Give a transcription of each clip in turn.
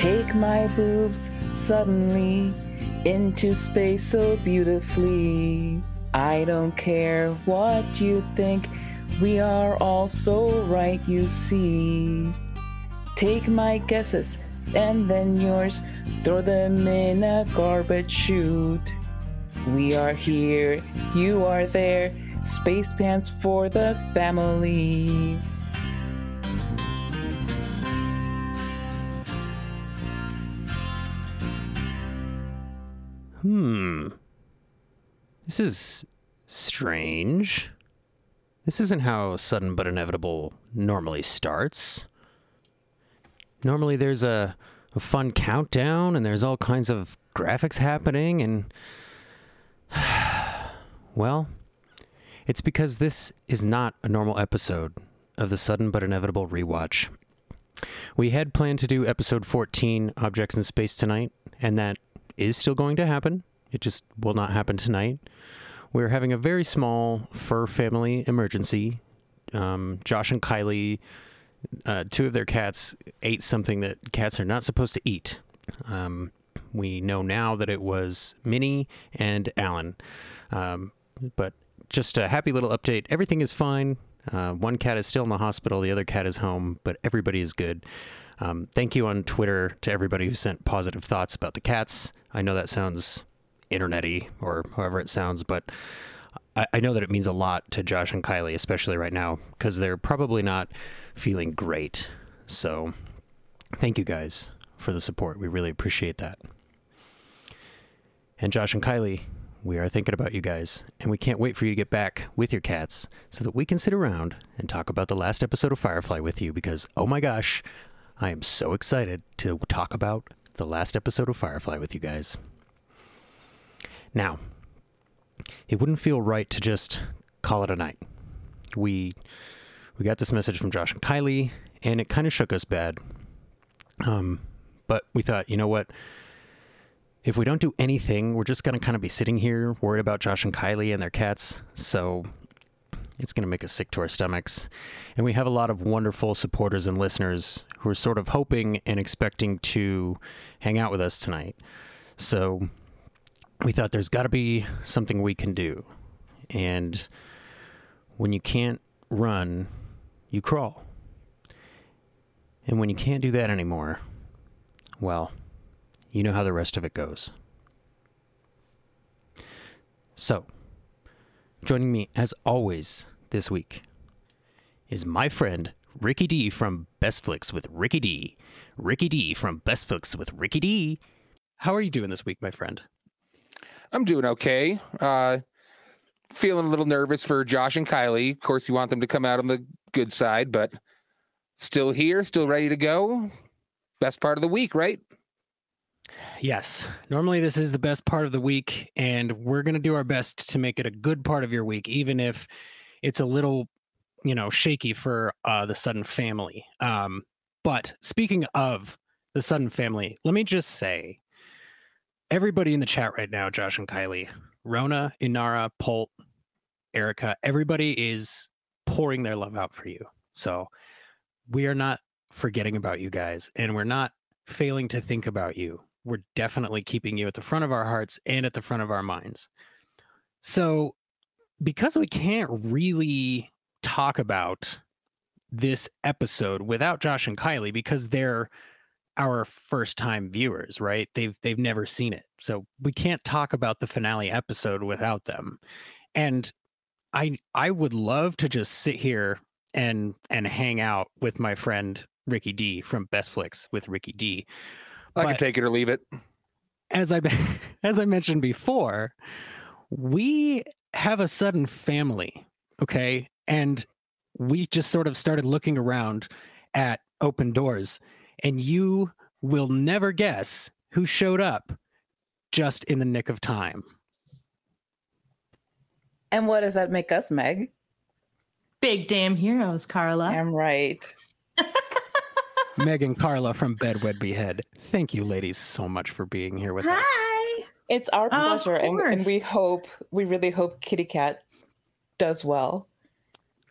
Take my boobs suddenly into space so beautifully. I don't care what you think, we are all so right, you see. Take my guesses and then yours, throw them in a garbage chute. We are here, you are there, space pants for the family. Hmm. This is strange. This isn't how Sudden But Inevitable normally starts. Normally there's a, a fun countdown and there's all kinds of graphics happening and. well, it's because this is not a normal episode of the Sudden But Inevitable rewatch. We had planned to do episode 14, Objects in Space, tonight, and that is still going to happen. It just will not happen tonight. We're having a very small fur family emergency. Um, Josh and Kylie, uh, two of their cats, ate something that cats are not supposed to eat. Um, we know now that it was Minnie and Alan. Um, but just a happy little update. Everything is fine. Uh, one cat is still in the hospital, the other cat is home, but everybody is good. Um, thank you on Twitter to everybody who sent positive thoughts about the cats. I know that sounds internety or however it sounds, but I, I know that it means a lot to Josh and Kylie, especially right now, because they're probably not feeling great. So thank you guys for the support. We really appreciate that. And Josh and Kylie, we are thinking about you guys, and we can't wait for you to get back with your cats so that we can sit around and talk about the last episode of Firefly with you because, oh my gosh, I am so excited to talk about the last episode of Firefly with you guys. Now, it wouldn't feel right to just call it a night. We we got this message from Josh and Kylie, and it kind of shook us bad. Um, but we thought, you know what? if we don't do anything, we're just to kind of be sitting here worried about Josh and Kylie and their cats. So it's going to make us sick to our stomachs. And we have a lot of wonderful supporters and listeners who are sort of hoping and expecting to hang out with us tonight. So we thought there's got to be something we can do. And when you can't run, you crawl. And when you can't do that anymore, well, you know how the rest of it goes. So, joining me as always this week is my friend Ricky D from Best Flicks with Ricky D. Ricky D from Best Flicks with Ricky D. How are you doing this week, my friend? I'm doing okay. Uh, feeling a little nervous for Josh and Kylie. Of course, you want them to come out on the good side, but still here, still ready to go. Best part of the week, right? Yes. Normally, this is the best part of the week, and we're going to do our best to make it a good part of your week, even if it's a little, you know, shaky for uh, the Sudden family. Um, but speaking of the Sudden family, let me just say everybody in the chat right now, Josh and Kylie, Rona, Inara, Polt, Erica, everybody is pouring their love out for you. So we are not forgetting about you guys, and we're not failing to think about you we're definitely keeping you at the front of our hearts and at the front of our minds. So, because we can't really talk about this episode without Josh and Kylie because they're our first time viewers, right? They've they've never seen it. So we can't talk about the finale episode without them. And I I would love to just sit here and and hang out with my friend Ricky D from Best Flicks with Ricky D. I can take it or leave it. As I as I mentioned before, we have a sudden family, okay? And we just sort of started looking around at open doors and you will never guess who showed up just in the nick of time. And what does that make us, Meg? Big damn heroes, Carla. I'm right. Meg and Carla from Bedwed Behead. Thank you, ladies, so much for being here with us. Hi. It's our pleasure, and, and we hope, we really hope Kitty Cat does well.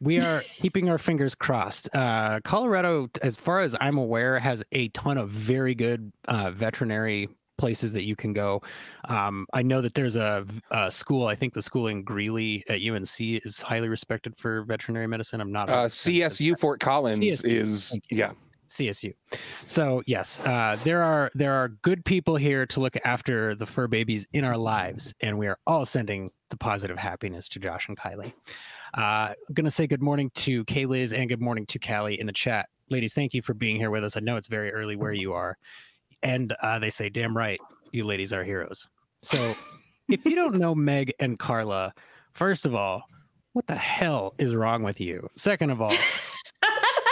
we are keeping our fingers crossed. Uh, Colorado, as far as I'm aware, has a ton of very good uh, veterinary places that you can go. Um, I know that there's a, a, school. I think the school in Greeley at UNC is highly respected for veterinary medicine. I'm not. Uh, CSU Fort Collins CSU. is yeah. CSU. So yes, uh, there are there are good people here to look after the fur babies in our lives, and we are all sending the positive happiness to Josh and Kylie. Uh, I'm gonna say good morning to Kay Liz and good morning to Callie in the chat, ladies. Thank you for being here with us. I know it's very early where you are, and uh, they say, "Damn right, you ladies are heroes." So, if you don't know Meg and Carla, first of all, what the hell is wrong with you? Second of all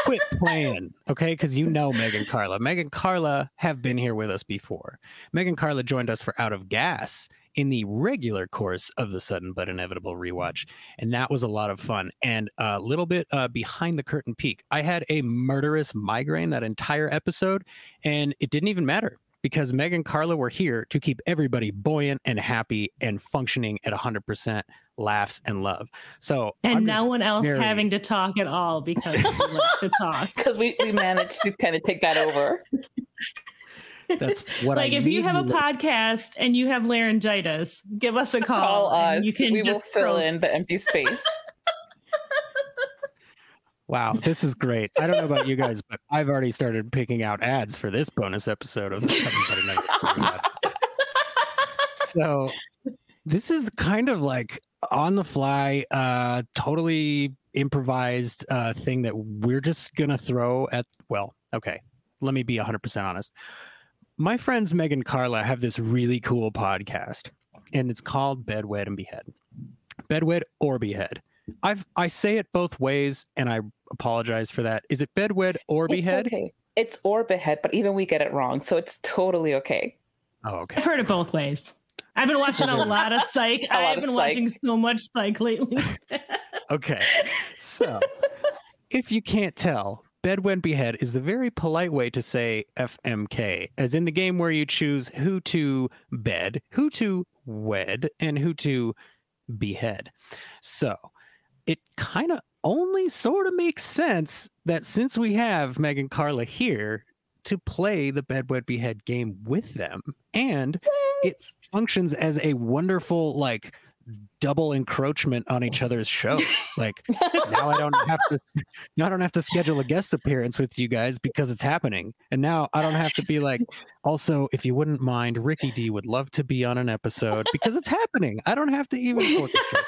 quit playing, okay? Because you know Meg and Carla. Meg and Carla have been here with us before. Meg and Carla joined us for Out of Gas in the regular course of the sudden but inevitable rewatch, and that was a lot of fun. And a little bit uh, behind the curtain peek, I had a murderous migraine that entire episode, and it didn't even matter because Meg and Carla were here to keep everybody buoyant and happy and functioning at 100% laughs and love. So, and no one else very... having to talk at all because we love to talk. Because we, we managed to kind of take that over. That's what like I if you have a podcast and you have laryngitis, give us a call. Call us. You can we just will fill in the empty space. Wow, this is great. I don't know about you guys, but I've already started picking out ads for this bonus episode of the Night. so this is kind of like on the fly, uh, totally improvised uh, thing that we're just gonna throw at. Well, okay, let me be 100% honest. My friends Meg and Carla have this really cool podcast, and it's called Bedwed and Behead. Bedwed or Behead. I've I say it both ways, and I apologize for that. Is it bedwed or behead? It's okay. It's or behead, but even we get it wrong, so it's totally okay. Oh, okay. I've heard it both ways. I've been watching a lot of psych. I've been psych. watching so much psych lately. okay. So, if you can't tell, bedwed behead is the very polite way to say FMK, as in the game where you choose who to bed, who to wed, and who to behead. So, it kind of only sort of makes sense that since we have Meg and Carla here to play the Bedwed Behead game with them, and it functions as a wonderful like double encroachment on each other's show. Like now I don't have to now I don't have to schedule a guest appearance with you guys because it's happening. And now I don't have to be like also if you wouldn't mind Ricky D would love to be on an episode because it's happening. I don't have to even orchestrate.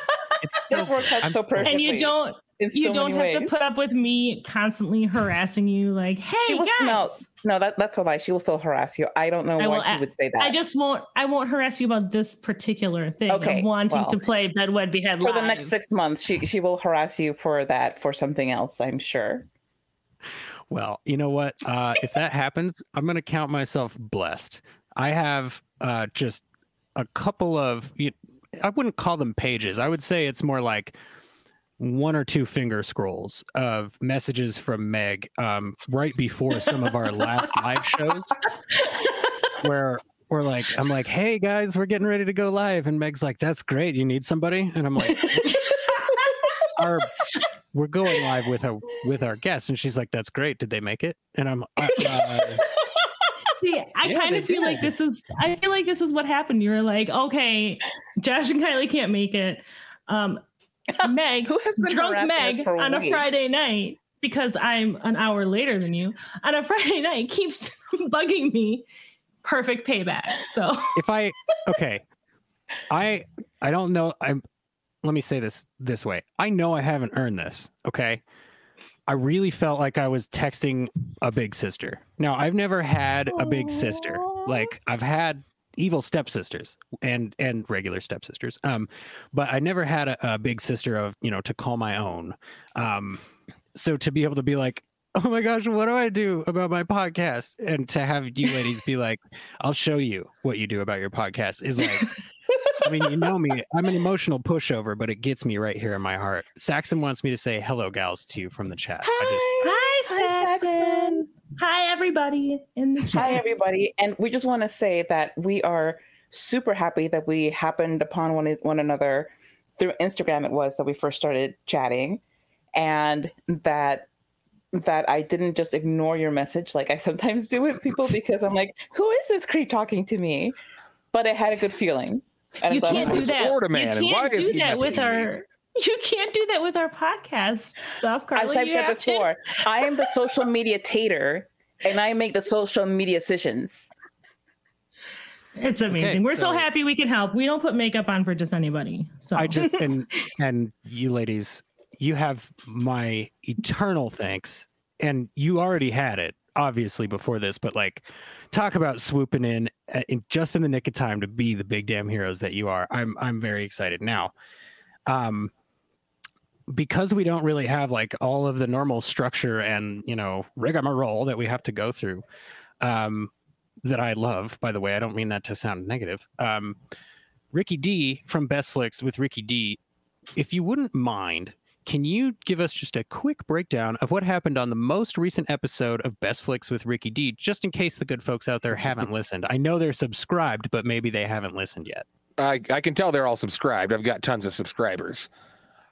This works out so perfectly. And you don't you so don't have ways. to put up with me constantly harassing you like hey she was, guys. no no that, that's a lie. She will still harass you. I don't know I why will, she would say that. I just won't i won't harass you about this particular thing okay, of wanting well, to play bedwed behead for live. the next six months she she will harass you for that for something else i'm sure. Well you know what? Uh if that happens i'm gonna count myself blessed. I have uh just a couple of you, i wouldn't call them pages. I would say it's more like one or two finger scrolls of messages from Meg um, right before some of our last live shows, where we're like, I'm like, hey guys, we're getting ready to go live, and Meg's like, that's great. You need somebody, and I'm like, our we're going live with our with our guests, and she's like, that's great. Did they make it? And I'm. Uh, uh See, I yeah, kind of feel did. like this is. I feel like this is what happened. You were like, okay, Josh and Kylie can't make it. Um, Meg, who has been drunk Meg on a Friday night because I'm an hour later than you on a Friday night keeps bugging me. Perfect payback. So if I okay, I I don't know. I'm. Let me say this this way. I know I haven't earned this. Okay. I really felt like I was texting a big sister. Now, I've never had a big sister. Like I've had evil stepsisters and and regular stepsisters. Um, but I never had a, a, big sister of you know to call my own. Um, so to be able to be like, oh my gosh, what do I do about my podcast? And to have you ladies be like, I'll show you what you do about your podcast is like. I mean, you know me. I'm an emotional pushover, but it gets me right here in my heart. Saxon wants me to say hello, gals, to you from the chat. Hi, just... Hi, Hi, everybody in the chat. Hi, everybody. And we just want to say that we are super happy that we happened upon one, one another through Instagram. It was that we first started chatting. and that that I didn't just ignore your message like I sometimes do with people because I'm like, who is this creep talking to me? But I had a good feeling. And you can't do that. Florida man. You can't do that with our. You can't do that with our podcast stuff, Carly. As I've said before, to... I am the social media tater, and I make the social media decisions. It's amazing. Okay, We're so, so, happy we can help. We don't put makeup on for just anybody. So I just and and you ladies, you have my eternal thanks. And you already had it, obviously, before this, but like talk about swooping in, uh, in just in the nick of time to be the big damn heroes that you are. I'm I'm very excited now. Um because we don't really have like all of the normal structure and you know rigmarole that we have to go through um that i love by the way i don't mean that to sound negative um ricky d from best flicks with ricky d if you wouldn't mind can you give us just a quick breakdown of what happened on the most recent episode of Best Flicks with Ricky D, just in case the good folks out there haven't listened? I know they're subscribed, but maybe they haven't listened yet. I, I can tell they're all subscribed. I've got tons of subscribers.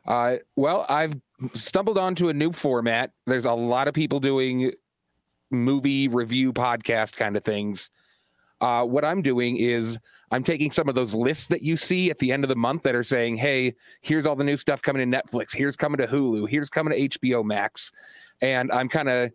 Uh, well, I've stumbled onto a new format. There's a lot of people doing movie review podcast kind of things. Uh, what I'm doing is I'm taking some of those lists that you see at the end of the month that are saying, hey, here's all the new stuff coming to Netflix, here's coming to Hulu, here's coming to HBO Max. And I'm kind of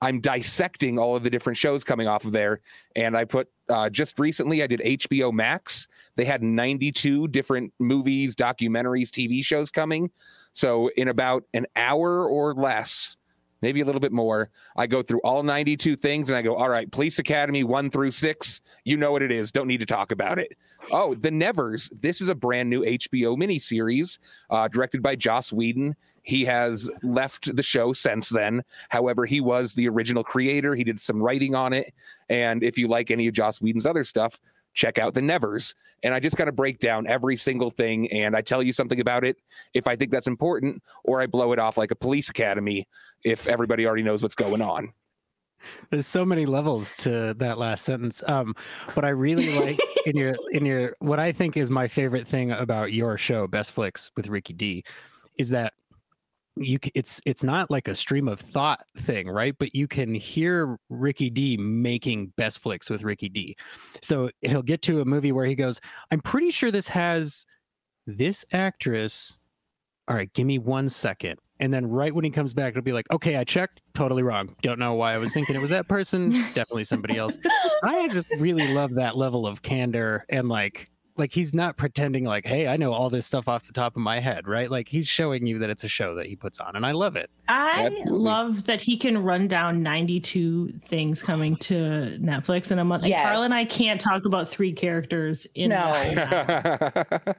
I'm dissecting all of the different shows coming off of there. And I put uh, just recently, I did HBO Max. They had 92 different movies, documentaries, TV shows coming. So in about an hour or less, maybe a little bit more. I go through all 92 things and I go, all right, Police Academy one through six, you know what it is. Don't need to talk about it. Oh, The Nevers. This is a brand new HBO miniseries uh, directed by Joss Whedon. He has left the show since then. However, he was the original creator. He did some writing on it. And if you like any of Joss Whedon's other stuff, check out the Nevers. And I just kind of break down every single thing and I tell you something about it if I think that's important, or I blow it off like a police academy if everybody already knows what's going on. There's so many levels to that last sentence. Um, but I really like in your in your what I think is my favorite thing about your show, Best Flicks with Ricky D, is that you it's it's not like a stream of thought thing right? But you can hear ricky d making best flicks with ricky d. So he'll get to a movie where he goes i'm pretty sure this has this actress all right give me one second. And then right when he comes back it'll be like okay i checked totally wrong. Don't know why i was thinking it was that person definitely somebody else. I just really love that level of candor and like like he's not pretending like hey i know all this stuff off the top of my head right? Like he's showing you that it's a show that he puts on and i love it. I Absolutely. love that he can run down 92 things coming to netflix in a month yes. carl and i can't talk about three characters in no.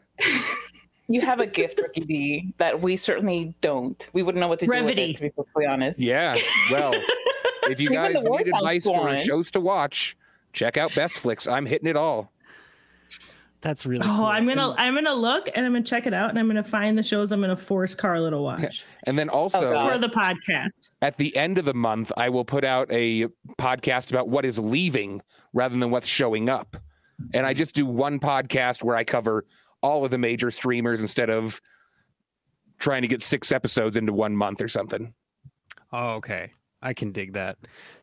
you have a gift ricky d that we certainly don't. We wouldn't know what to Brevity. do with it to be perfectly honest. Yeah well if you guys need advice for shows to watch check out best flicks i'm hitting it all that's really. Oh, cool. I'm gonna I'm gonna look and I'm gonna check it out and I'm gonna find the shows I'm gonna force Carla to watch. And then also oh, for the podcast. At the end of the month, I will put out a podcast about what is leaving rather than what's showing up. And I just do one podcast where I cover all of the major streamers instead of trying to get six episodes into one month or something. Oh, okay. I can dig that.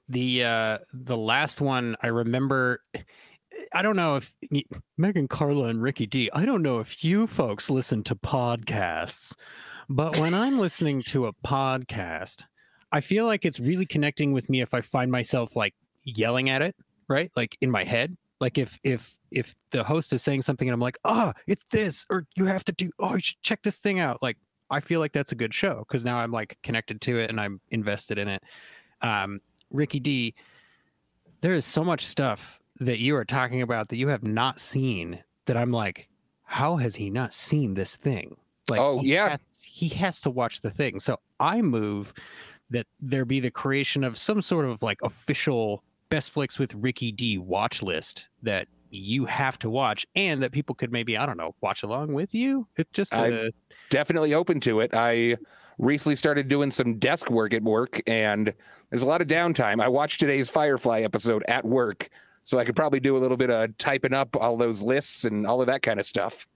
The uh the last one I remember I don't know if Meg and Carla and Ricky D, I don't know if you folks listen to podcasts, but when I'm listening to a podcast, I feel like it's really connecting with me if I find myself like yelling at it, right? Like in my head. Like if if if the host is saying something and I'm like, oh, it's this, or you have to do, oh, you should check this thing out. Like I feel like that's a good show because now I'm like connected to it and I'm invested in it. Um, Ricky D, there is so much stuff that you are talking about that you have not seen that I'm like, how has he not seen this thing? Like, oh he yeah, has, he has to watch the thing. So I move that there be the creation of some sort of like official best flicks with Ricky D watch list that you have to watch and that people could maybe I don't know watch along with you. It just I'm uh, definitely open to it. I recently started doing some desk work at work and there's a lot of downtime. I watched today's Firefly episode at work so I could probably do a little bit of typing up all those lists and all of that kind of stuff.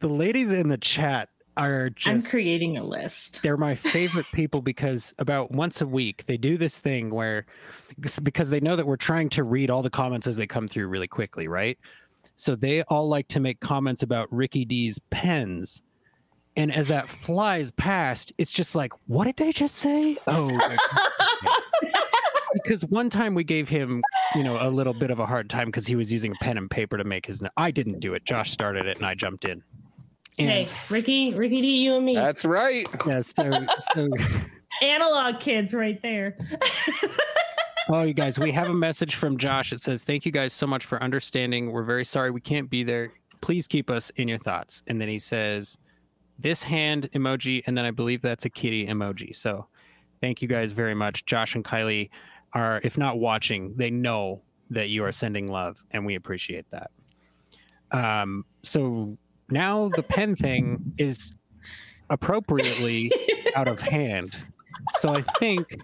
The ladies in the chat are just I'm creating a list. They're my favorite people because about once a week they do this thing where because they know that we're trying to read all the comments as they come through really quickly, right? So they all like to make comments about Ricky D's pens. And as that flies past, it's just like, what did they just say? Oh, because one time we gave him, you know, a little bit of a hard time because he was using pen and paper to make his. I didn't do it. Josh started it, and I jumped in. And hey, Ricky, Ricky D, you and me. That's right. Yeah. So, so analog kids, right there. oh, you guys, we have a message from Josh. It says, "Thank you guys so much for understanding. We're very sorry we can't be there. Please keep us in your thoughts." And then he says, "This hand emoji," and then I believe that's a kitty emoji. So, thank you guys very much, Josh and Kylie. Are if not watching, they know that you are sending love, and we appreciate that. Um, so now the pen thing is appropriately out of hand. So I think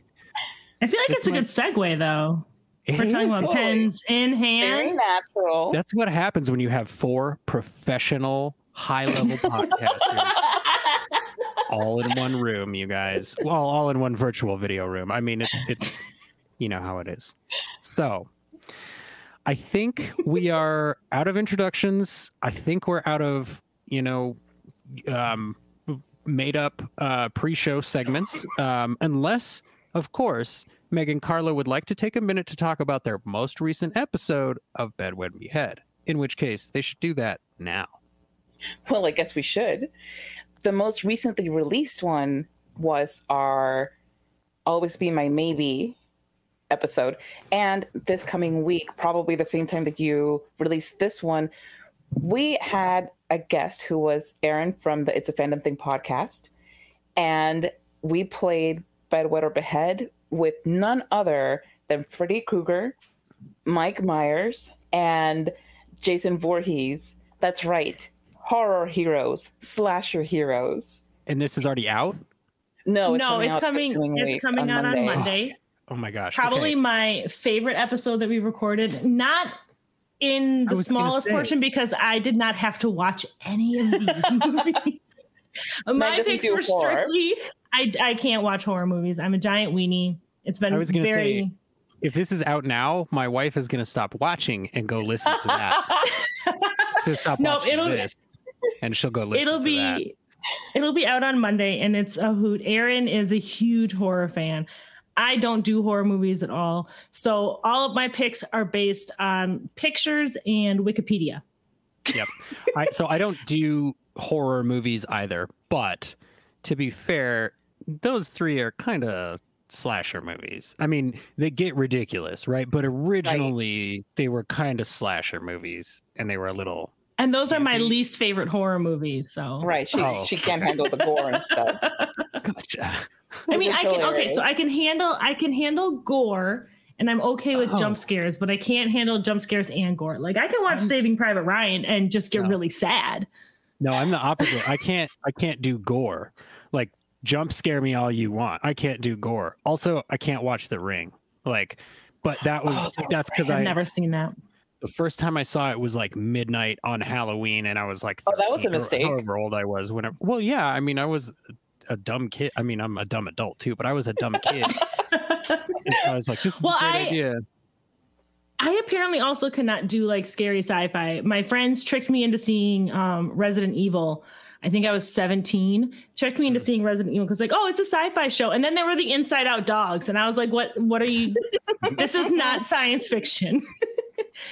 I feel like it's a good segue though. We're talking about pens in hand. Very natural. That's what happens when you have four professional high level podcasters all in one room, you guys. Well, all in one virtual video room. I mean, it's it's you know how it is. So I think we are out of introductions. I think we're out of, you know, um, made up uh, pre show segments, um, unless, of course, Meg and Carla would like to take a minute to talk about their most recent episode of Bed Wed Behead, in which case they should do that now. Well, I guess we should. The most recently released one was our Always Be My Maybe episode. And this coming week, probably the same time that you released this one, we had a guest who was Erin from the It's a Fandom Thing podcast. And we played Bed Wed or Behead with none other than Freddy Krueger, Mike Myers, and Jason Voorhees. That's right. Horror heroes, slasher heroes. And this is already out? No, it's no, coming it's coming. It's coming out on Monday. Oh my gosh. Probably okay. my favorite episode that we recorded. Not in the smallest portion because I did not have to watch any of these movies. my picks were strictly I, I can't watch horror movies. I'm a giant weenie. It's been I was gonna very say, if this is out now, my wife is gonna stop watching and go listen to that. so stop no, watching it'll, this and she'll go listen it'll be that. It'll be out on Monday and it's a hoot. Erin is a huge horror fan. I don't do horror movies at all. So all of my picks are based on pictures and Wikipedia. Yep. I, so I don't do horror movies either, but to be fair, those three are kind of slasher movies. I mean, they get ridiculous, right? But originally right. they were kind of slasher movies and they were a little and those are my least favorite horror movies. So right, she oh. she can't handle the gore and stuff. Gotcha. I mean, I can okay, so I can handle I can handle gore and I'm okay with oh. jump scares, but I can't handle jump scares and gore. Like I can watch I'm, Saving Private Ryan and just get no. really sad. No, I'm the opposite. I can't I can't do gore. Like jump scare me all you want. I can't do gore. Also, I can't watch The Ring. Like, but that was oh, that's because I've never seen that. The first time I saw it was like midnight on Halloween, and I was like, "Oh, that was a mistake." However old I was, when I, well, yeah, I mean, I was a dumb kid. I mean, I'm a dumb adult too, but I was a dumb kid. so I was like, this is well, a great I, idea. I apparently also cannot do like scary sci-fi. My friends tricked me into seeing um, Resident Evil. I think I was 17. Tricked me into hmm. seeing Resident Evil because like, oh, it's a sci-fi show. And then there were the Inside Out dogs, and I was like, what? What are you? this is not science fiction.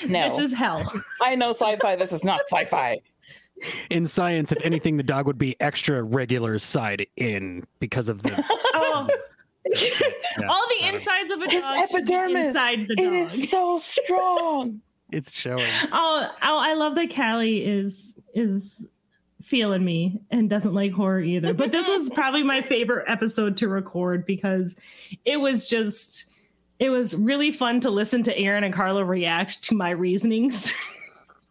no, this is hell. I know sci-fi. This is not sci-fi in science, if anything, the dog would be extra regular side in because of the. oh. Yeah, All the insides of a His dog epidermis inside the dog. It is so strong. it's showing. Oh, oh, I love that Callie is is feeling me and doesn't like horror either. But this was probably my favorite episode to record because it was just it was really fun to listen to Erin and Carla react to my reasonings.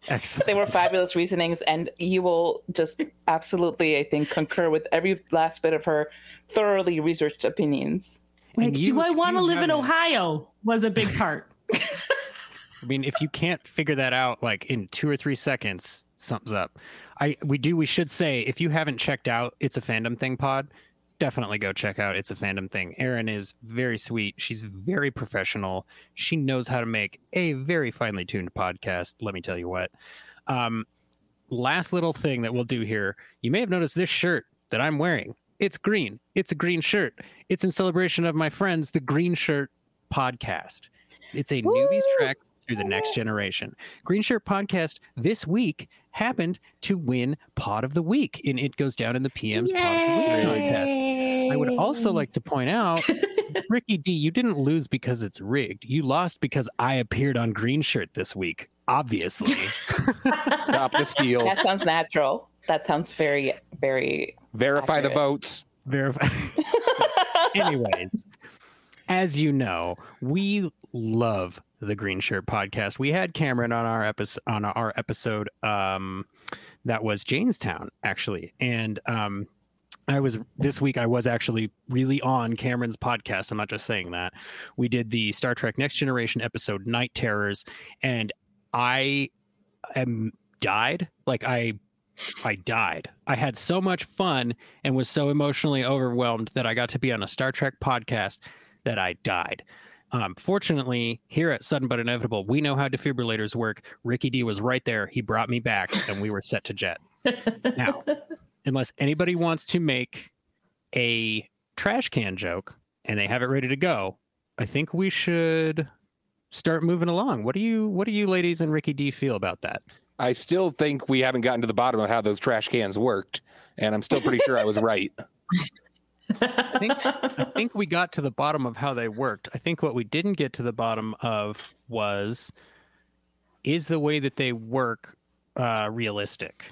Excellent. They were fabulous reasonings, and you will just absolutely, I think, concur with every last bit of her thoroughly researched opinions. Like, you, do I want to live in Ohio? Was a big part. I mean, if you can't figure that out like in two or three seconds, something's up. I we do we should say if you haven't checked out it's a fandom thing pod, definitely go check out it's a fandom thing. Erin is very sweet. She's very professional. She knows how to make a very finely tuned podcast. Let me tell you what. Um, last little thing that we'll do here. You may have noticed this shirt that I'm wearing. It's green. It's a green shirt. It's in celebration of my friends, the Green Shirt Podcast. It's a Woo! newbies track through the next generation. Green Shirt Podcast this week happened to win Pod of the Week in It Goes Down in the PM's Yay! Pod of the Week podcast. I would also like to point out, Ricky D, you didn't lose because it's rigged. You lost because I appeared on Green Shirt this week. Obviously, stop the steal. That sounds natural. That sounds very, very. Verify accurate. the votes. Verify. Anyways, as you know, we love the Green Shirt podcast. We had Cameron on our episode on our episode um, that was Jaynestown actually, and um, I was this week. I was actually really on Cameron's podcast. I'm not just saying that. We did the Star Trek Next Generation episode Night Terrors, and I am died. Like I I died. I had so much fun and was so emotionally overwhelmed that I got to be on a Star Trek podcast that I died. Um, fortunately, here at Sudden But Inevitable, we know how defibrillators work. Ricky D was right there. He brought me back, and we were set to jet. now, unless anybody wants to make a trash can joke and they have it ready to go, I think we should start moving along. What do you What do you ladies and Ricky D feel about that? I still think we haven't gotten to the bottom of how those trash cans worked, and I'm still pretty sure I was right. I think I think we got to the bottom of how they worked. I think what we didn't get to the bottom of was is the way that they work uh, realistic.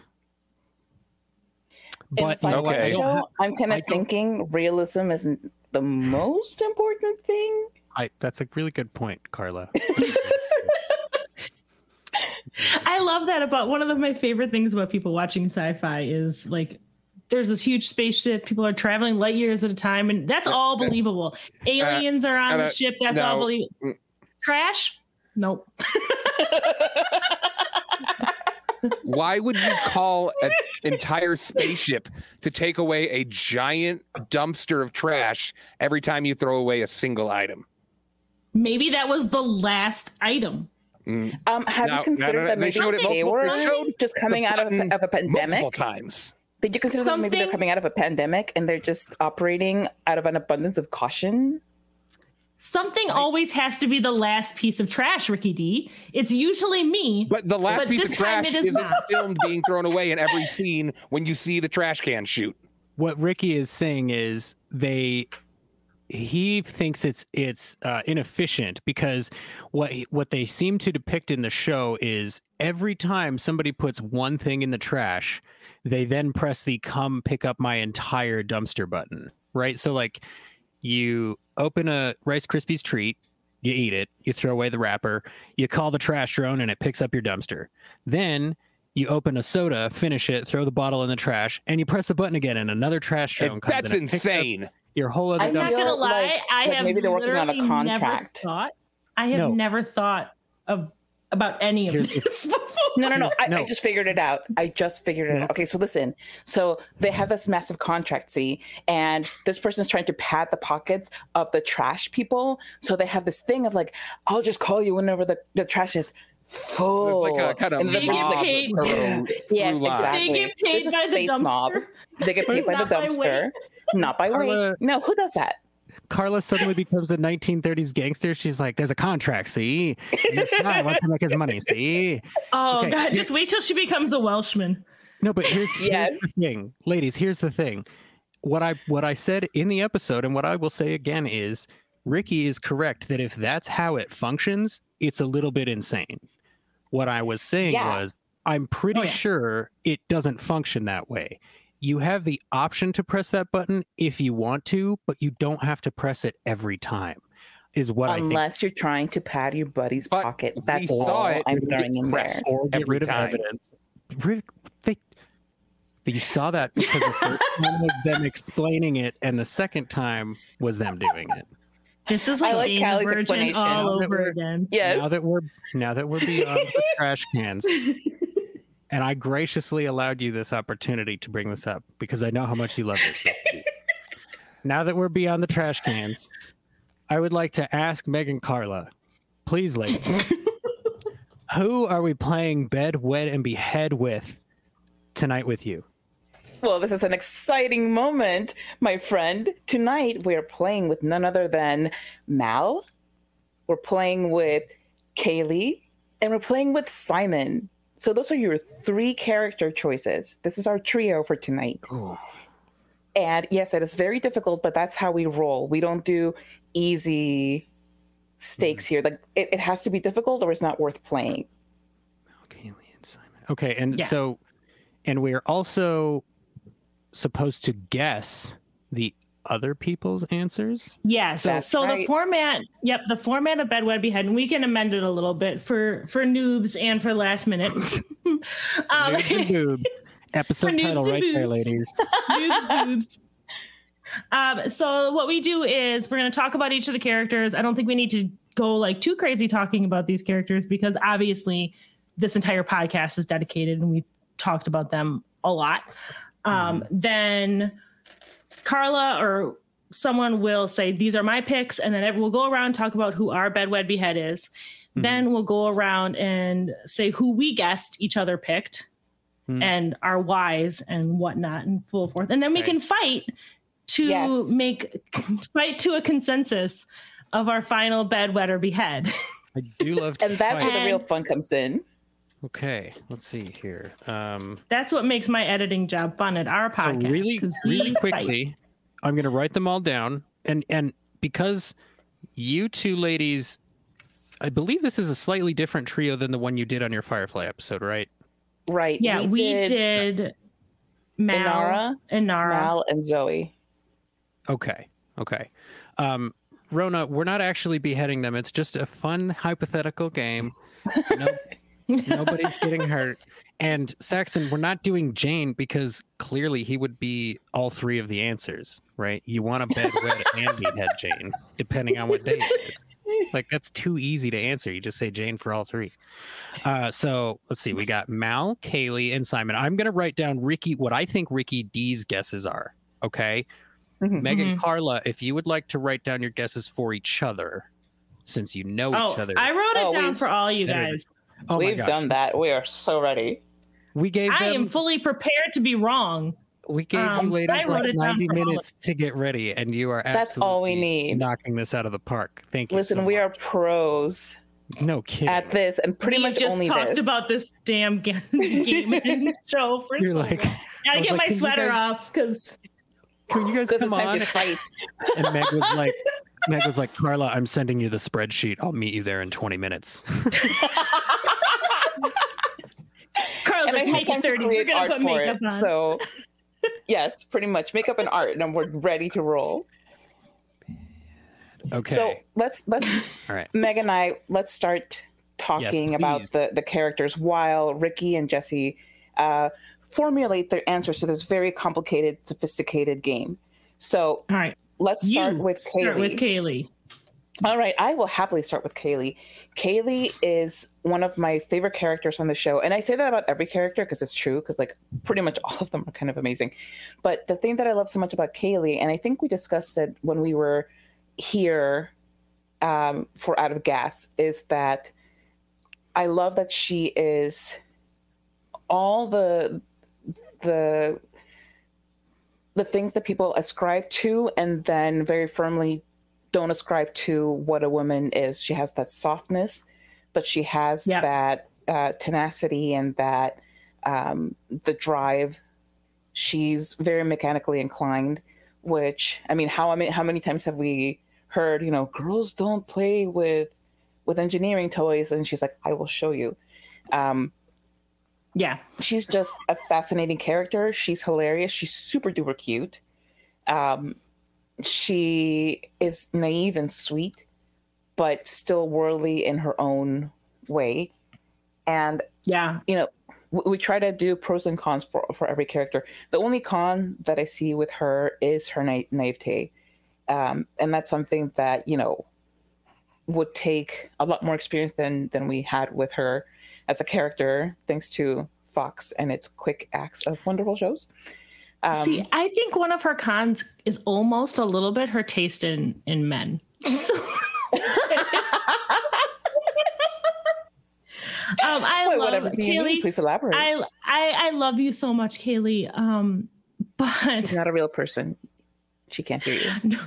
But okay. Show, I'm kind of thinking realism isn't the most important thing. I that's a really good point, Carla. I love that about one of the, my favorite things about people watching sci-fi is like there's this huge spaceship. People are traveling light years at a time, and that's all believable. Aliens are on uh, the ship. That's no. all believable. Crash? Nope. Why would you call an entire spaceship to take away a giant dumpster of trash every time you throw away a single item? Maybe that was the last item. Mm. Um, have now, you considered that maybe they, they were just coming out of, of a pandemic? Multiple times. Did you consider that maybe they're coming out of a pandemic and they're just operating out of an abundance of caution? Something right. always has to be the last piece of trash, Ricky D. It's usually me. But the last but piece of trash is isn't filmed being thrown away in every scene when you see the trash can chute. What Ricky is saying is they he thinks it's it's uh, inefficient because what what they seem to depict in the show is every time somebody puts one thing in the trash, they then press the come pick up my entire dumpster button, right? So like you open a Rice Krispies treat, you eat it, you throw away the wrapper, you call the trash drone and it picks up your dumpster. Then you open a soda, finish it, throw the bottle in the trash, and you press the button again, and another trash drone comes. That's insane. Your whole other. I'm not gonna lie. Like, I like have maybe they're working on a contract. Thought, I have no. never thought of about any of Here's, this before. No, no, no. I, no. I, just figured it out. I just figured it out. Okay, so listen. So they have this massive contract, see, and this person's trying to pad the pockets of the trash people. So they have this thing of like, I'll just call you whenever the, the trash is full. So it's like a kind of they mob get paid. yes, exactly. They get paid by the dumpster. Mob. They get paid by the dumpster, by not by weight. No, who does that? Carla suddenly becomes a 1930s gangster. She's like, "There's a contract, see? this guy wants to make his money, see?" Oh okay. God! Just wait till she becomes a Welshman. No, but here's, yes. here's the thing, ladies. Here's the thing. What I what I said in the episode, and what I will say again is, Ricky is correct that if that's how it functions, it's a little bit insane. What I was saying yeah. was, I'm pretty oh, yeah. sure it doesn't function that way you have the option to press that button if you want to, but you don't have to press it every time. Is what I unless you're trying to pad your buddy's but pocket. That's all it I'm throwing in there. Or get rid time. of evidence. They, you saw that because the first one was them explaining it, and the second time was them doing it. This is like, I like Callie's explanation all over again. Yes. Now that we're now that we're beyond the trash cans, and I graciously allowed you this opportunity to bring this up because I know how much you love this. now that we're beyond the trash cans, I would like to ask Meg and Carla, please, lady, who are we playing bed, wed, and behead with tonight with you? Well, this is an exciting moment, my friend. Tonight we're playing with none other than Mal. We're playing with Kaylee, and we're playing with Simon. So those are your three character choices. This is our trio for tonight. Ooh. And yes, it is very difficult, but that's how we roll. We don't do easy stakes mm. here. Like it, it, has to be difficult or it's not worth playing. Kaylee and Simon. Okay, and yeah. so and we're also supposed to guess the other people's answers? Yes. So, so right. the format, yep, the format of Bed Wed Behead, and we can amend it a little bit for for noobs and for last minute. um, noobs and boobs. Episode title right boobs. there, ladies. noobs, boobs. Um, so what we do is we're going to talk about each of the characters. I don't think we need to go like too crazy talking about these characters because obviously this entire podcast is dedicated and we've talked about them a lot. Um, mm-hmm. Then Carla or someone will say, These are my picks. And then we'll go around and talk about who our bedwed behead is. Mm-hmm. Then we'll go around and say who we guessed each other picked mm-hmm. and our whys and whatnot and full forth. And then we can fight to yes. make fight to a consensus of our final bedwed or behead. I do love And that's fight. where the real fun comes in. Okay, let's see here. Um, That's what makes my editing job fun at our podcast. So really, really quickly, fight. I'm going to write them all down, and and because you two ladies, I believe this is a slightly different trio than the one you did on your Firefly episode, right? Right. Yeah, we, we did, did Mal, Inara, Inara, Mal, and Zoe. Okay. Okay. Um, Rona, we're not actually beheading them. It's just a fun hypothetical game. No, Nobody's getting hurt. And Saxon, we're not doing Jayne because clearly he would be all three of the answers, right? You want a bed wed and behead Jayne, depending on what day it is. Like that's too easy to answer. You just say Jayne for all three. Uh, so let's see. We got Mal, Kaylee, and Simon. I'm gonna write down Ricky what I think Ricky D's guesses are. Okay. Mm-hmm, Meg and mm-hmm. Carla, if you would like to write down your guesses for each other, since you know oh, each other. I wrote it oh, down for all you guys. Oh We've done that. We are so ready. We gave. I am fully prepared to be wrong. We gave um, you ladies like 90 minutes to get ready, and you are That's all we need. Knocking this out of the park. Thank you. Listen, so we much. are pros. No kidding. At this, and pretty we much just only talked this. about this damn game show for You're so like, long. Gotta get like, my sweater guys, off because. Can you guys come on? Fight. And Meg was like, Meg was like, Carla, I'm sending you the spreadsheet. I'll meet you there in 20 minutes. Carl's and like, I make it 30. We're going to put makeup it, on. So, yes, pretty much makeup and art, and we're ready to roll. Okay. So let's let's all right. Meg and I let's start talking yes, about the the characters while Ricky and Jesse uh, formulate their answers to this very complicated, sophisticated game. So all right, let's start you with start Kaylee. with Kaylee. All right, I will happily start with Kaylee. Kaylee is one of my favorite characters on the show. And I say that about every character because it's true, because like pretty much all of them are kind of amazing. But the thing that I love so much about Kaylee, and I think we discussed it when we were here um, for Out of Gas, is that I love that she is all the the the things that people ascribe to and then very firmly don't ascribe to what a woman is. She has that softness, but she has yep. that uh, tenacity and that um, the drive. She's very mechanically inclined, which I mean, how I mean, how many times have we heard, you know, girls don't play with with engineering toys, and she's like, I will show you. Um, yeah, she's just a fascinating character. She's hilarious. She's super duper cute. Um, she is naive and sweet, but still worldly in her own way. And yeah, you know, we, we try to do pros and cons for for every character. The only con that I see with her is her na- naivete, um, and that's something that you know would take a lot more experience than than we had with her as a character, thanks to Fox and its quick acts of wonderful shows. Um, See, I think one of her cons is almost a little bit her taste in in men. Um, I Wait, love Kaylee. Please elaborate. I, I I love you so much, Kaylee. Um, but she's not a real person. She can't hear you. No.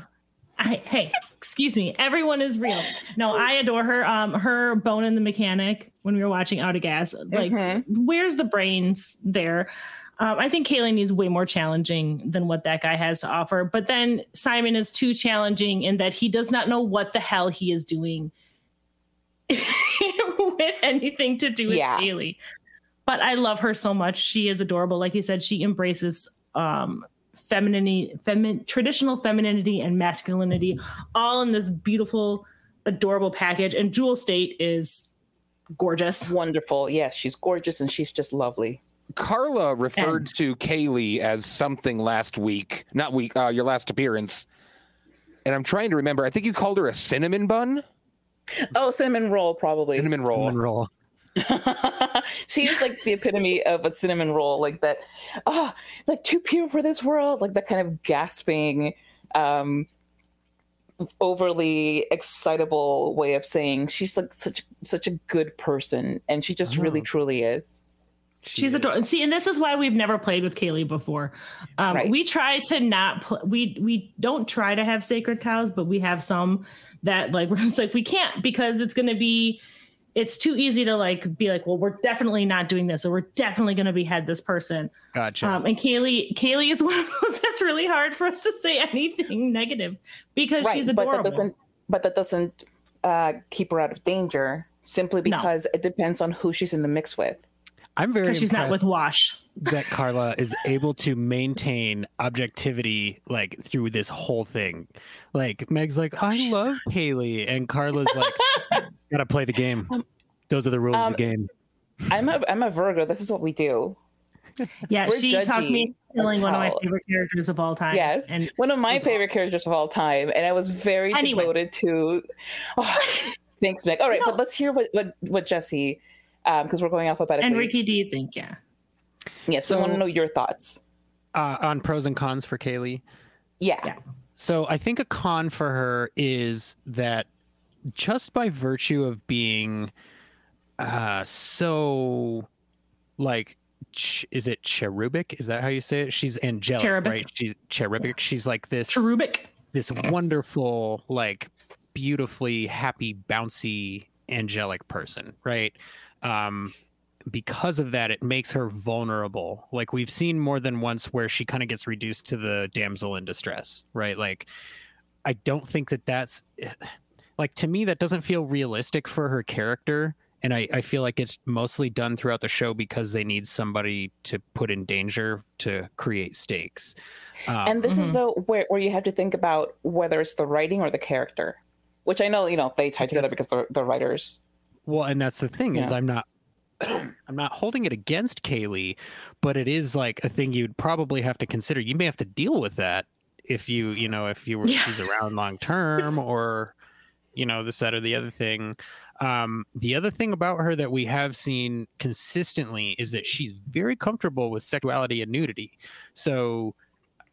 I, hey, excuse me. Everyone is real. No, I adore her. Um, her bone in the mechanic when we were watching Out of Gas. Like, mm-hmm. where's the brains there? Um, I think Kaylee needs way more challenging than what that guy has to offer. But then Simon is too challenging in that he does not know what the hell he is doing with anything to do with yeah. Kaylee. But I love her so much. She is adorable. Like you said, she embraces um femininity, femin- traditional femininity and masculinity all in this beautiful, adorable package. And Jewel Staite is gorgeous. Wonderful. Yes, she's gorgeous and she's just lovely. Carla referred and, to Kaylee as something last week, not week, uh, your last appearance. And I'm trying to remember. I think you called her a cinnamon bun. Oh, cinnamon roll, probably. Cinnamon roll. Cinnamon roll. she is like the epitome of a cinnamon roll, like that. Oh, like too pure for this world, like that kind of gasping, um, overly excitable way of saying she's like such such a good person, and she just oh. really truly is. She She's adorable. See, and this is why we've never played with Kaylee before. Um, right. We try to not pl- we we don't try to have sacred cows, but we have some that like we're just like we can't because it's going to be it's too easy to like be like, well, we're definitely not doing this, or we're definitely going to behead this person. Gotcha. Um, and Kaylee, Kaylee is one of those that's really hard for us to say anything negative because right, she's adorable. But that doesn't, but that doesn't uh, keep her out of danger simply because no. it depends on who she's in the mix with. I'm very because she's not with Wash. that Carla is able to maintain objectivity like through this whole thing. Like Meg's like, I love Haley, and Carla's like, gotta play the game. Um, Those are the rules um, of the um, game. I'm a I'm a Virgo. This is what we do. Yeah, We're she talked me killing one of my favorite characters of all time. Yes, and one of my favorite all. characters of all time, and I was very anyway. devoted to. Oh, thanks, Nick. All right, no. but let's hear what what, what Jesse because um, we're going alphabetically. And Ricky, do you think? Yeah. Yeah. So, so I want to know your thoughts uh, on pros and cons for Kaylee. Yeah. yeah. So I think a con for her is that just by virtue of being uh so like ch- is it cherubic? Is that how you say it? She's angelic cherubic. right? She's cherubic. She's like this cherubic. this wonderful like beautifully happy bouncy angelic person right? Um, because of that, it makes her vulnerable. Like we've seen more than once where she kind of gets reduced to the damsel in distress, right? Like, I don't think that that's like to me, that doesn't feel realistic for her character. And I, I feel like it's mostly done throughout the show because they need somebody to put in danger to create stakes. Um, and this mm-hmm. is the where, where you have to think about whether it's the writing or the character, which I know, you know, they tie together because the, the writers well, and that's the thing is I'm not I'm not holding it against Kaylee, but it is like a thing you'd probably have to consider. You may have to deal with that if you, you know, if you were yeah. she's around long term or you know, this, that, or the other thing. Um, the other thing about her that we have seen consistently is that she's very comfortable with sexuality and nudity. So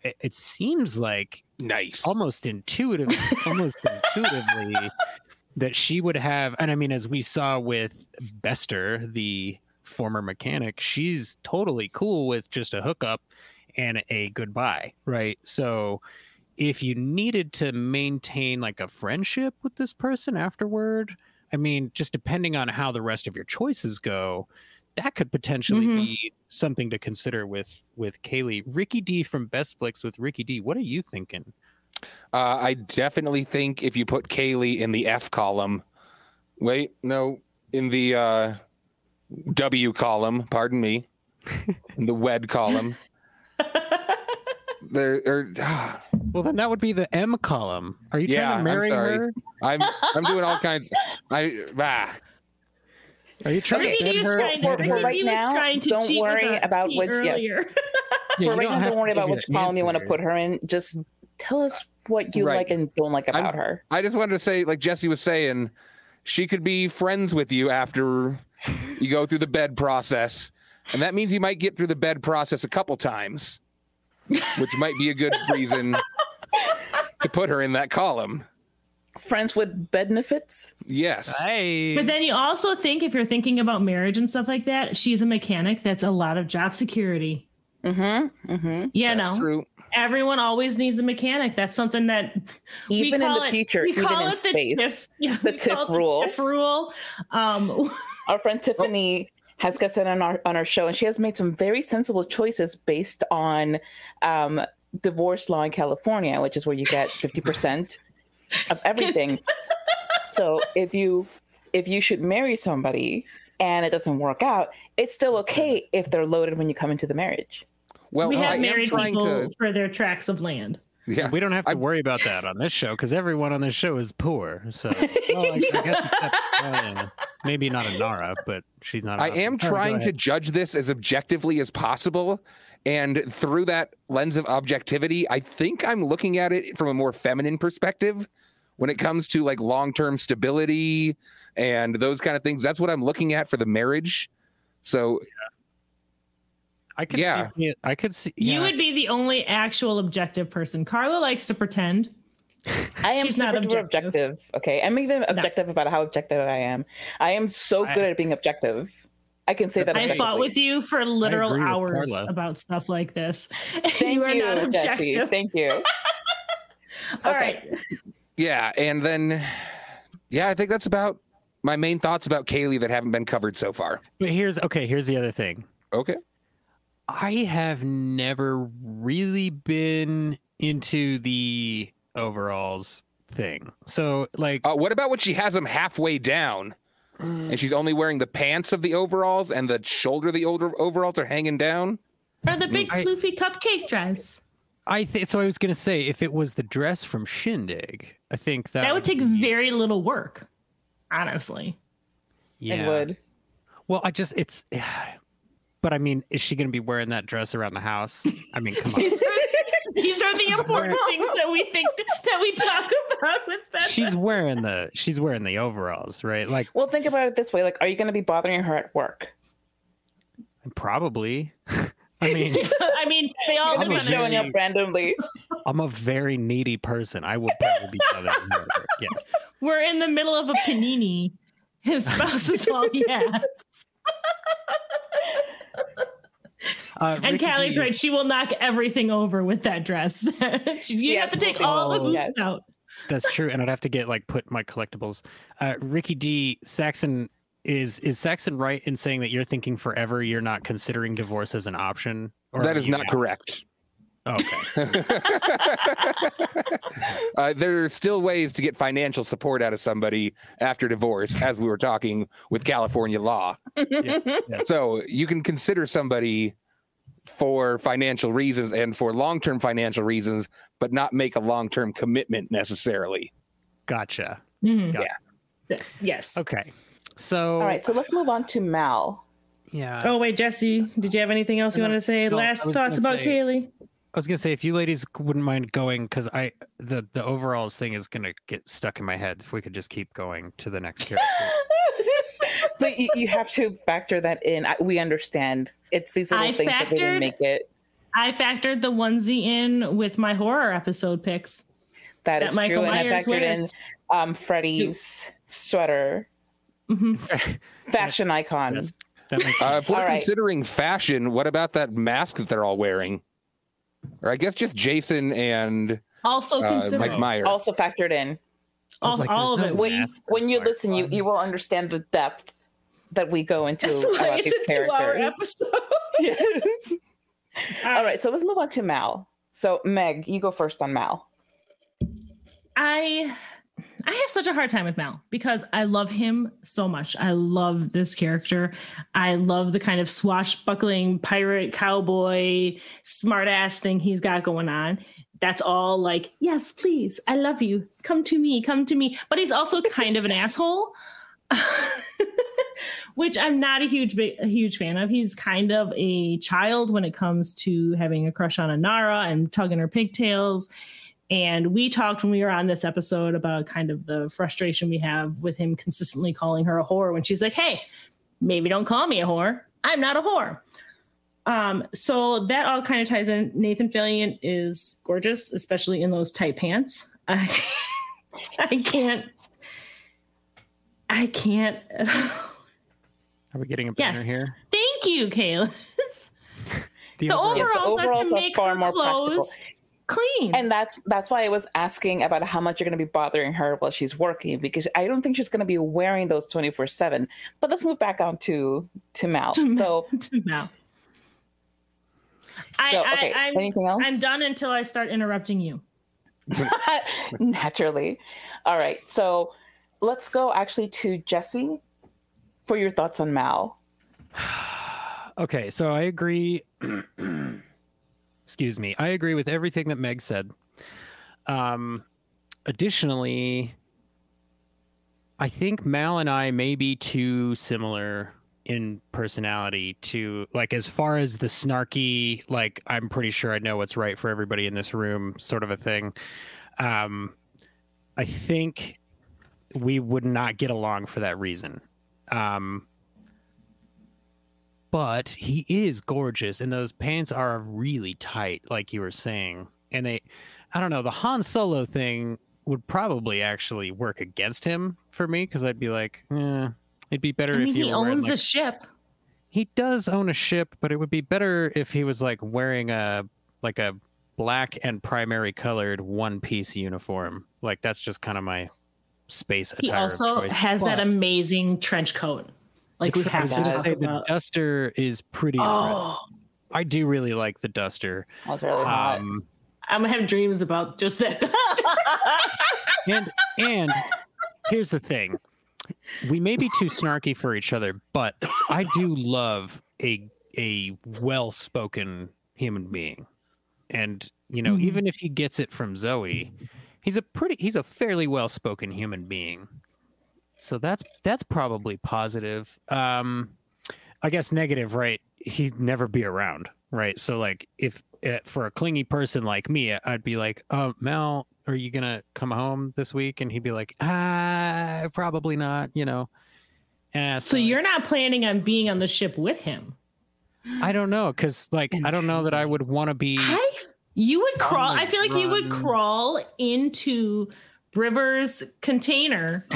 it, it seems like nice, almost intuitive, almost intuitively that she would have and i mean as we saw with bester the former mechanic she's totally cool with just a hookup and a goodbye right so if you needed to maintain like a friendship with this person afterward i mean just depending on how the rest of your choices go that could potentially mm-hmm. be something to consider with with kaylee ricky d from best flicks with ricky d what are you thinking uh, I definitely think if you put Kaylee in the F column, wait, no, in the uh, W column, pardon me, in the WED column. there, there. Ah. Well, then that would be the M column. Are you yeah, trying to marry I'm sorry. her? I'm I'm doing all kinds. I ah. Are you trying to bend her? Trying to, for right now, don't worry about which. Yes. yeah, for right now, don't worry about which column you want to put her in. Just tell us what you right. like and don't like about I'm, her. I just wanted to say, like Jesse was saying, she could be friends with you after you go through the bed process. and that means you might get through the bed process a couple times, which might be a good reason to put her in that column. Friends with benefits? Yes. Hey. But then you also think if you're thinking about marriage and stuff like that, she's a mechanic. That's a lot of job security. Mm-hmm. Mm-hmm. Yeah, That's no. true. Everyone always needs a mechanic. That's something that we Even in the it- future, we even call in it space. the TIFF, yeah, the we call TIFF it rule. TIFF rule. Um, Our friend Tiffany has guested on our on our show, and she has made some very sensible choices based on um, divorce law in California, which is where you get fifty percent of everything. so if you if you should marry somebody and it doesn't work out, it's still okay if they're loaded when you come into the marriage. Well, we have am married people to. for their tracts of land. Yeah. We don't have to I- worry about that on this show because everyone on this show is poor. So well, I, I guess except, uh, maybe not Inara, but she's not. I am trying to judge this as objectively as possible. And through that lens of objectivity, I think I'm looking at it from a more feminine perspective when it comes to like long term stability and those kind of things. That's what I'm looking at for the marriage. So, I could yeah. see. it- I could see. Yeah, You would be the only actual objective person. Carla likes to pretend. I am She's not super duper objective. objective. Okay, I'm even objective about how objective I am. I am so I- good at being objective. I can say that. I fought with you for literal hours about stuff like this. Thank you are you, not Jesse. objective. Thank you. All Okay. right. yeah. And then, yeah, I think that's about my main thoughts about Kaylee that haven't been covered so far. But here's okay. Here's the other thing. Okay. I have never really been into the overalls thing. So like Uh, what about when she has them halfway down and she's only wearing the pants of the overalls and the shoulder of the older overalls are hanging down? Or the big mm. I- floofy cupcake dress. I think so. I was gonna say if it was the dress from Shindig, I think that That would take very little work, honestly. Yeah. It would. Well, I just it's. But I mean, is she gonna be wearing that dress around the house? I mean, come on. These are, these are the important things that we think that we talk about with Beth. she's wearing the she's wearing the overalls, right? Like Well, think about it this way: like, are you going to be bothering her at work? probably. I mean, I mean, they all You're going to be showing up randomly. I'm a very needy person. I would probably be bothered. more. Yes. We're in the middle of a panini. His spouse is all he has. Uh, And Ricky Callie's right. She will knock everything over with that dress. She- you have to take all the Absolutely. hoops out. That's true, and I'd have to get like put my collectibles. Uh, Ricky D. Saxon is is Saxon right in saying that you're thinking forever? You're not considering divorce as an option. Or that are is you not out? correct. Okay. uh, there are still ways to get financial support out of somebody after divorce, as we were talking with California law. Yes, yes. So you can consider somebody for financial reasons and for long term financial reasons, but not make a long term commitment necessarily. Gotcha. Mhm. Got Yeah. Yes. Okay. So All right, so let's move on to Mal. yeah. Oh wait, Jesse, did you have anything else you No, wanted to say? no, Last thoughts about say- Kaylee? I was gonna say if you ladies wouldn't mind going because I the the overalls thing is gonna get stuck in my head. If we could just keep going to the next character. so you, you have to factor that in. I, we understand. It's these little I things that really factored- make it. I factored the onesie in with my horror episode picks. That that is Michael true. And I Myers factored in wears. um, Freddie's sweater, Mhm. fashion icon. Yes, Uh, if we're All right. considering fashion, what about that mask that they're all wearing? Or I guess just Jason and Also uh, Mike Meyer. Also factored in. All, like, all of there's it. When, mask in when you Firefly. listen, you, you will understand the depth that we go into That's why about these it's a two-hour characters. episode. yes. All right, so let's move on to Mal. So Meg, you go first on Mal. I I have such a hard time with Mal because I love him so much. I love this character. I love the kind of swashbuckling pirate cowboy smartass thing he's got going on. That's all like, yes, please, I love you. Come to me, come to me. But he's also kind of an asshole. Which I'm not a huge a huge fan of. He's kind of a child when it comes to having a crush on Inara and tugging her pigtails. And we talked when we were on this episode about kind of the frustration we have with him consistently calling her a whore when she's like, hey, maybe don't call me a whore. I'm not a whore. Um, so that all kind of ties in. Nathan Fillion is gorgeous, especially in those tight pants. I, I can't. I can't. Are we getting a banner yes. here? Thank you, Kayla. the, the, overalls, yes, the overalls are to make far her clothes clean. And that's that's why I was asking about how much you're going to be bothering her while she's working because I don't think she's going to be wearing those 24/7. But let's move back on to to Mal. To so to Mal. I, so, okay. I, am Anything else? I'm done until I start interrupting you. Naturally. All right. So let's go actually to Jesse for your thoughts on Mal. okay. So I agree. Excuse me. I agree with everything that Meg said. Um, additionally, I think Mal and I may be too similar in personality to like as far as the snarky like i'm pretty sure i know what's right for everybody in this room sort of a thing um i think we would not get along for that reason um but he is gorgeous and those pants are really tight like you were saying and they i don't know the han solo thing would probably actually work against him for me because i'd be like eh, It'd be better I mean, if he owns like, a ship. He does own a ship, but it would be better if he was like wearing a like a black and primary colored one piece uniform. Like that's just kind of my space attire. He also has but, that amazing trench coat. Like we have to say the duster is pretty. Oh. I do really like the duster. That's really um, hot. I'm gonna have dreams about just that. and and here's the thing we may be too snarky for each other, but I do love a a well spoken human being. And, you know, mm-hmm. even if he gets it from Zoe, he's a pretty he's a fairly well spoken human being. So that's that's probably positive. Um I guess negative, right? He'd never be around, right? So like if uh, for a clingy person like me, I'd be like, "Oh, Mel, are you gonna come home this week?" And he'd be like, "Ah, probably not," you know. Uh, so, so you're not planning on being on the ship with him? I don't know, because like I don't know that I would want to be. I, you would crawl. I feel like run. you would crawl into River's container.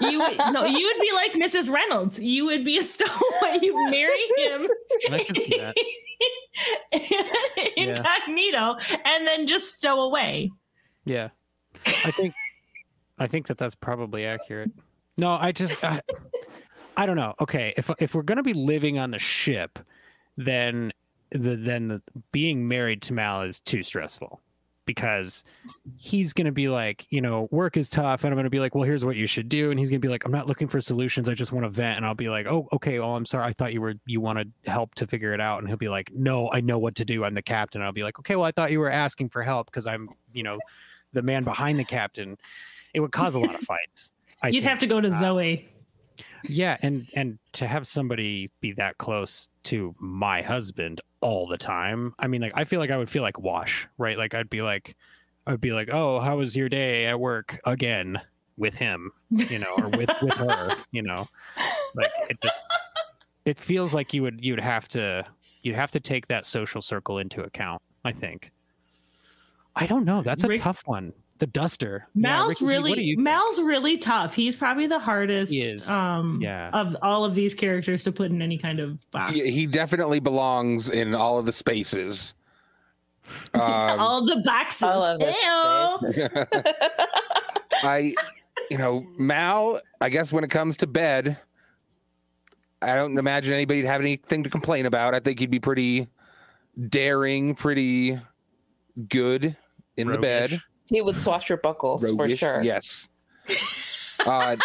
you would no, you would be like Mrs. Reynolds. You would be a stowaway. You marry him. I can see that. incognito yeah. and then just stow away. Yeah. I think I think that that's probably accurate. No, I just I, I don't know. Okay, if if we're going to be living on the ship, then the then the, being married to Mal is too stressful because he's going to be like, you know, work is tough. And I'm going to be like, well, here's what you should do. And he's going to be like, I'm not looking for solutions. I just want to vent. And I'll be like, oh, okay. Well, I'm sorry. I thought you were, you wanted help to figure it out. And he'll be like, no, I know what to do. I'm the captain. And I'll be like, okay, well, I thought you were asking for help because I'm, you know, the man behind the captain. It would cause a lot of fights. I You'd think. have to go to uh, Zoe. Yeah, and and to have somebody be that close to my husband all the time. I mean, like I feel like I would feel like Wash, right? Like I'd be like, I'd be like, oh, how was your day at work again with him, you know, or with with her, you know, like it just it feels like you would you'd have to you'd have to take that social circle into account. I think. I don't know. That's a Rick, tough one the duster. Mal's yeah, really Mal's really tough. He's probably the hardest he is. um yeah. of all of these characters to put in any kind of box. He, he definitely belongs in all of the spaces. Um, all the boxes. All of I you know, Mal, I guess when it comes to bed, I don't imagine anybody'd have anything to complain about. I think he'd be pretty daring, pretty good in Roguish. the bed. He would swash swashbuckles Roguish, for sure. Yes. Uh,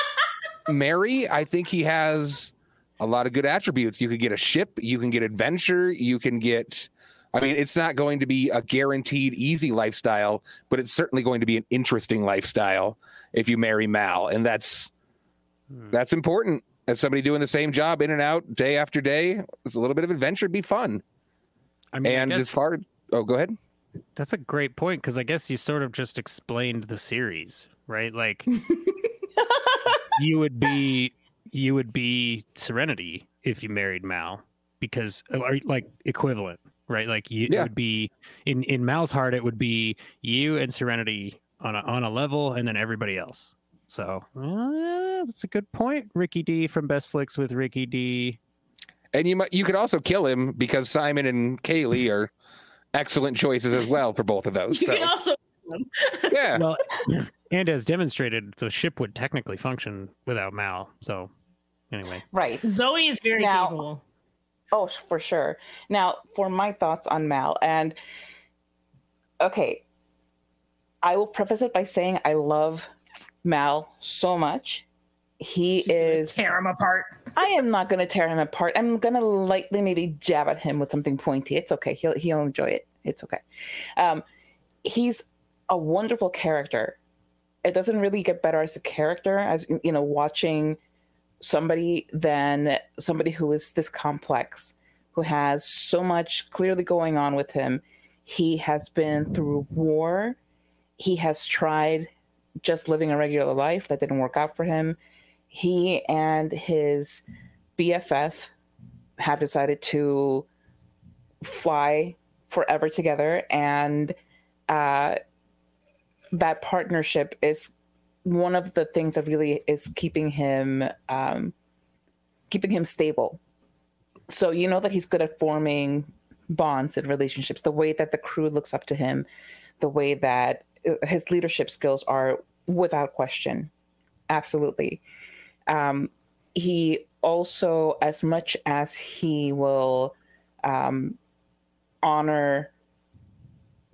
Mary, I think he has a lot of good attributes. You could get a ship, you can get adventure, you can get. I mean, it's not going to be a guaranteed easy lifestyle, but it's certainly going to be an interesting lifestyle if you marry Mal, and that's hmm. that's important. As somebody doing the same job in and out day after day, it's a little bit of adventure. It'd be fun. I mean, and I guess... as far, oh, go ahead. That's a great point because I guess you sort of just explained the series, right? Like you would be you would be Serenity if you married Mal because uh, like equivalent, right? Like you yeah. it would be in in Mal's heart it would be you and Serenity on a on a level and then everybody else. So uh, that's a good point. Ricky D from Best Flicks with Ricky D. And you might you could also kill him because Simon and Kaylee are excellent choices as well for both of those. You so. can also yeah. Well, and as demonstrated, the ship would technically function without Mal. So anyway. Right. Zoe is very now, capable. Oh, for sure. Now, for my thoughts on Mal, and okay, I will preface it by saying I love Mal so much. He She's is tear him apart. I am not going to tear him apart. I'm going to lightly maybe jab at him with something pointy. It's okay. He'll he'll enjoy it. It's okay. Um, he's a wonderful character. It doesn't really get better as a character as you know watching somebody than somebody who is this complex, who has so much clearly going on with him. He has been through war. He has tried just living a regular life that didn't work out for him. He and his BFF have decided to fly forever together, and uh, that partnership is one of the things that really is keeping him um, keeping him stable. So you know that he's good at forming bonds and relationships. The way that the crew looks up to him, the way that uh, his leadership skills are without question, absolutely. Um, he also, as much as he will um, honor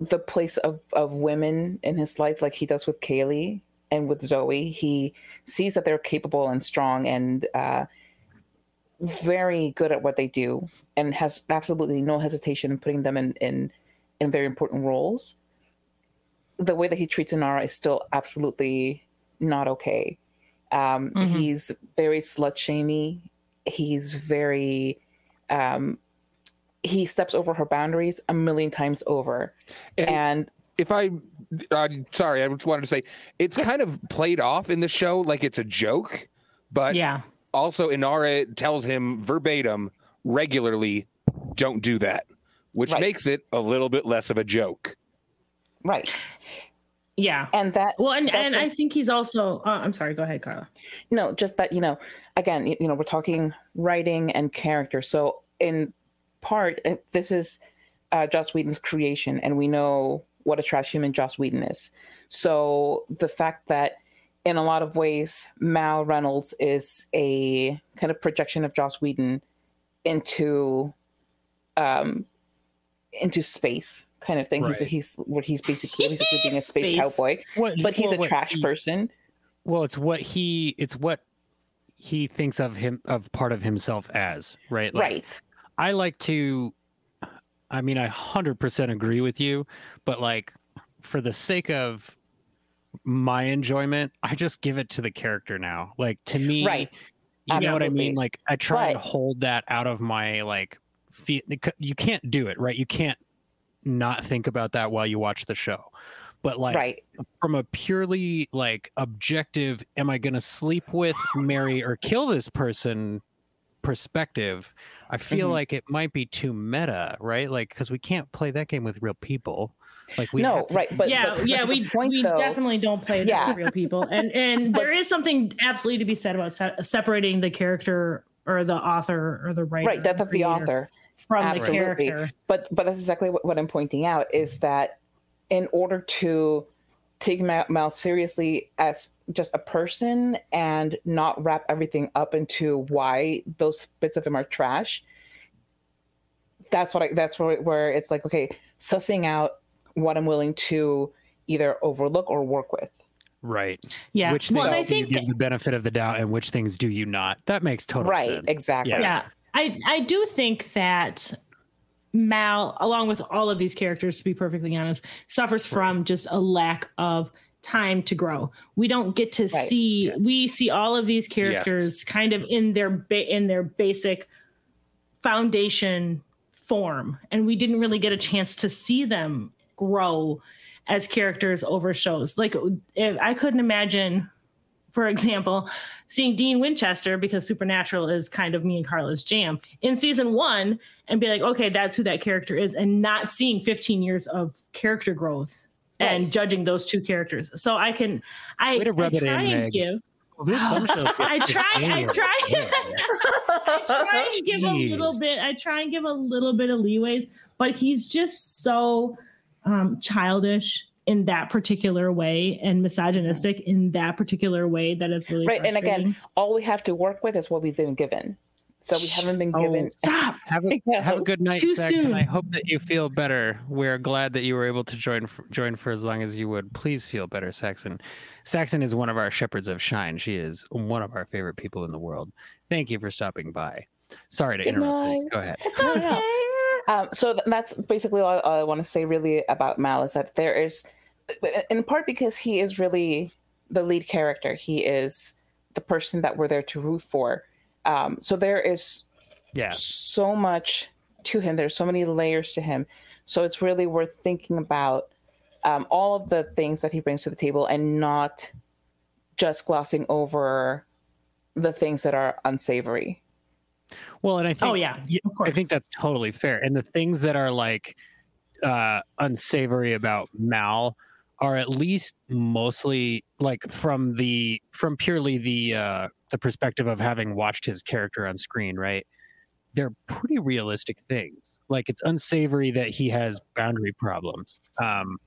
the place of, of women in his life, like he does with Kaylee and with Zoe. He sees that they're capable and strong and uh, very good at what they do, and has absolutely no hesitation in putting them in in, in very important roles. The way that he treats Inara is still absolutely not okay. Um, mm-hmm. He's very slut shamey. He's very um, he steps over her boundaries a million times over. And, and if I, uh, sorry, I just wanted to say it's kind of played off in the show like it's a joke, but yeah. Also, Inara tells him verbatim regularly, "Don't do that," which right. makes it a little bit less of a joke. Right. Yeah. And that well, and, and a, I think he's also. Uh, I'm sorry. Go ahead, Carla. No, just that you know, again, you, you know, we're talking writing and character. So in part, this is uh, Joss Whedon's creation, and we know what a trash human Joss Whedon is. So the fact that in a lot of ways, Mal Reynolds is a kind of projection of Joss Whedon into um, into space kind of thing. Right. He's he's what he's basically basically being a space, space. cowboy, what, but he's well, a trash he, person. Well, it's what he it's what he thinks of him of part of himself as right. Like, right. I like to I mean I 100% agree with you, but like for the sake of my enjoyment, I just give it to the character now. Like to me, right. You Absolutely. know what I mean? Like I try but, and hold that out of my like feet. You can't do it, right? You can't not think about that while you watch the show. But like right. from a purely like objective, am I going to sleep with, marry, or kill this person perspective? I feel mm-hmm. like it might be too meta, right? Like because we can't play that game with real people. Like we no, to, right? But yeah, but, yeah, we point, we though, definitely don't play yeah. with real people, and and but, there is something absolutely to be said about se- separating the character or the author or the writer, right? That's of the author from absolutely. the character. But but that's exactly what, what I'm pointing out is that in order to take Mal, Mal seriously as just a person and not wrap everything up into why those bits of him are trash. That's what I, that's where, where it's like, okay, sussing out what I'm willing to either overlook or work with. Right. Yeah. Which things well, I think, you give the benefit of the doubt and which things do you not? That makes total right, sense. Right. Exactly. Yeah. yeah. I, I do think that Mal, along with all of these characters, to be perfectly honest, suffers from just a lack of time to grow. We don't get to right. see yes. we see all of these characters yes. kind of in their ba- in their basic foundation form and we didn't really get a chance to see them grow as characters over shows. Like if, I couldn't imagine for example, seeing Dean Winchester because Supernatural is kind of me and Carla's jam in season one and be like, okay, that's who that character is, and not seeing 15 years of character growth right. and judging those two characters. So I can, I, I try in, and Meg. give. I try, I try, I try and give a little bit. I try and give a little bit of leeways, but he's just so um, childish in that particular way and misogynistic in that particular way that it's really right. And again, all we have to work with is what we've been given. So we haven't been oh, given. Oh, stop. Have a, have a good night, Too Saxon. I hope that you feel better. We're glad that you were able to join for, join for as long as you would. Please feel better, Saxon. Saxon is one of our shepherds of shine. She is one of our favorite people in the world. Thank you for stopping by. Sorry to good interrupt. Night. Go ahead. It's okay. Oh, Um, so that's basically all, all I want to say really about Mal is that there is, in part because he is really the lead character. He is the person that we're there to root for. Um, so there is yeah so much to him. There's so many layers to him. So it's really worth thinking about um, all of the things that he brings to the table and not just glossing over the things that are unsavory. Well, and I think, oh yeah, I think that's totally fair. And the things that are like uh, unsavory about Mal are at least mostly like from the from purely the uh, the perspective of having watched his character on screen, right? They're pretty realistic things. Like it's unsavory that he has boundary problems. Um,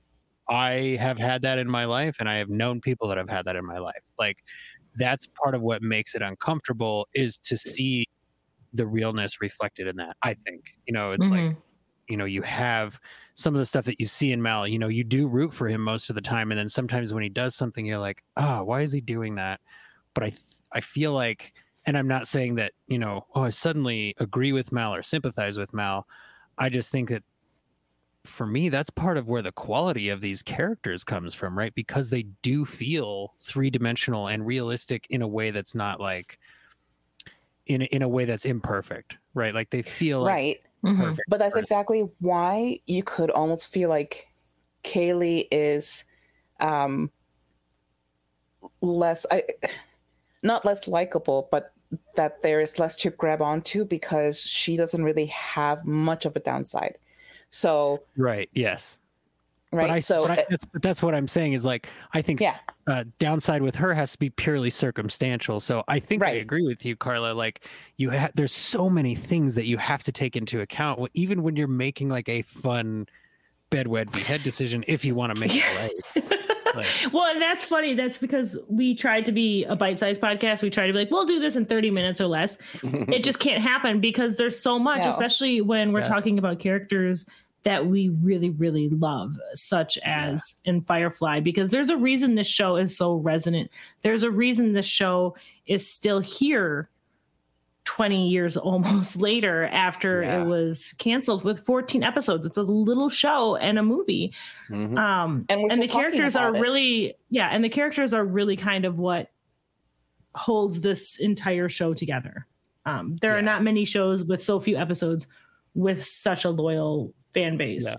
I have had that in my life, and I have known people that have had that in my life. Like that's part of what makes it uncomfortable is to see the realness reflected in that. I think you know it's mm-hmm. like you know you have some of the stuff that you see in Mal. You know you do root for him most of the time, and then sometimes when he does something, you're like, ah, oh, why is he doing that? But I I feel like, and I'm not saying that you know, oh, I suddenly agree with Mal or sympathize with Mal. I just think that for me that's part of where the quality of these characters comes from right because they do feel three-dimensional and realistic in a way that's not like in in a way that's imperfect, right? Like they feel like right. Mm-hmm. But that's exactly why you could almost feel like Kaylee is um less I not less likable, but that there is less to grab onto because she doesn't really have much of a downside. So Right, yes right? But I, so but I, that's, but that's what I'm saying is like I think yeah. uh, downside with her has to be purely circumstantial. So I think right. I agree with you, Carla. Like you have, there's so many things that you have to take into account, even when you're making like a fun bedwed head decision. If you want to make it right. Like, well, and that's funny. That's because we tried to be a bite-sized podcast. We tried to be like, we'll do this in 30 minutes or less. it just can't happen because there's so much, no. especially when we're yeah. talking about characters that we really, really love, such as yeah. in Firefly, because there's a reason this show is so resonant. There's a reason this show is still here 20 years almost later after yeah. it was canceled with 14 episodes. It's a little show and a movie. Mm-hmm. Um, and, and the characters are it. really, yeah, and the characters are really kind of what holds this entire show together. Um, there yeah. are not many shows with so few episodes with such a loyal fan base. Yeah.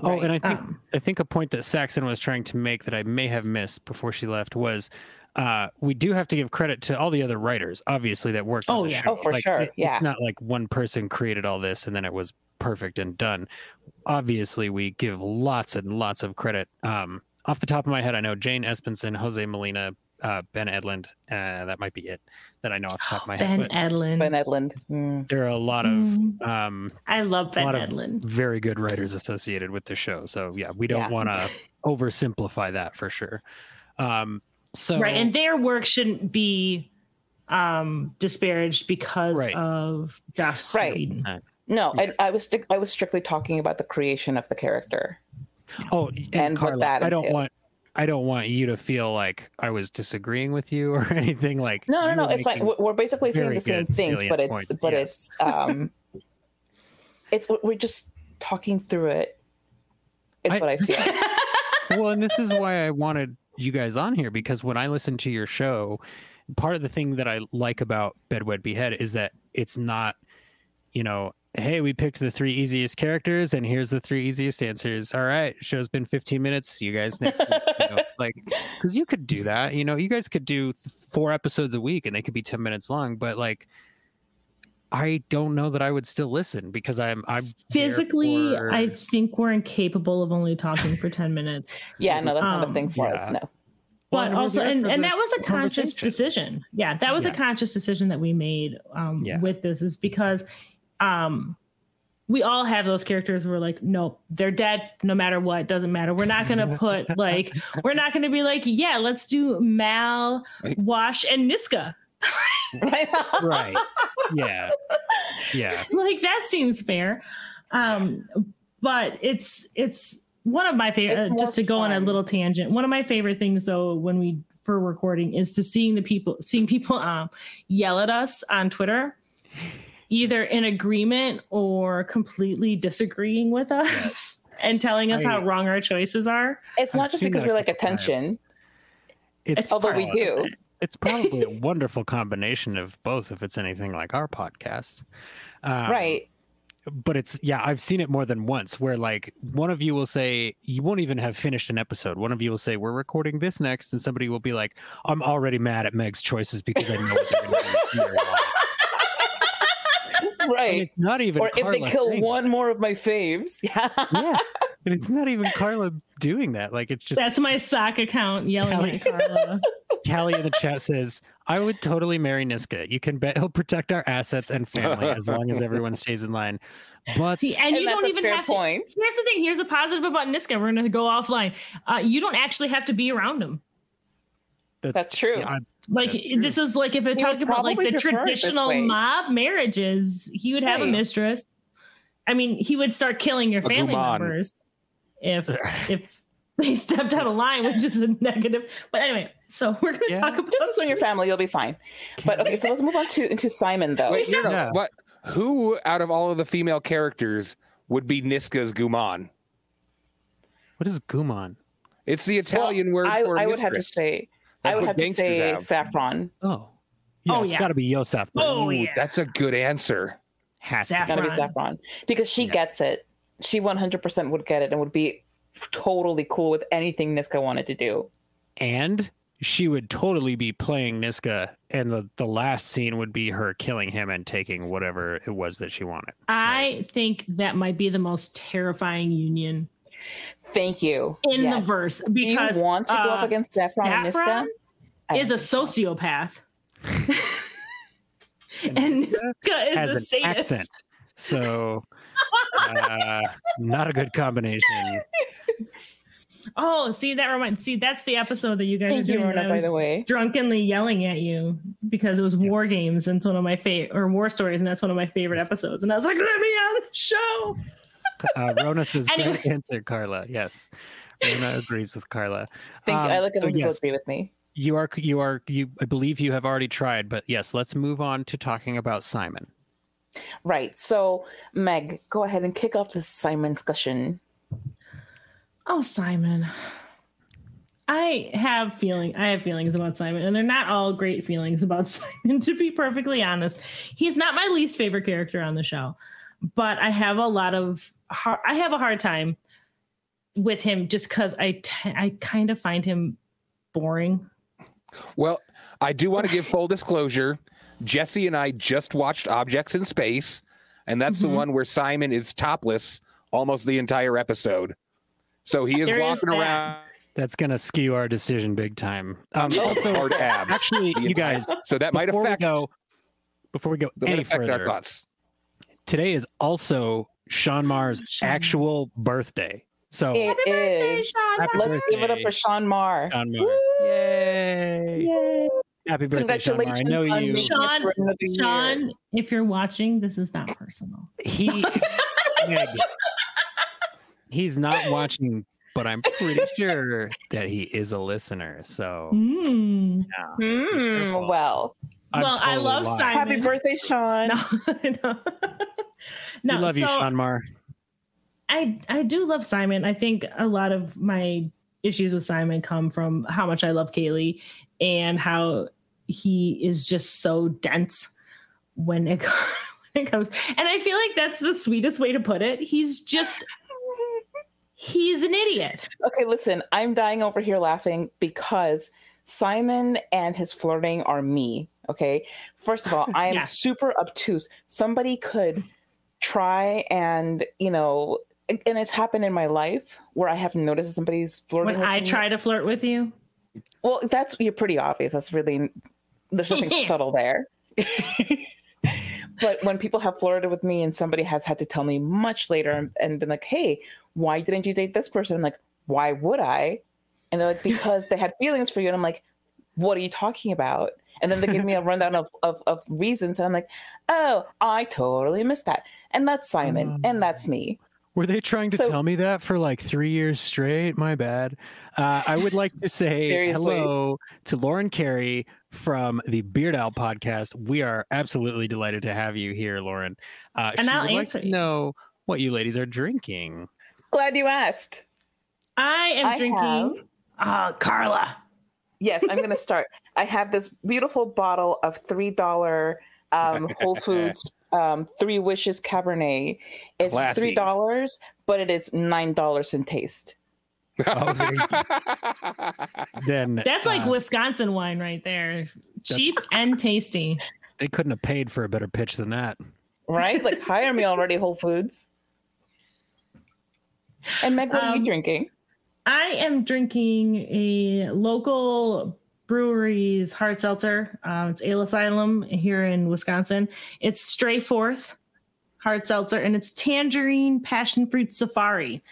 Oh, right? and I think um, I think a point that Saxon was trying to make that I may have missed before she left was uh, we do have to give credit to all the other writers, obviously, that worked oh, on the yeah. show. Oh, for like, sure. It, yeah. It's not like one person created all this and then it was perfect and done. Obviously, we give lots and lots of credit. Um, off the top of my head, I know Jane Espenson, Jose Molina, uh, Ben Edlund. Uh, that might be it that I know off the top of my ben head. Ben Edlund. Ben Edlund. Mm. There are a lot of. Mm. Um, I love Ben Edlund. Very good writers associated with the show. So yeah, we don't yeah. want to oversimplify that for sure. Um, so right, and their work shouldn't be um, disparaged because right. of Joss right. Whedon. No, and I was st- I was strictly talking about the creation of the character. Oh, and, and Carla, that I don't want I don't want you to feel like I was disagreeing with you or anything like. No, no, no. It's like we're basically saying the same things, but it's points. but it's um, it's we're just talking through it. It's I, what I feel. well, and this is why I wanted you guys on here because when I listen to your show, part of the thing that I like about Bed Wed Behead is that it's not, you know, hey, we picked the three easiest characters, and here's the three easiest answers. All right, show's been 15 minutes. See you guys next week. You know, like because you could do that. You know, you guys could do four episodes a week and they could be ten minutes long, but like. I don't know that I would still listen because I'm I'm physically for... I think we're incapable of only talking for 10 minutes. yeah, no, that's um, not a thing for yeah. us. No. But well, also and, and that was a conscious decision. Yeah, that was yeah. a conscious decision that we made um, yeah. with this is because um we all have those characters we're like, nope, they're dead no matter what, doesn't matter. We're not gonna put like we're not gonna be like, yeah, let's do Mal, Wash, and Niska. right. Yeah. Yeah. Like that seems fair. Um, but it's it's one of my favorite uh, just to go fun. on a little tangent. One of my favorite things though when we for recording is to seeing the people seeing people um yell at us on Twitter either in agreement or completely disagreeing with us and telling us I, how wrong our choices are. It's not I've just because we're like attention. It's, it's although we do. It's probably a wonderful combination of both if it's anything like our podcast. Um, right. But it's, yeah, I've seen it more than once where like one of you will say, you won't even have finished an episode. One of you will say, we're recording this next. And somebody will be like, I'm already mad at Meg's choices because I know what they're going to do right. it's not even. Or Carla if they kill one more of my faves. Yeah. yeah. And it's not even Carla doing that. Like it's just that's my sock account yelling Callie, at Carla. Callie in the chat says, "I would totally marry Niska. You can bet he'll protect our assets and family as long as everyone stays in line." But see, and, and you don't even have point. to. Here's the thing. Here's the positive about Niska. We're going to go offline. Uh, you don't actually have to be around him. That's, that's true. Yeah, like this is like if we're talking about like the traditional mob marriages, he would have right. a mistress. I mean, he would start killing your family members if if they stepped out of line, which is a negative. But anyway, so we're going to yeah. talk about just on your family, you'll be fine. But okay, so let's move on to into Simon though. Wait, yeah. what? Who out of all of the female characters would be Niska's Guman? What is Guman? It's the Italian well, word I, for I would have to say that's I would have to say have. saffron. Oh, yeah, oh, it's yeah. got to be Yosef. Oh, yeah. That's a good answer. Has got to be saffron because she yeah. gets it. She 100% would get it and would be totally cool with anything Niska wanted to do. And she would totally be playing Niska, and the, the last scene would be her killing him and taking whatever it was that she wanted. I right? think that might be the most terrifying union Thank you. In yes. the verse, because you want to go uh, up against Saffron, Saffron is a sociopath, and Niska is a sadist. Accent. So, uh, not a good combination. Oh, see that reminds. See, that's the episode that you guys Thank are doing. You, Rona, by the way, drunkenly yelling at you because it was yeah. war games, and it's one of my favorite, or war stories, and that's one of my favorite episodes. And I was like, let me on the show. Uh, Rona says, anyway. great answer, Carla. Yes. Rona agrees with Carla. Thank um, you. I look at so yes, agree with me. You are, you are, you, I believe you have already tried, but yes, let's move on to talking about Simon. Right. So, Meg, go ahead and kick off the Simon discussion. Oh, Simon. I have feeling I have feelings about Simon, and they're not all great feelings about Simon, to be perfectly honest. He's not my least favorite character on the show but I have a lot of hard, I have a hard time with him just because I t- I kind of find him boring. Well, I do want to give full disclosure. Jesse and I just watched Objects in Space, and that's mm-hmm. the one where Simon is topless almost the entire episode. So he is there walking is around. That's gonna skew our decision big time. Um, also, hard abs. Actually, you guys. So that might affect. We go, before we go any further, our thoughts today is also Sean Maher's Sean. actual birthday. So it is. Let's birthday. give it up for Sean Maher. Sean Maher. Yay. Yay. Happy birthday, Sean Maher. I know you. Sean, Sean, if you're watching, this is not personal. He he's not watching, but I'm pretty sure that he is a listener. So mm. Yeah, mm, well. I'm well, totally I love lying. Simon. Happy birthday, Sean. No, no. no, we love so you, Sean Maher. I I do love Simon. I think a lot of my issues with Simon come from how much I love Kaylee and how he is just so dense when it, when it comes. And I feel like that's the sweetest way to put it. He's just He's an idiot. Okay, listen, I'm dying over here laughing because Simon and his flirting are me. Okay. First of all, I am yeah. super obtuse. Somebody could try and, you know, and it's happened in my life where I have noticed somebody's flirting. When I me. try to flirt with you? Well, that's you're pretty obvious. That's really there's nothing subtle there. but when people have flirted with me and somebody has had to tell me much later and, and been like, hey, why didn't you date this person? I'm like, why would I? And they're like, because they had feelings for you. And I'm like, what are you talking about? And then they give me a rundown of, of, of reasons. And I'm like, oh, I totally missed that. And that's Simon. Um, and that's me. Were they trying to so, tell me that for like three years straight? My bad. Uh, I would like to say hello to Lauren Carey from the Beard Owl podcast. We are absolutely delighted to have you here, Lauren. Uh, and I'll answer like to know what you ladies are drinking. Glad you asked. I am I drinking. Have... Uh, Carla. Yes, I'm going to start. I have this beautiful bottle of three dollar um, Whole Foods um, Three Wishes Cabernet. It's Classy. three dollars, but it is nine dollars in taste. oh, then that's like uh, Wisconsin wine right there, cheap and tasty. They couldn't have paid for a better pitch than that, right? Like hire me already, Whole Foods. And Meg, what um, are you um, drinking? I am drinking a local brewery's hard seltzer. Um, it's Ale Asylum here in Wisconsin. It's Stray Forth hard seltzer, and it's Tangerine Passion Fruit Safari.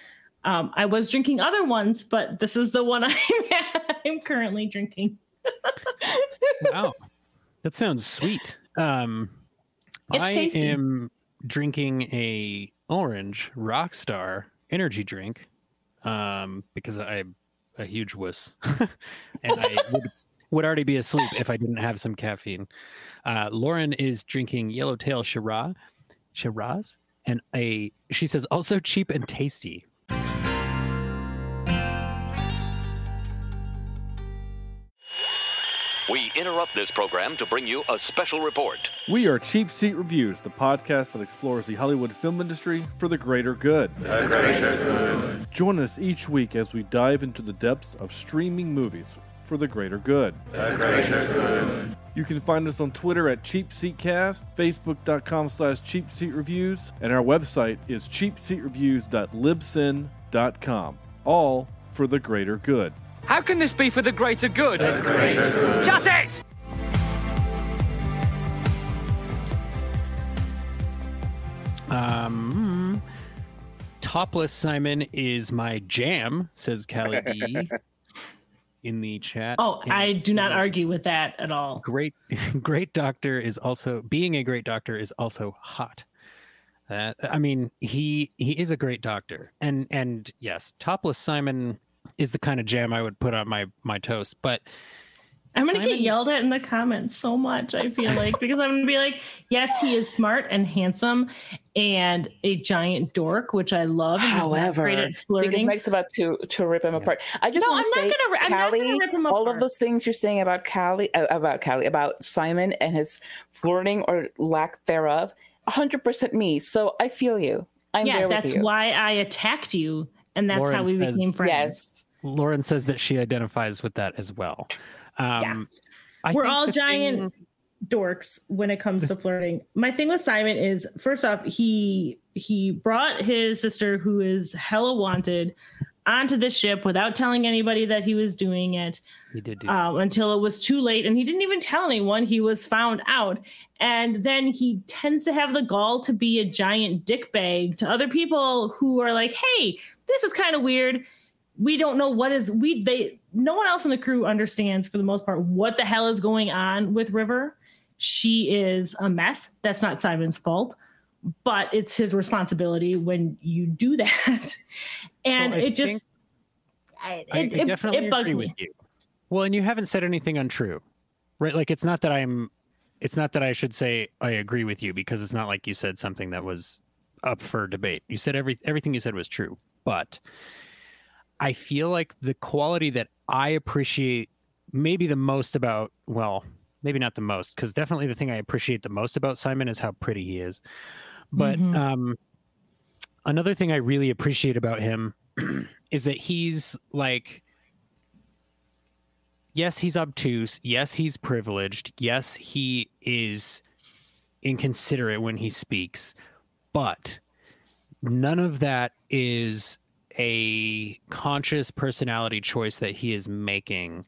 Um, I was drinking other ones, but this is the one I'm, I'm currently drinking. wow, that sounds sweet. Um, it's I tasty. am drinking a orange Rockstar energy drink um, because I'm a huge wuss, and I would, would already be asleep if I didn't have some caffeine. Uh, Lauren is drinking Yellowtail Shiraz, Shiraz, and a she says also cheap and tasty. We interrupt this program to bring you a special report. We are Cheap Seat Reviews, the podcast that explores the Hollywood film industry for the greater good. The greater good. Join us each week as we dive into the depths of streaming movies for the greater good. The greater good. You can find us on Twitter at CheapSeatCast, Facebook.com slash CheapSeatReviews, and our website is CheapSeatReviews.libsyn.com. All for the greater good. How can this be for the greater good? The greater good. Shut it! Um, topless Simon is my jam, says Callie D. in the chat. Oh, and I do not argue with that at all. Great, great doctor is also being a great doctor is also hot. That I mean, he he is a great doctor, and and yes, topless Simon is the kind of jam I would put on my my toast. But I'm gonna Simon... get yelled at in the comments so much. I feel like because I'm gonna be like, yes, he is smart and handsome and a giant dork, which I love. However, because Mike's about to to rip him apart. I just no, want to say, gonna, Callie, all apart. of those things you're saying about Callie, uh, about Callie, about Simon and his flirting or lack thereof, 100% me. So I feel you. I'm yeah, that's why I attacked you and that's Lauren how we says, became friends. Yes. Lauren says that she identifies with that as well. Um, yeah. We're all giant thing... dorks when it comes to flirting. My thing with Simon is first off, he he brought his sister, who is hella wanted, onto the ship without telling anybody that he was doing it. He did do uh, until it was too late, and he didn't even tell anyone. He was found out, and then he tends to have the gall to be a giant dick bag to other people who are like, "Hey, this is kind of weird." We don't know what is we they no one else in the crew understands for the most part what the hell is going on with River. She is a mess. That's not Simon's fault but it's his responsibility when you do that. and so it just I, I, it, I definitely it, agree me. with you. Well, and you haven't said anything untrue, right? Like it's not that I'm, it's not that I should say I agree with you because it's not like you said something that was up for debate. You said every everything you said was true, but I feel like the quality that I appreciate maybe the most about well, maybe not the most because definitely the thing I appreciate the most about Simon is how pretty he is. But mm-hmm. um, another thing I really appreciate about him is that he's like yes, he's obtuse. Yes, he's privileged. Yes, he is inconsiderate when he speaks. But none of that is a conscious personality choice that he is making.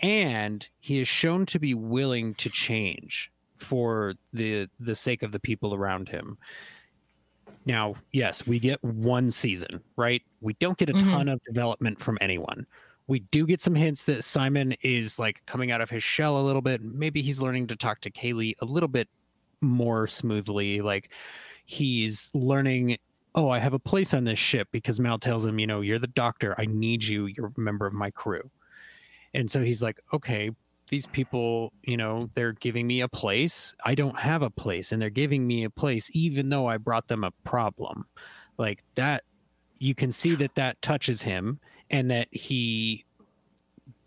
And he is shown to be willing to change for the the sake of the people around him. Now, yes, we get one season, right? We don't get a mm-hmm. ton of development from anyone we do get some hints that Simon is like coming out of his shell a little bit. Maybe he's learning to talk to Kaylee a little bit more smoothly. Like he's learning, oh, I have a place on this ship because Mal tells him, you know, you're the doctor. I need you. You're a member of my crew. And so he's like, okay, these people, you know, they're giving me a place. I don't have a place and they're giving me a place, even though I brought them a problem. Like that, you can see that that touches him and that he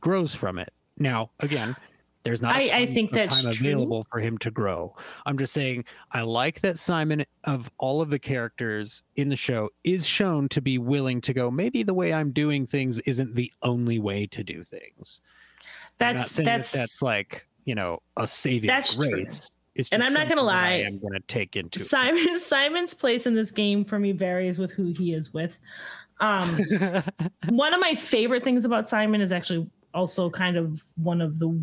grows from it. Now, again, there's not I, I think that's time available for him to grow. I'm just saying I like that Simon of all of the characters in the show is shown to be willing to go, maybe the way I'm doing things isn't the only way to do things. That's that's that that's like, you know, a saving that's grace. True. It's and I'm not gonna lie. I'm gonna take into Simon. Simon's place in this game for me varies with who he is with. Um, one of my favorite things about Simon is actually also kind of one of the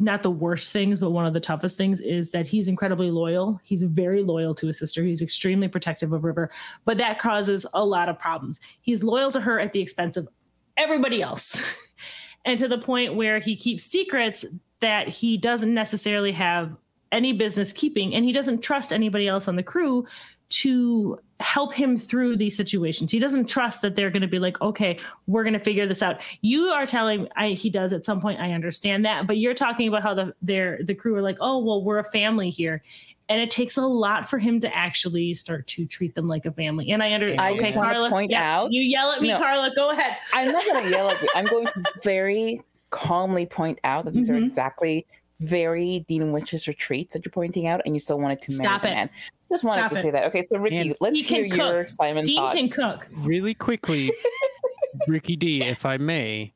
not the worst things, but one of the toughest things is that he's incredibly loyal. He's very loyal to his sister. He's extremely protective of River, but that causes a lot of problems. He's loyal to her at the expense of everybody else. and to the point where he keeps secrets that he doesn't necessarily have any business keeping and he doesn't trust anybody else on the crew to help him through these situations. He doesn't trust that they're going to be like, okay, we're going to figure this out. You are telling I, he does at some point. I understand that, but you're talking about how the their the crew are like, oh well, we're a family here, and it takes a lot for him to actually start to treat them like a family. And I understand. I okay, Carla, point yeah, out. You yell at me, no, Carla. Go ahead. I'm not going to yell at you. I'm going to very calmly point out that these mm-hmm. are exactly very demon Winchester traits that you're pointing out, and you still wanted to stop it. Man. Just wanted Stop to it. say that. Okay, so Ricky, and let's hear cook. your Simon Dean thoughts. can cook really quickly. Ricky D, if I may,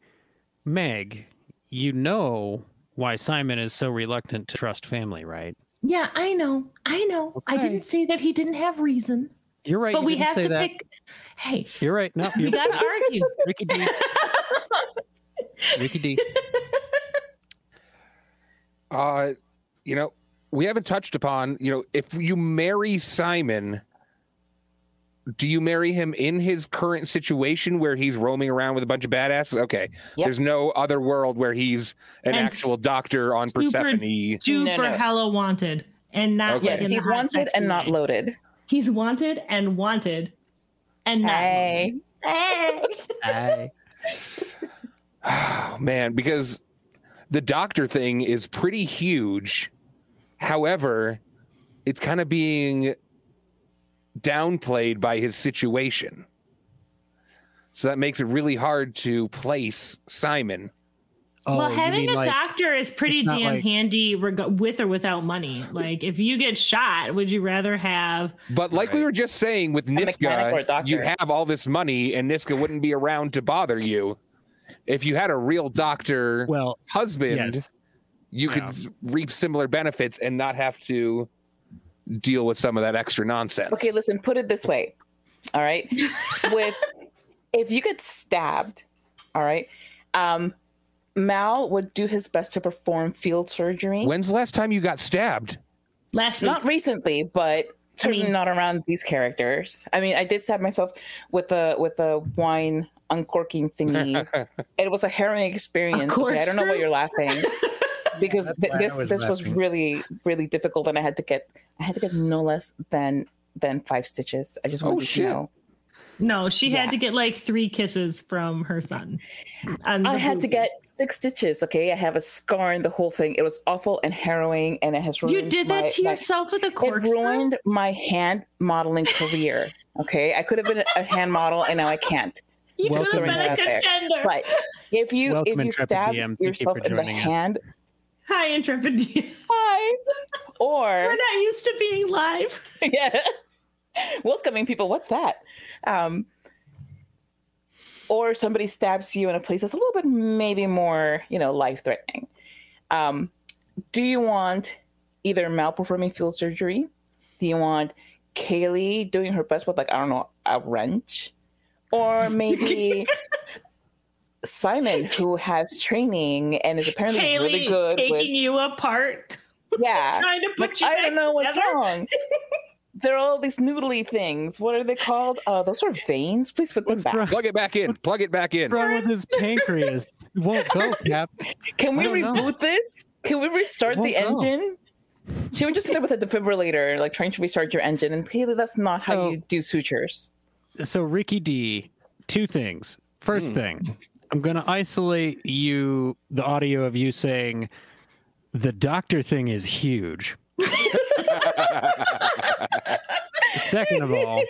Meg, you know why Simon is so reluctant to trust family, right? Yeah, I know. I know. Okay. I didn't say that he didn't have reason. You're right. But you we have to that. pick. Hey, you're right. No, you got to argue. Ricky D. Ricky D. Uh, you know, we haven't touched upon, you know, if you marry Simon, do you marry him in his current situation where he's roaming around with a bunch of badasses? Okay. Yep. There's no other world where he's an and actual doctor on Persephone. Super no, no. hella wanted and not okay. yes, he's wanted and not loaded. He's wanted and wanted and not hey. Hey. hey. oh, man, because the doctor thing is pretty huge However, it's kind of being downplayed by his situation. So that makes it really hard to place Simon. Oh, well, having a like, doctor is pretty damn like, handy reg- with or without money. Like, if you get shot, would you rather have? But like right. we were just saying with Niska, you have all this money, and Niska wouldn't be around to bother you. If you had a real doctor, well, husband, yes you yeah. could reap similar benefits and not have to deal with some of that extra nonsense. Okay, listen, put it this way. All right. with if you get stabbed, all right, um, Mal would do his best to perform field surgery. When's the last time you got stabbed? Last week. Not recently, but certainly I mean, not around these characters. I mean, I did stab myself with a with a wine uncorking thingy. it was a harrowing experience. Okay, I don't know why you're laughing. because th- this was this was really really difficult, and I had to get I had to get no less than than five stitches. I just wanted oh, to know. No, she yeah. had to get like three kisses from her son. I had to get six stitches. Okay, I have a scar in the whole thing. It was awful and harrowing, and it has ruined. You did that my, to my, yourself with a corkscrew. It ruined my hand modeling career. Okay, I could have been a hand model, and now I can't. You could have been a contender. But if you Welcome if you stab yourself you in the us. hand Hi, Intrepid. Hi. Or we're not used to being live. yeah. Welcoming people. What's that? Um, or somebody stabs you in a place that's a little bit maybe more, you know, life threatening. Um, do you want either Mal performing field surgery? Do you want Kaylee doing her best with like I don't know a wrench, or maybe Simon who has training and is apparently Kaylee really good taking with you apart. yeah trying to put like, you I back don't know what's together. wrong. There are all these noodly things. What are they called? Uh, those are veins. Please put them What's back. wrong? Plug it back in. Plug it back in. What's wrong with his pancreas? It won't go, Cap. Can we I don't know. reboot this? Can we restart the go. engine? She would just sit there with a defibrillator, like trying to restart your engine. And clearly, that's not how you do sutures. So Ricky D, two things. First Hmm. thing, I'm gonna isolate you the audio of you saying the doctor thing is huge. Second of all,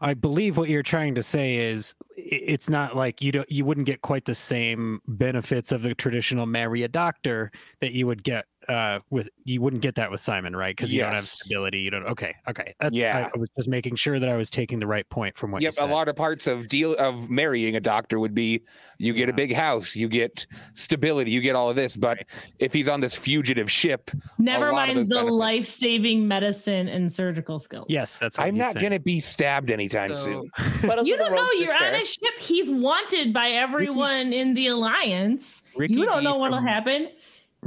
I believe what you're trying to say is it's not like you don't you wouldn't get quite the same benefits of the traditional marry a doctor that you would get uh with you wouldn't get that with Simon, right? Because you don't have stability. You don't okay, okay. That's Yeah. I, I was just making sure that I was taking the right point from what Yep, you said. a lot of parts of deal of marrying a doctor would be you get a big house, you get stability, you get all of this. But if he's on this fugitive ship, Never mind the benefits. life-saving medicine and surgical skills. Yes, that's what I'm not saying. gonna be stabbed anytime So- soon. But You don't know. You're on a ship. He's wanted by everyone in the alliance. Ricky you don't D know what'll happen.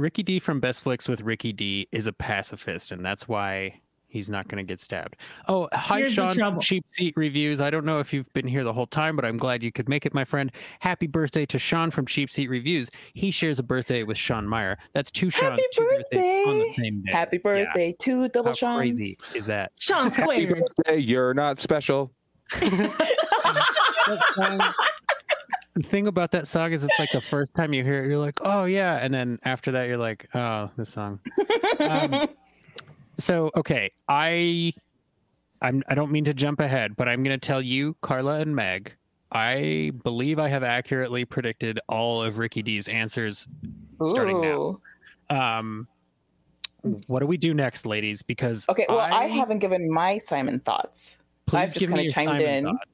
Ricky D from Best Flicks with Ricky D is a pacifist, and that's why he's not going to get stabbed. Oh, hi, Here's Sean. from trouble. Cheap Seat Reviews. I don't know if you've been here the whole time, but I'm glad you could make it, my friend. Happy birthday to Sean from Cheap Seat Reviews. He shares a birthday with Sean Maher. That's two Sean's, Happy two birthdays on the birthday. same day. Happy Yeah. birthday to Double How Sean. crazy is that? Sean Happy birthday, you're not special. The thing about that song is it's like the first time you hear it, you're like, oh yeah, and then after that you're like, oh, this song. Um, so okay, I, I'm I don't mean to jump ahead, but I'm going to tell you, Carla and Meg. I believe I have accurately predicted all of Ricky D's answers starting now. Um, what do we do next, ladies? Because Okay, well, I, haven't given my Simon thoughts. Please I've just kinda your chimed Simon in. thought.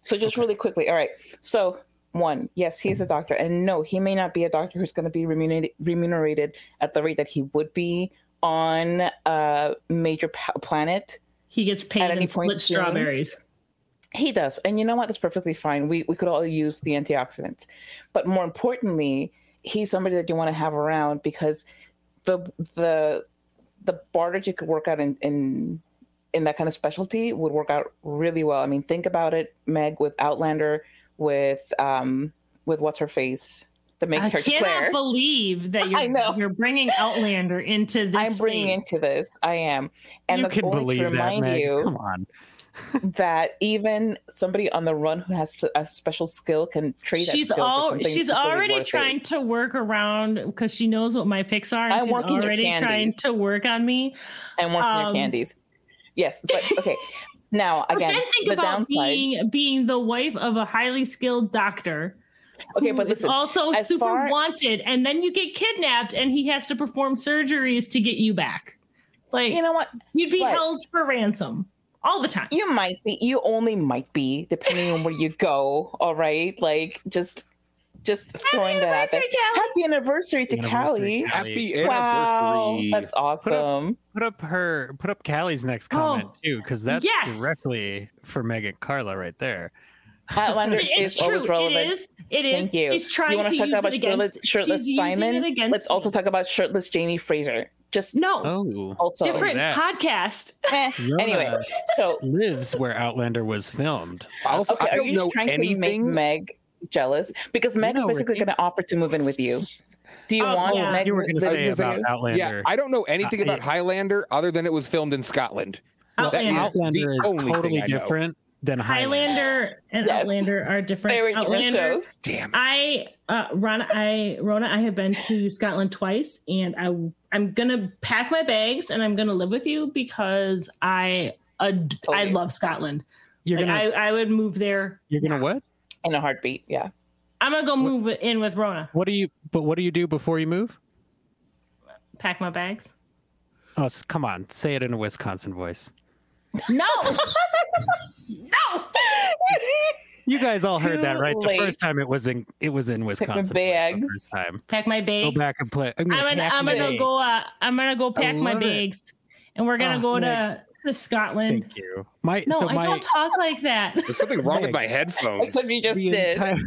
So just Okay. really quickly, all right. So one, yes, he is a doctor, and no, he may not be a doctor who's going to be remunerated, remunerated at the rate that he would be on a major pa- planet. He gets paid At any in point soon. strawberries. He does, and you know what? That's perfectly fine. We we could all use the antioxidants, but more importantly, he's somebody that you want to have around because the the the barter you could work out in in in that kind of specialty would work out really well. I mean, think about it, Meg, with Outlander, with um with what's her face, the main I character cannot Claire. believe that you're, know. you're bringing Outlander into this. I'm bringing space. into this. I am, and you that's can believe to that, remind Meg. you Come on. that even somebody on the run who has a special skill can trade. that She's skill all something she's already worth it. trying to work around because she knows what my picks are. And I'm she's working already trying to work on me. and working your um, candies. Yes, but okay. Now again, But then think the about downside. being being the wife of a highly skilled doctor. Okay, but is listen, also super far- wanted, and then you get kidnapped, and he has to perform surgeries to get you back. Like you know what? you'd be but- held for ransom all the time. You might be. You only might be, depending on where you go. All right, like just, just throwing that out there. Callie. Happy anniversary to Anniversary, Callie. Callie. Happy Wow, that's awesome. Put up her put up Callie's next comment Oh, too, because that's yes. directly for Meg and Carla right there. Outlander It's is always true. relevant. It is. It is. Thank you. She's trying you want to talk use about it shirtless, shirtless she's using Simon? It against Let's also talk about shirtless Jamie Fraser. Just no Oh, also different that. podcast. eh. Rona Anyway, so lives where Outlander was filmed. Also, okay, I are don't you know trying to make anything. Meg jealous? Because Meg know, is basically going to offer to move in with you. Do you Oh, want yeah. Meg? You were going to say about you? Outlander. yeah, I don't know anything Uh, about it- Highlander other than it was filmed in Scotland. Well, Outlander. Outlander is only totally thing I know. different than Highlander. Highlander and Yes. Outlander are different. Very different Outlander. shows. Damn. I, uh, Rona, I, Rona, I have been to Scotland twice, and I, I'm gonna pack my bags and I'm gonna live with you because I, ad- I love Scotland. You're Like, gonna I, I would move there. you're gonna what? In a heartbeat, yeah. I'm gonna go move in with Rona. What do you? But what do you do before you move? Pack my bags. Oh, come on, say it in a Wisconsin voice. No, no. You guys all heard that, right? Late. The first time it was in it was in Wisconsin. Pack my bags. time. Pack my bags. Go back and play. I'm gonna, I'm gonna, I'm gonna go. Uh, I'm gonna go pack my bags, it. and we're gonna oh, go to to Scotland. Thank you. My no, so I don't talk like that. There's something wrong with my headphones. Except you just the did. Entire,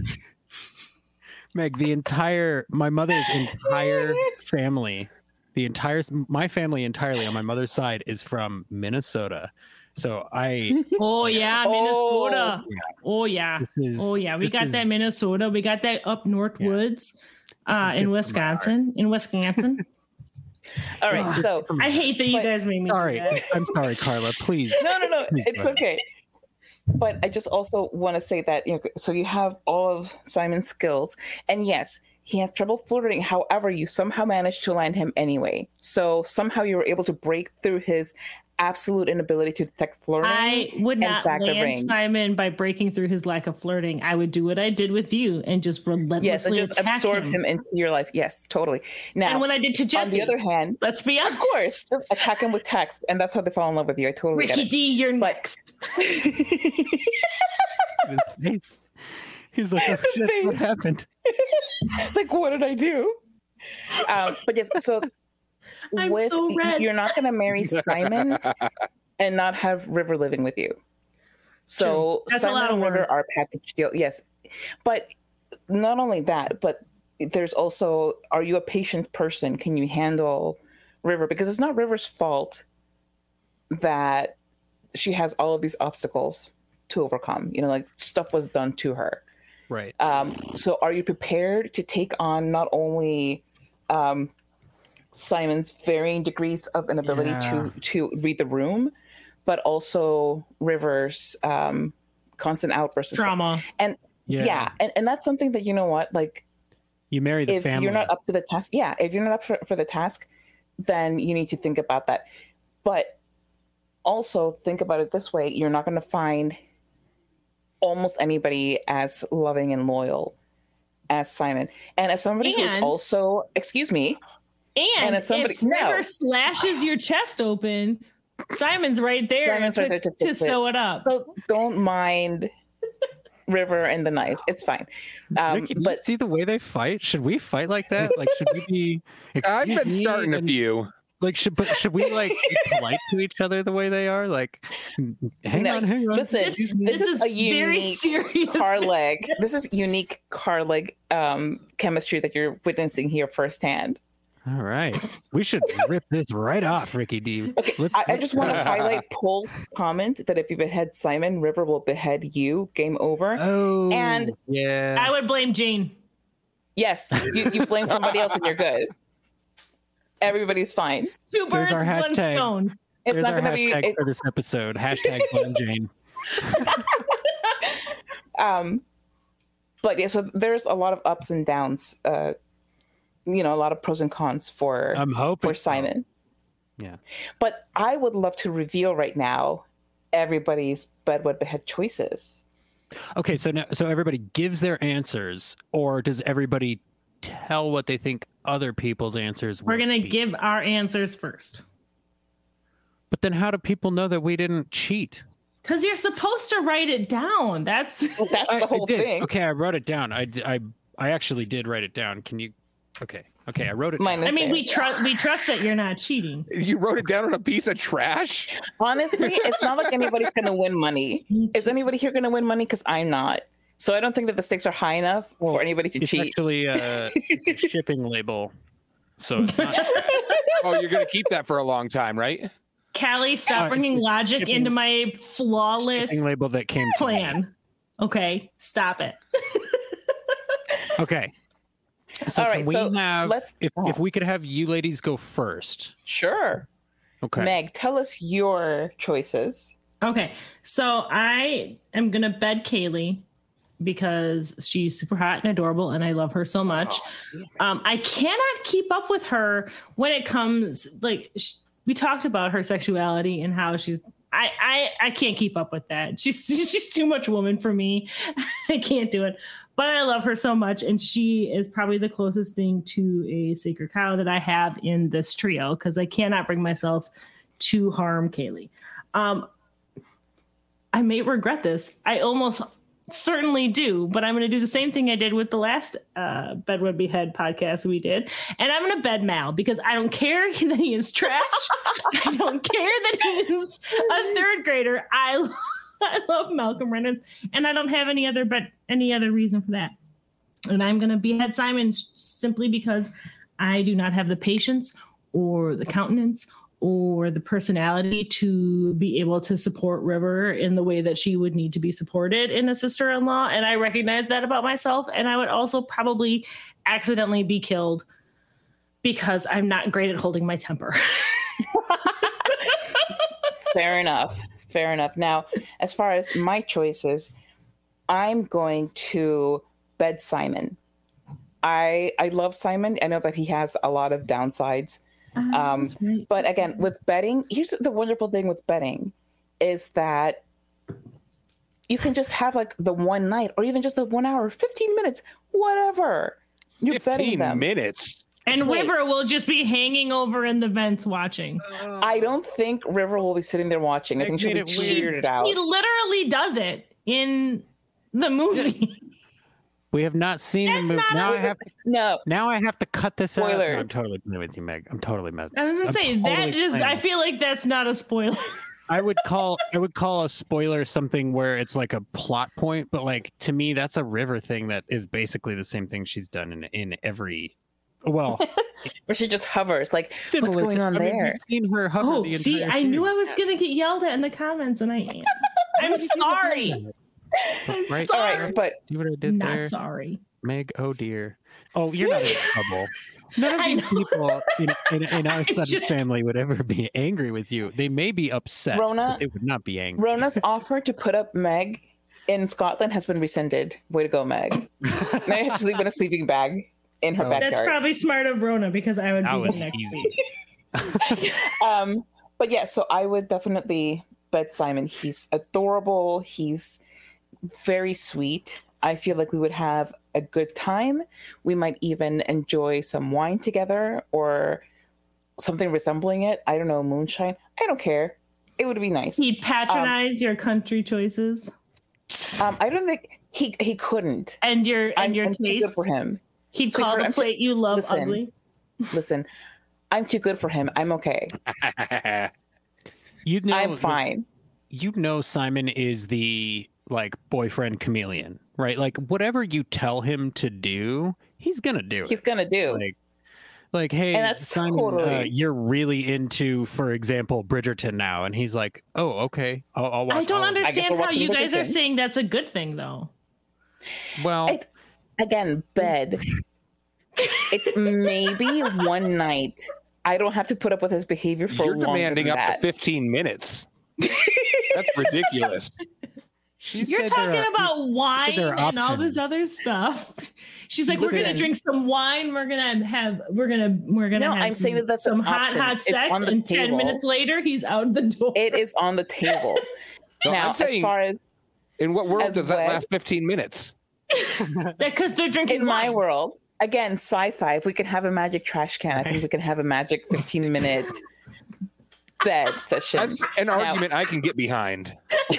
Meg, the entire my mother's entire family, the entire my family entirely on my mother's side is from Minnesota. So I Oh yeah, Minnesota. Oh, oh yeah. Is, oh yeah. We got is, that Minnesota. We got that up north yeah. woods uh in Wisconsin. In Wisconsin. All right. So I hate that you guys made me. Sorry. I'm sorry, Carla. Please. No, no, no. Please it's okay. But I just also want to say that you know, so you have all of Simon's skills, and yes, he has trouble flirting. However, you somehow managed to land him anyway. So somehow you were able to break through his absolute inability to detect flirting. I would not land Simon by breaking through his lack of flirting. I would do what I did with you and just relentlessly yes, and just absorb him. him. into your life. Yes, totally. Now, and when I did to Jesse, on the other hand, let's be honest. of course, just attack him with text, and that's how they fall in love with you. I totally Ricky D, you're but, next. He's like, oh, shit, what happened? like, what did I do? Um, but yes, so I'm with so red. you're not going to marry Simon and not have River living with you. So Simon and River are package deal. Yes, but not only that, but there's also are you a patient person? Can you handle River? Because it's not River's fault that she has all of these obstacles to overcome. You know, like stuff was done to her. Right. Um, so are you prepared to take on not only um, Simon's varying degrees of inability yeah. to to read the room, but also River's um, constant outbursts drama. And yeah. yeah, and, and that's something that you know what, like you marry the family. if family. You're not up to the task. Yeah, if you're not up for, for the task, then you need to think about that. But also think about it this way: you're not going to find almost anybody as loving and loyal as Simon. And as somebody and, who's also, excuse me, and, and somebody, if River no. slashes your chest open, Simon's right there, Simon's to, right there to, to sew it up. So don't mind River and the knife. It's fine. Um, Ricky, but see the way they fight? Should we fight like that? Like, should we be? I've been starting and, a few. Like, should but should we like be polite to each other the way they are? Like, hang no, on, hang on. Listen, this, this, this is, a unique serious car leg. This is unique car leg um, chemistry that you're witnessing here firsthand. All right. We should rip this right off, Ricky D. Okay. Let's, I, I just want to highlight Paul's comment that if you behead Simon, River will behead you. Game over. Oh, and yeah. I would blame Jayne. Yes, you, you blame somebody else and you're good. Everybody's fine. Two birds, one hashtag. stone. It's There's not going to be it, for this episode. Hashtag blame Jayne. um, but yeah, so there's a lot of ups and downs. Uh, you know a lot of pros and cons for I'm hoping for Simon. So. Yeah. But I would love to reveal right now everybody's Bed Wed Behead choices. Okay, so now so everybody gives their answers, or does everybody tell what they think other people's answers We're gonna give our answers first. But then how do people know that we didn't cheat? Because you're supposed to write it down. That's well, that's the whole thing. Okay, I wrote it down. I, I I actually did write it down. Can you Okay. Okay, I wrote it. Mine I mean, we trust we trust that you're not cheating. You wrote it down on a piece of trash. Honestly, it's not like anybody's going to win money. Is anybody here going to win money? Because I'm not. So I don't think that the stakes are high enough well, for anybody to it's cheat. Actually, a shipping label. So it's not. oh, you're going to keep that for a long time, right? Callie, stop uh, bringing logic shipping, into my flawless shipping label that came plan. Okay, stop it. okay. So All right, we so have let's if, if we could have you ladies go first. Sure. Okay. Meg, tell us your choices. Okay. So I am gonna bed Kaylee because she's super hot and adorable and I love her so much. Oh, um, I cannot keep up with her when it comes like sh- we talked about her sexuality and how she's I, I I can't keep up with that. She's she's too much woman for me. I can't do it but I love her so much, and she is probably the closest thing to a sacred cow that I have in this trio because I cannot bring myself to harm Kaylee. Um, I may regret this. I almost certainly do, but I'm going to do the same thing I did with the last uh, Bed Wed Behead podcast we did. And I'm going to bed Mal because I don't care that he is trash. I don't care that he is a third grader. I, I love Malcolm Reynolds and I don't have any other, but any other reason for that. And I'm going to behead Simon simply because I do not have the patience or the countenance or the personality to be able to support River in the way that she would need to be supported in a sister in law. And I recognize that about myself. And I would also probably accidentally be killed because I'm not great at holding my temper. Fair enough. Fair enough. Now, as far as my choices, I'm going to bed Simon. I I love Simon. I know that he has a lot of downsides Ah, um, right. But again, with betting, here's the wonderful thing with betting is that you can just have like the one night or even just the one hour, 15 minutes, whatever. You're 15 them. minutes. And Wait. River will just be hanging over in the vents watching. I don't think River will be sitting there watching. I think she'll be cheered it out. He literally does it in the movie. We have not seen That's the movie. Now I have to, no. Now I have to cut this Spoilers. out. No, I'm totally playing with you, Meg. I'm totally messing. I was gonna I'm say totally that just. I feel like that's not a spoiler. I would call I would call a spoiler something where it's like a plot point, but like to me, that's a river thing that is basically the same thing she's done in in every. Well, where she just hovers, like what's going on I mean, there? seen her hover. Oh, see, I knew I was gonna get yelled at in the comments, and I am. I'm sorry. right? Sorry, All right, but see what I did not there? sorry. Meg, oh dear. Oh, you're not in trouble. None of these people in, in, in our son just... family would ever be angry with you. They may be upset. Rona, they would not be angry. Rona's offer to put up Meg in Scotland has been rescinded. Way to go, Meg. Meg has to sleep in a sleeping bag in her oh, backyard. That's probably smart of Rona because I would that be the next easy. um, but yeah, so I would definitely bet Simon. He's adorable. He's very sweet. I feel like we would have a good time. We might even enjoy some wine together or something resembling it. I don't know, moonshine. I don't care. It would be nice. He'd patronize um, your country choices. Um, I don't think he he couldn't. And your and I'm, your I'm taste for him. He'd so call the plate you love listen, ugly. Listen, I'm too good for him. I'm okay. you know, I'm fine. You know, Simon is the like boyfriend chameleon, right? Like whatever you tell him to do, he's gonna do. It. He's gonna do. Like, like hey, and that's Simon, uh, totally... uh, you're really into, for example, Bridgerton now, and he's like, oh, okay, I'll, I'll watch. I don't understand I how you guys are saying that's a good thing, though. Well, it, again, bed. it's maybe one night. I don't have to put up with his behavior for. You're demanding up that. to 15 minutes. That's ridiculous. She You're talking about wine and all this other stuff. She's like, Listen, we're gonna drink some wine. We're gonna have. We're gonna. We're gonna. No, have I'm some, saying that that's some hot, option. hot sex. And table. ten minutes later, he's out the door. It is on the table. no, now, saying, as far as in what world does that last 15 minutes? Because they're drinking. In wine. my world, again, sci-fi. If we could have a magic trash can, I think we can have a magic 15 minute bed session. That's an now, argument I can get behind.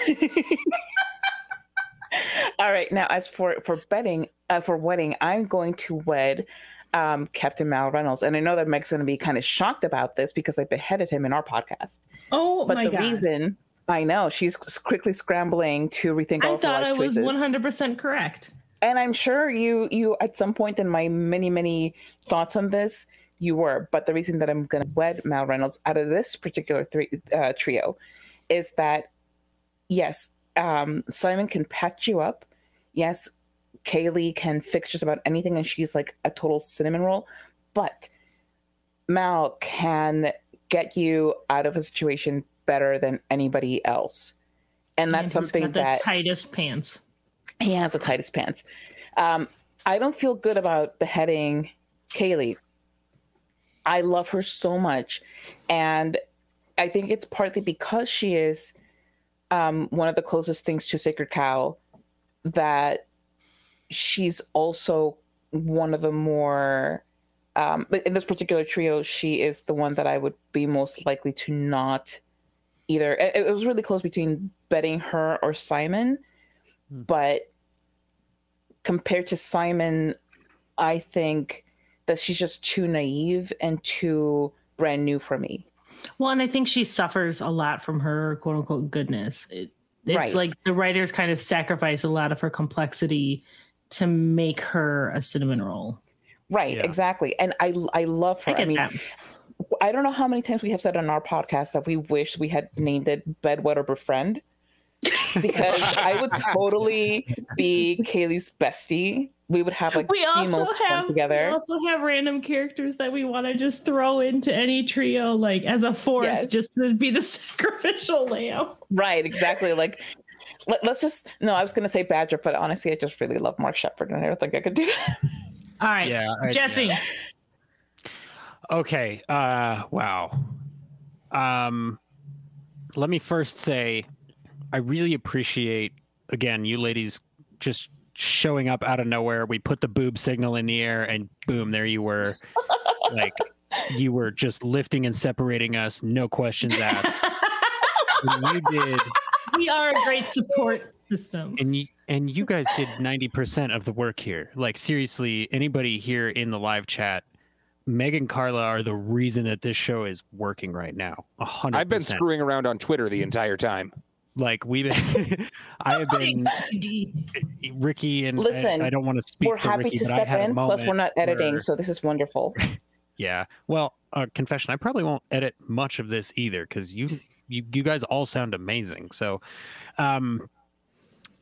All right. Now, as for for betting uh, for wedding, I'm going to wed um, Captain Mal Reynolds, and I know that Meg's going to be kind of shocked about this because I beheaded him in our podcast. Oh but my the God. reason I know she's quickly scrambling to rethink. All the time. I thought I was 100 percent correct, and I'm sure you you at some point in my many many thoughts on this you were. But the reason that I'm going to wed Mal Reynolds out of this particular three, uh, trio is that yes, um, Simon can patch you up. Yes, Kaylee can fix just about anything, and she's like a total cinnamon roll. But Mal can get you out of a situation better than anybody else, and that's and something that tightest pants. He has the tightest pants. Um, I don't feel good about beheading Kaylee. I love her so much, and I think it's partly because she is um, one of the closest things to Sacred Cow that she's also one of the more um, in this particular trio, she is the one that I would be most likely to not either. It, it was really close between betting her or Simon. But compared to Simon, I think that she's just too naive and too brand new for me. Well, and I think she suffers a lot from her quote unquote goodness. It, it's right. like the writers kind of sacrifice a lot of her complexity to make her a cinnamon roll. Right, yeah. exactly. And I I love her. I, I mean, that. I don't know how many times we have said on our podcast that we wish we had named it Bedwetter Befriend because I would totally be Kaylee's bestie. We would have like we also have together. We also have random characters that we want to just throw into any trio, like as a fourth, yes. just to be the sacrificial lamb. Right, exactly. Like let, us just no, I was gonna say Badger, but honestly, I just really love Mark Sheppard, and I don't think I could do that. All right, yeah, I, Jesse. Yeah. Okay. Uh, wow. Um, let me first say I really appreciate again you ladies just showing up out of nowhere. We put the boob signal in the air and boom, there you were. like you were just lifting and separating us, no questions asked. you did we are a great support system. And you and you guys did 90% of the work here. Like seriously, anybody here in the live chat Meg and Carla are the reason that this show is working right now. hundred. I've been screwing around on Twitter the entire time. Like we've been, I have been Ricky and listen. I, I don't want to speak. We're happy Ricky, to step in. Plus, we're not editing, where, so this is wonderful. Yeah. Well, uh, confession. I probably won't edit much of this either because you, you, you guys all sound amazing. So, um,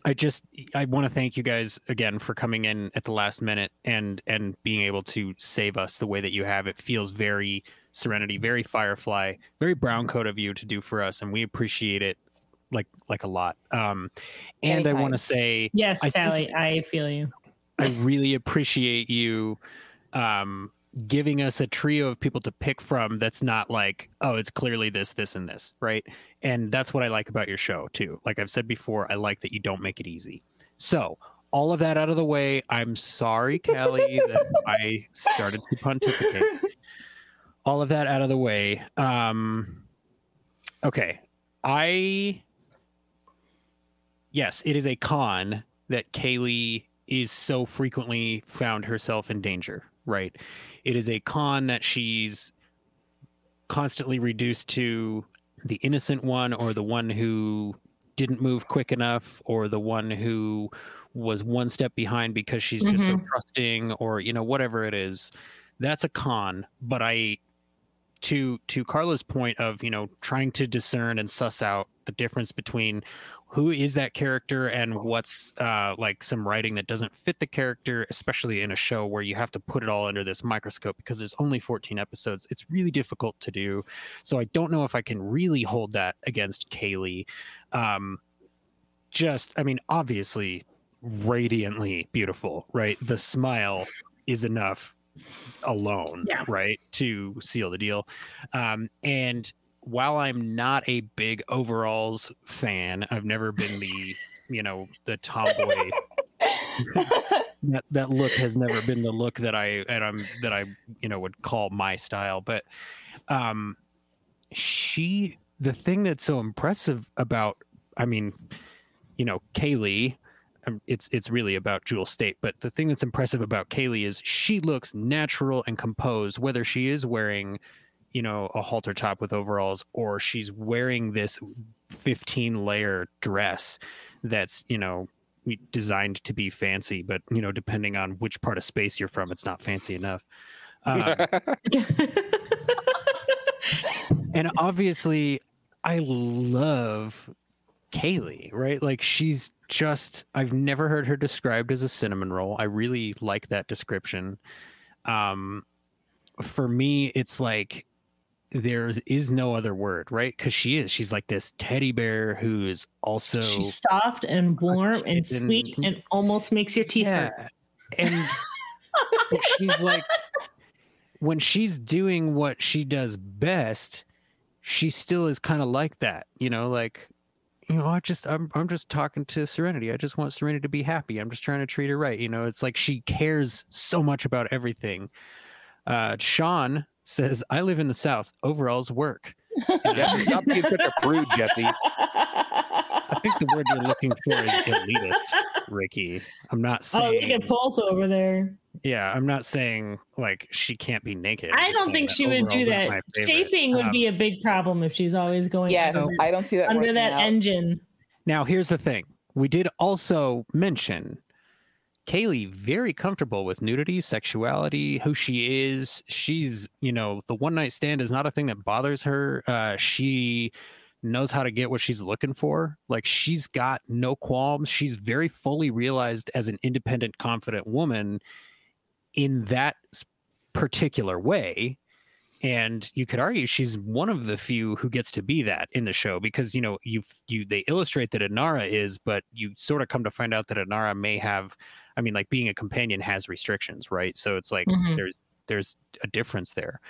I just I want to thank you guys again for coming in at the last minute and and being able to save us the way that you have. It feels very Serenity, very Firefly, very brown coat of you to do for us, and we appreciate it like like a lot. Um, and Anytime. I want to say yes, I Callie, I feel you. I really appreciate you um, giving us a trio of people to pick from that's not like oh it's clearly this this and this right and that's what i like about your show too like i've said before i like that you don't make it easy so all of that out of the way i'm sorry kelly that i started to pontificate all of that out of the way um okay i yes it is a con that kaylee is so frequently found herself in danger right it is a con that she's constantly reduced to the innocent one or the one who didn't move quick enough or the one who was one step behind because she's just mm-hmm. so trusting or you know whatever it is that's a con but i to to carla's point of you know trying to discern and suss out the difference between who is that character and what's uh, like some writing that doesn't fit the character, especially in a show where you have to put it all under this microscope because there's only 14 episodes. It's really difficult to do. So I don't know if I can really hold that against Kaylee. Um, just, I mean, obviously, radiantly beautiful, right? The smile is enough alone, yeah. right, to seal the deal. Um, and while I'm not a big overalls fan, I've never been the, you know, the tomboy. that that look has never been the look that I and I'm that I you know would call my style. But um, she the thing that's so impressive about, I mean, you know, Kaylee. Um, it's it's really about Jewel Staite, but the thing that's impressive about Kaylee is she looks natural and composed, whether she is wearing you know a halter top with overalls or she's wearing this 15 layer dress that's you know designed to be fancy but you know depending on which part of space you're from it's not fancy enough. Um, and obviously i love kaylee right? Like she's just i've never heard her described as a cinnamon roll. I really like that description. Um for me it's like there is no other word, right? Because she is. She's like this teddy bear who is also she's soft and warm and sweet and almost makes your teeth yeah. hurt. And she's like when she's doing what she does best, she still is kind of like that, you know, like you know, I just I'm I'm just talking to Serenity. I just want Serenity to be happy. I'm just trying to treat her right. You know, it's like she cares so much about everything. Uh Sean says, I live in the South. Overalls work. Jesse, stop being such a prude, Jesse. I think the word you're looking for is elitist. Ricky. I'm not saying. Oh, look at Bolt over there. Yeah, I'm not saying like she can't be naked. I don't think she would do that. Chafing would um, be a big problem if she's always going. Yes, under, I don't see that under that out. engine. Now, here's the thing: we did also mention Kaylee very comfortable with nudity, sexuality, who she is. She's, you know, the one night stand is not a thing that bothers her. Uh, she knows how to get what she's looking for. Like she's got no qualms. She's very fully realized as an independent, confident woman in that particular way and you could argue she's one of the few who gets to be that in the show because you know you you they illustrate that Inara is but you sort of come to find out that Inara may have I mean like being a companion has restrictions right so it's like mm-hmm. there's there's a difference there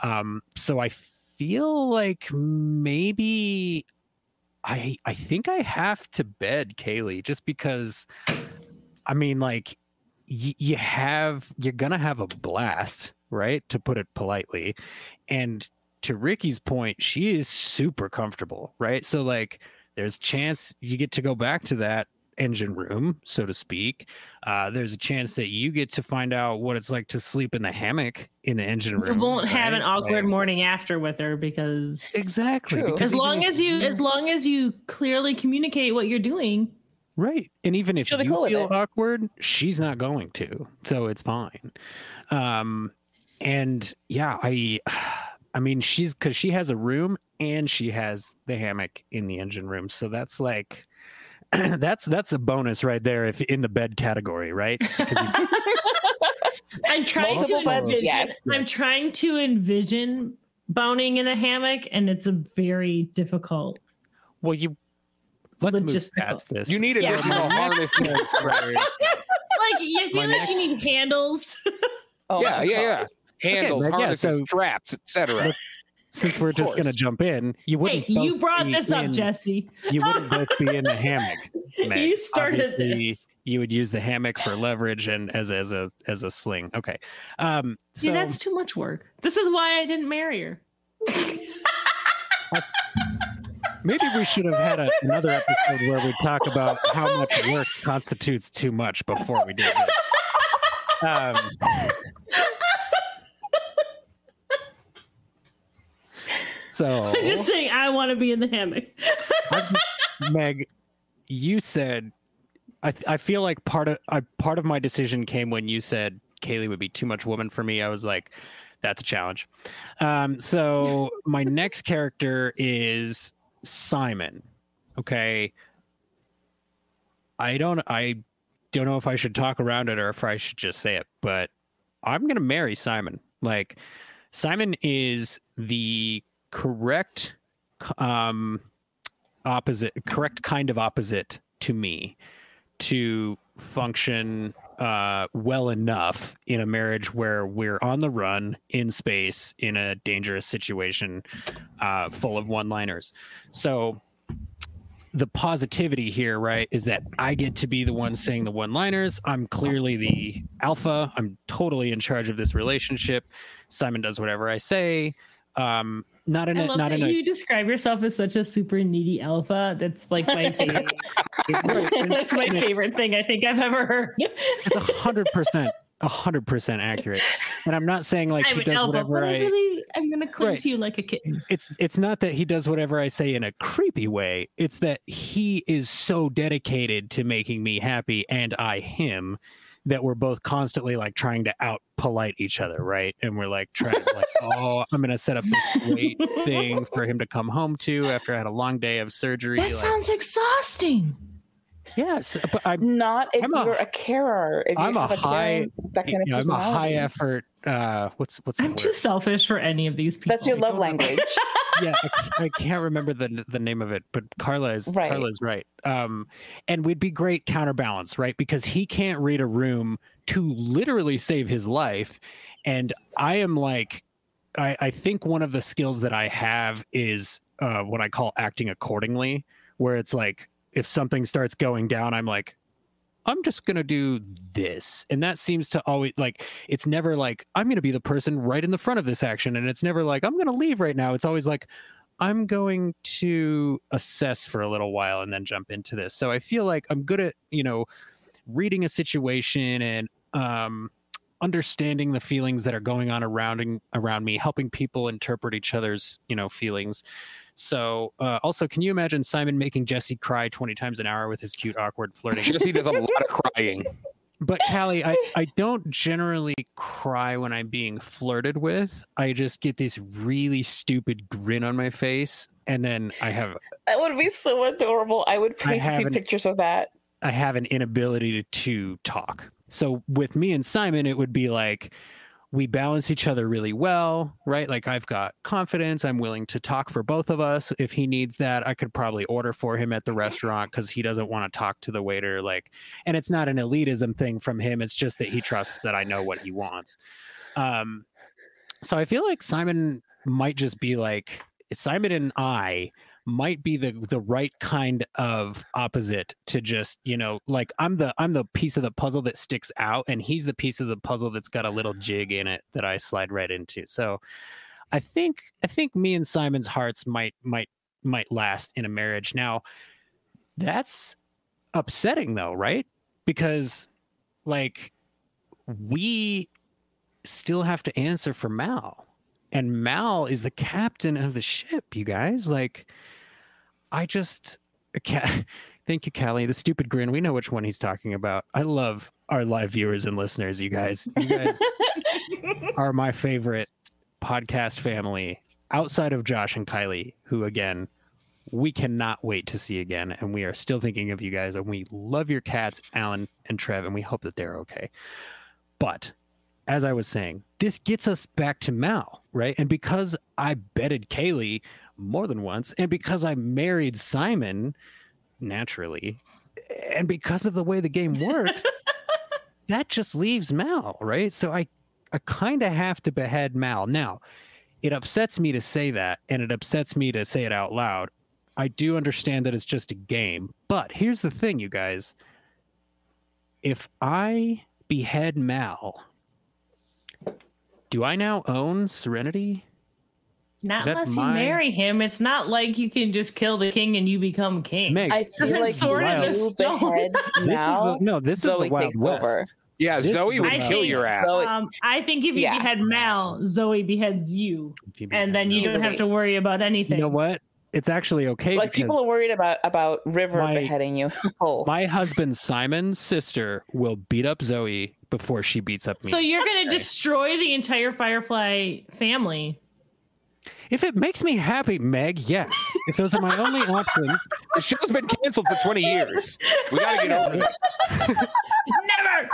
um so I feel like maybe I I think I have to bed Kaylee just because I mean like y- you have you're gonna have a blast right? To put it politely. And to Ricky's point, she is super comfortable, right? So like there's chance you get to go back to that engine room, so to speak. Uh, there's a chance that you get to find out what it's like to sleep in the hammock in the engine room. You won't right? have an awkward like, morning after with her because exactly. Because as long as you, as long as you clearly communicate what you're doing, right? And even if you cool feel awkward, she's not going to, so it's fine. Um, and yeah, I, I mean, she's because she has a room and she has the hammock in the engine room, so that's like, that's that's a bonus right there if in the bed category, right? I'm trying to envision. Yes. I'm trying to envision boning in a hammock, and it's a very difficult. Well, you let's move past this. You need additional yeah. harness. like you feel like you need handles. oh, yeah, yeah, yeah handles, okay, harnesses, yeah, so straps, etc. Since we're just going to jump in, you wouldn't. Hey, you brought this up, Jesse. You wouldn't both be in the hammock. Meg. You started Obviously, this. You would use the hammock for leverage and as as a as a sling. Okay. Um, so, See, that's too much work. This is why I didn't marry her. Maybe we should have had a, another episode where we talk about how much work constitutes too much before we did this. Um, So I'm just saying, I want to be in the hammock. just, Meg, you said, I, I feel like part of I, part of my decision came when you said Kaylee would be too much woman for me. I was like, that's a challenge. Um, so my next character is Simon. Okay. I don't I don't know if I should talk around it or if I should just say it, but I'm gonna marry Simon. Like Simon is the correct um opposite correct kind of opposite to me to function uh, well enough in a marriage where we're on the run in space in a dangerous situation uh, full of one liners. So the positivity here, right, is that I get to be the one saying the one liners. I'm clearly the alpha. I'm totally in charge of this relationship. Simon does whatever I say. Um, not in I a, not in a, you describe yourself as such a super needy alpha. That's like my favorite. That's my favorite thing I think I've ever heard. it's a hundred percent, a hundred percent accurate. And I'm not saying like I'm he does alpha, whatever I, I really I'm gonna cling right. to you like a kitten. It's it's not that he does whatever I say in a creepy way. It's that he is so dedicated to making me happy and I him that we're both constantly like trying to out polite each other, right? And we're like trying to like, oh, I'm gonna set up this great thing for him to come home to after I had a long day of surgery. That like, sounds exhausting. Yes, but I'm not if I'm you're a, a carer. If I'm a high, that kind of I'm a high effort. Uh, what's what's? I'm too selfish for any of these people. That's your love language. yeah, I, I, can't remember the the name of it, but Carla is right. Carla is right. Um, and we'd be great counterbalance, right? Because he can't read a room to literally save his life, and I am like, I, I think one of the skills that I have is uh, what I call acting accordingly, where it's like if something starts going down, I'm like, I'm just going to do this. And that seems to always like, it's never like, I'm going to be the person right in the front of this action. And it's never like, I'm going to leave right now. It's always like, I'm going to assess for a little while and then jump into this. So I feel like I'm good at, you know, reading a situation and um, understanding the feelings that are going on around around me, helping people interpret each other's you know feelings. So, uh, also, can you imagine Simon making Jesse cry twenty times an hour with his cute, awkward flirting? Jesse does a lot of crying. But Callie, I, I don't generally cry when I'm being flirted with. I just get this really stupid grin on my face, and then I have that would be so adorable. I would pay I to see an, pictures of that. I have an inability to, to talk. So with me and Simon, it would be like we balance each other really well, right? Like I've got confidence. I'm willing to talk for both of us. If he needs that, I could probably order for him at the restaurant because he doesn't want to talk to the waiter. Like, and it's not an elitism thing from him. It's just that he trusts that I know what he wants. Um, so I feel like Simon might just be like Simon and I might be the the right kind of opposite to just you know like i'm the i'm the piece of the puzzle that sticks out and he's the piece of the puzzle that's got a little jig in it that i slide right into. So i think i think me and simon's hearts might might might last in a marriage. Now that's upsetting though right? Because like we still have to answer for mal and mal is the captain of the ship you guys. Like I just thank you, Callie. The stupid grin. We know which one he's talking about. I love our live viewers and listeners. You guys, you guys are my favorite podcast family outside of Josh and Kylie, who again we cannot wait to see again, and we are still thinking of you guys, and we love your cats, Alan and Trev, and we hope that they're okay. But as I was saying, this gets us back to Mal, right? And because I betted Kaylee more than once. And because I married Simon naturally, and because of the way the game works, that just leaves Mal, right? So I, I kind of have to behead Mal. Now, it upsets me to say that, and it upsets me to say it out loud. I do understand that it's just a game, but here's the thing, you guys. If I behead Mal, do I now own Serenity? Not unless my... you marry him. It's not like you can just kill the king and you become king. Meg, I feel like sword in the stone. now, this is the, no, this Zoe is the Wild West. Over. Yeah, this Zoe would kill think, your ass. Um, I think if you yeah. behead Mal, Zoe beheads you, you and then you don't have to worry about anything. You know what? It's actually okay. Like people are worried about about River my, beheading you. oh. My husband Simon's sister will beat up Zoe before she beats up me. So you're gonna destroy the entire Firefly family. If it makes me happy, Meg, yes. If those are my only options. The show's been canceled for 20 years. We got to get over it. Never.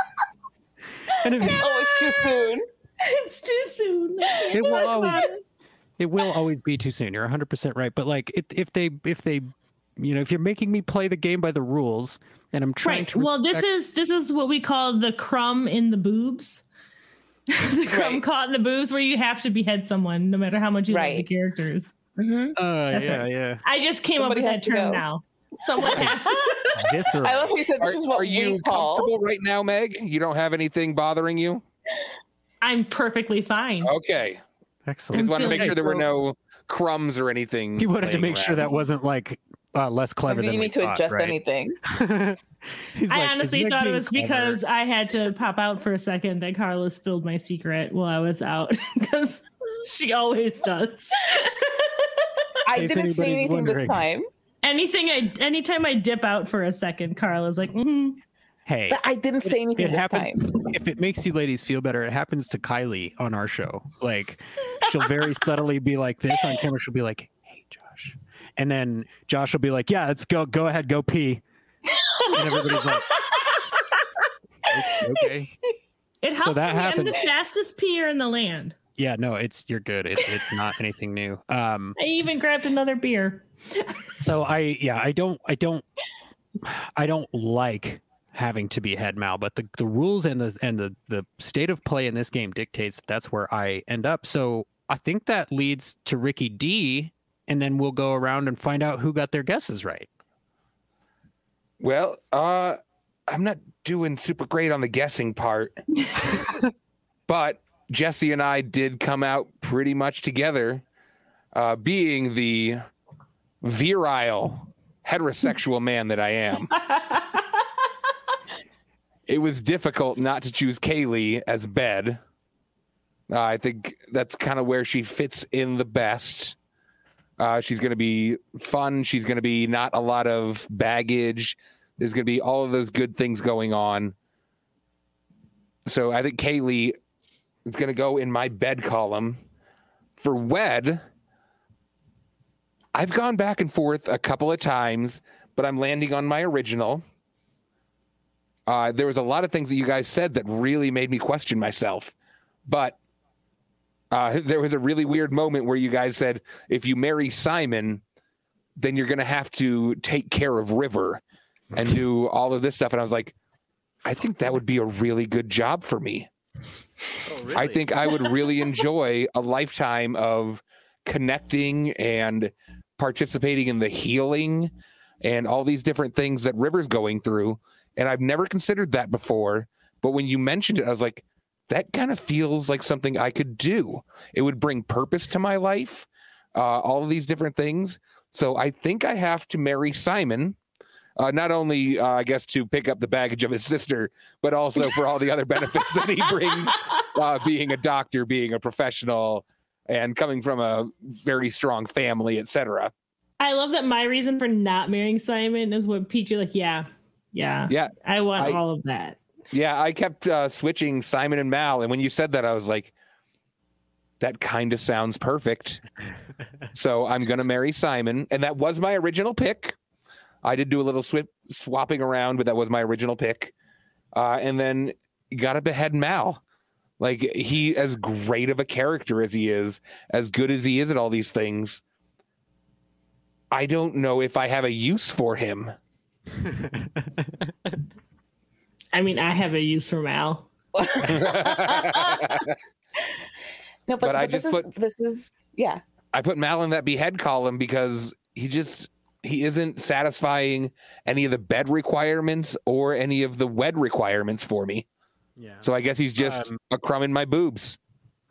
And if oh, it's always too soon. It's too soon. It will always. It. it will always be too soon. You're 100 percent right. But like, it, if they, if they, you know, if you're making me play the game by the rules, and I'm trying right. to. Well, this is this is what we call the crumb in the boobs. The crumb right. caught in the booze where you have to behead someone no matter how much you right. love the characters. Mm-hmm. Uh, yeah, right. yeah. I just came Somebody up with that term go. now. Someone has. I love how you said this are, is what are you call. comfortable right now, Meg? You don't have anything bothering you? I'm perfectly fine. Okay. Excellent. I just want to make sure there were no crumbs or anything. He wanted to make around. sure that wasn't like uh, less clever than you need to thought, adjust right? anything. I like, honestly thought it was clever? because I had to pop out for a second that Carla spilled my secret while I was out because she always does. I didn't say anything wondering. this time. Anything I anytime I dip out for a second, Carla's like, mm-hmm. Hey, but I didn't say anything. It happens. Time. If it makes you ladies feel better, it happens to Kylie on our show. Like, she'll very subtly be like this on camera. She'll be like, and then Josh will be like, "Yeah, let's go. Go ahead, go pee." And everybody's like, "Okay." It helps so that me. I'm the fastest peer in the land. Yeah, no, it's you're good. It's it's not anything new. Um, I even grabbed another beer. so I yeah I don't I don't I don't like having to be head mal, but the, the rules and the and the the state of play in this game dictates that that's where I end up. So I think that leads to Ricky D and then we'll go around and find out who got their guesses right. Well, uh, I'm not doing super great on the guessing part, but Jesse and I did come out pretty much together, uh, being the virile heterosexual man that I am. it was difficult not to choose Kaylee as bed. Uh, I think that's kind of where she fits in the best. Uh, she's going to be fun. She's going to be not a lot of baggage. There's going to be all of those good things going on. So I think Kaylee is going to go in my bed column. For Wed, I've gone back and forth a couple of times, but I'm landing on my original. Uh, there was a lot of things that you guys said that really made me question myself, but uh, there was a really weird moment where you guys said if you marry Simon, then you're going to have to take care of River and do all of this stuff. And I was like, I think that would be a really good job for me. Oh, really? I think I would really enjoy a lifetime of connecting and participating in the healing and all these different things that River's going through. And I've never considered that before. But when you mentioned it, I was like, that kind of feels like something I could do. It would bring purpose to my life, uh, all of these different things. So I think I have to marry Simon. Uh, not only, uh, I guess, to pick up the baggage of his sister, but also for all the other benefits that he brings, uh, being a doctor, being a professional, and coming from a very strong family, etc. I love that my reason for not marrying Simon is what Peachy like, yeah, yeah, yeah. I want I, all of that. Yeah, I kept uh, switching Simon and Mal, and when you said that, I was like, that kind of sounds perfect. so I'm gonna marry Simon, and that was my original pick. I did do a little sw- swapping around, but that was my original pick. Uh, and then got to behead Mal. Like he, as great of a character as he is, as good as he is at all these things, I don't know if I have a use for him. I mean, I have a use for Mal. no, but, but I just put this is yeah. I put Mal in that behead column because he just he isn't satisfying any of the bed requirements or any of the wed requirements for me. Yeah. So I guess he's just um, a crumb in my boobs.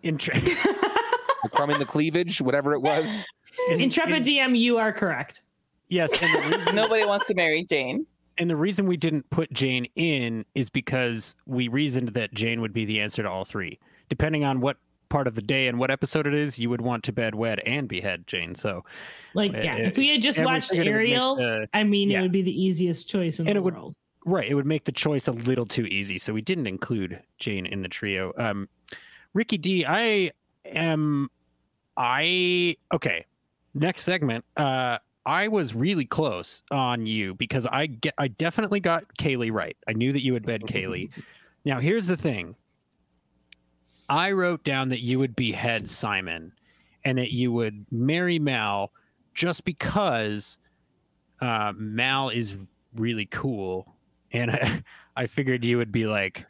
Intre- a crumb in the cleavage, whatever it was. In, Intrepid in, DM, you are correct. Yes. Reason, Nobody wants to marry Jayne. And the reason we didn't put Jayne in is because we reasoned that Jayne would be the answer to all three. Depending on what part of the day and what episode it is, you would want to bed, wed, and behead Jayne. So, like, yeah, if we had just watched Ariel, I mean, yeah. it would be the easiest choice in and the it world. Would, right, it would make the choice a little too easy. So we didn't include Jayne in the trio. Um, Ricky D, I am, I okay. Next segment. Uh, I was really close on you because I get I definitely got Kaylee right. I knew that you would bed Kaylee. Now here's the thing. I wrote down that you would behead Simon and that you would marry Mal just because uh, Mal is really cool. And I, I figured you would be like,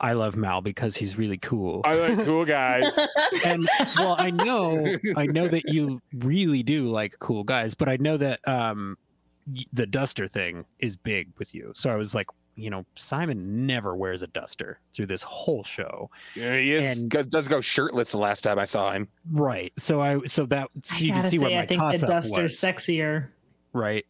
I love Mal because he's really cool. I like cool guys. and well, I know, I know that you really do like cool guys, but I know that um, the duster thing is big with you. So I was like, you know, Simon never wears a duster through this whole show. Yeah, he is, and does go shirtless the last time I saw him. Right. So I so that so you can see say, what my I think the duster's was. sexier. Right.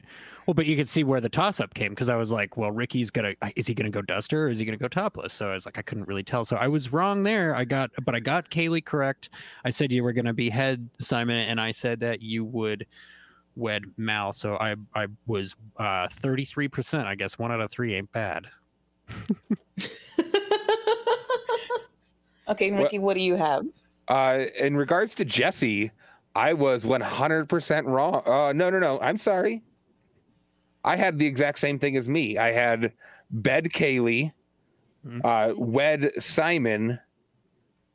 Well, but you could see where the toss up came because I was like, well, Ricky's gonna is he gonna go duster or is he gonna go topless? So I was like, I couldn't really tell. So I was wrong there. I got, but I got Kaylee correct. I said you were gonna be head Simon, and I said that you would wed Mal. So I I was uh, thirty three percent. I guess one out of three ain't bad. okay, Ricky, what, what do you have? Uh, in regards to Jesse, I was one hundred percent wrong. Uh, no, no, no. I'm sorry. I had the exact same thing as me. I had bed Kaylee, mm-hmm. uh, wed Simon,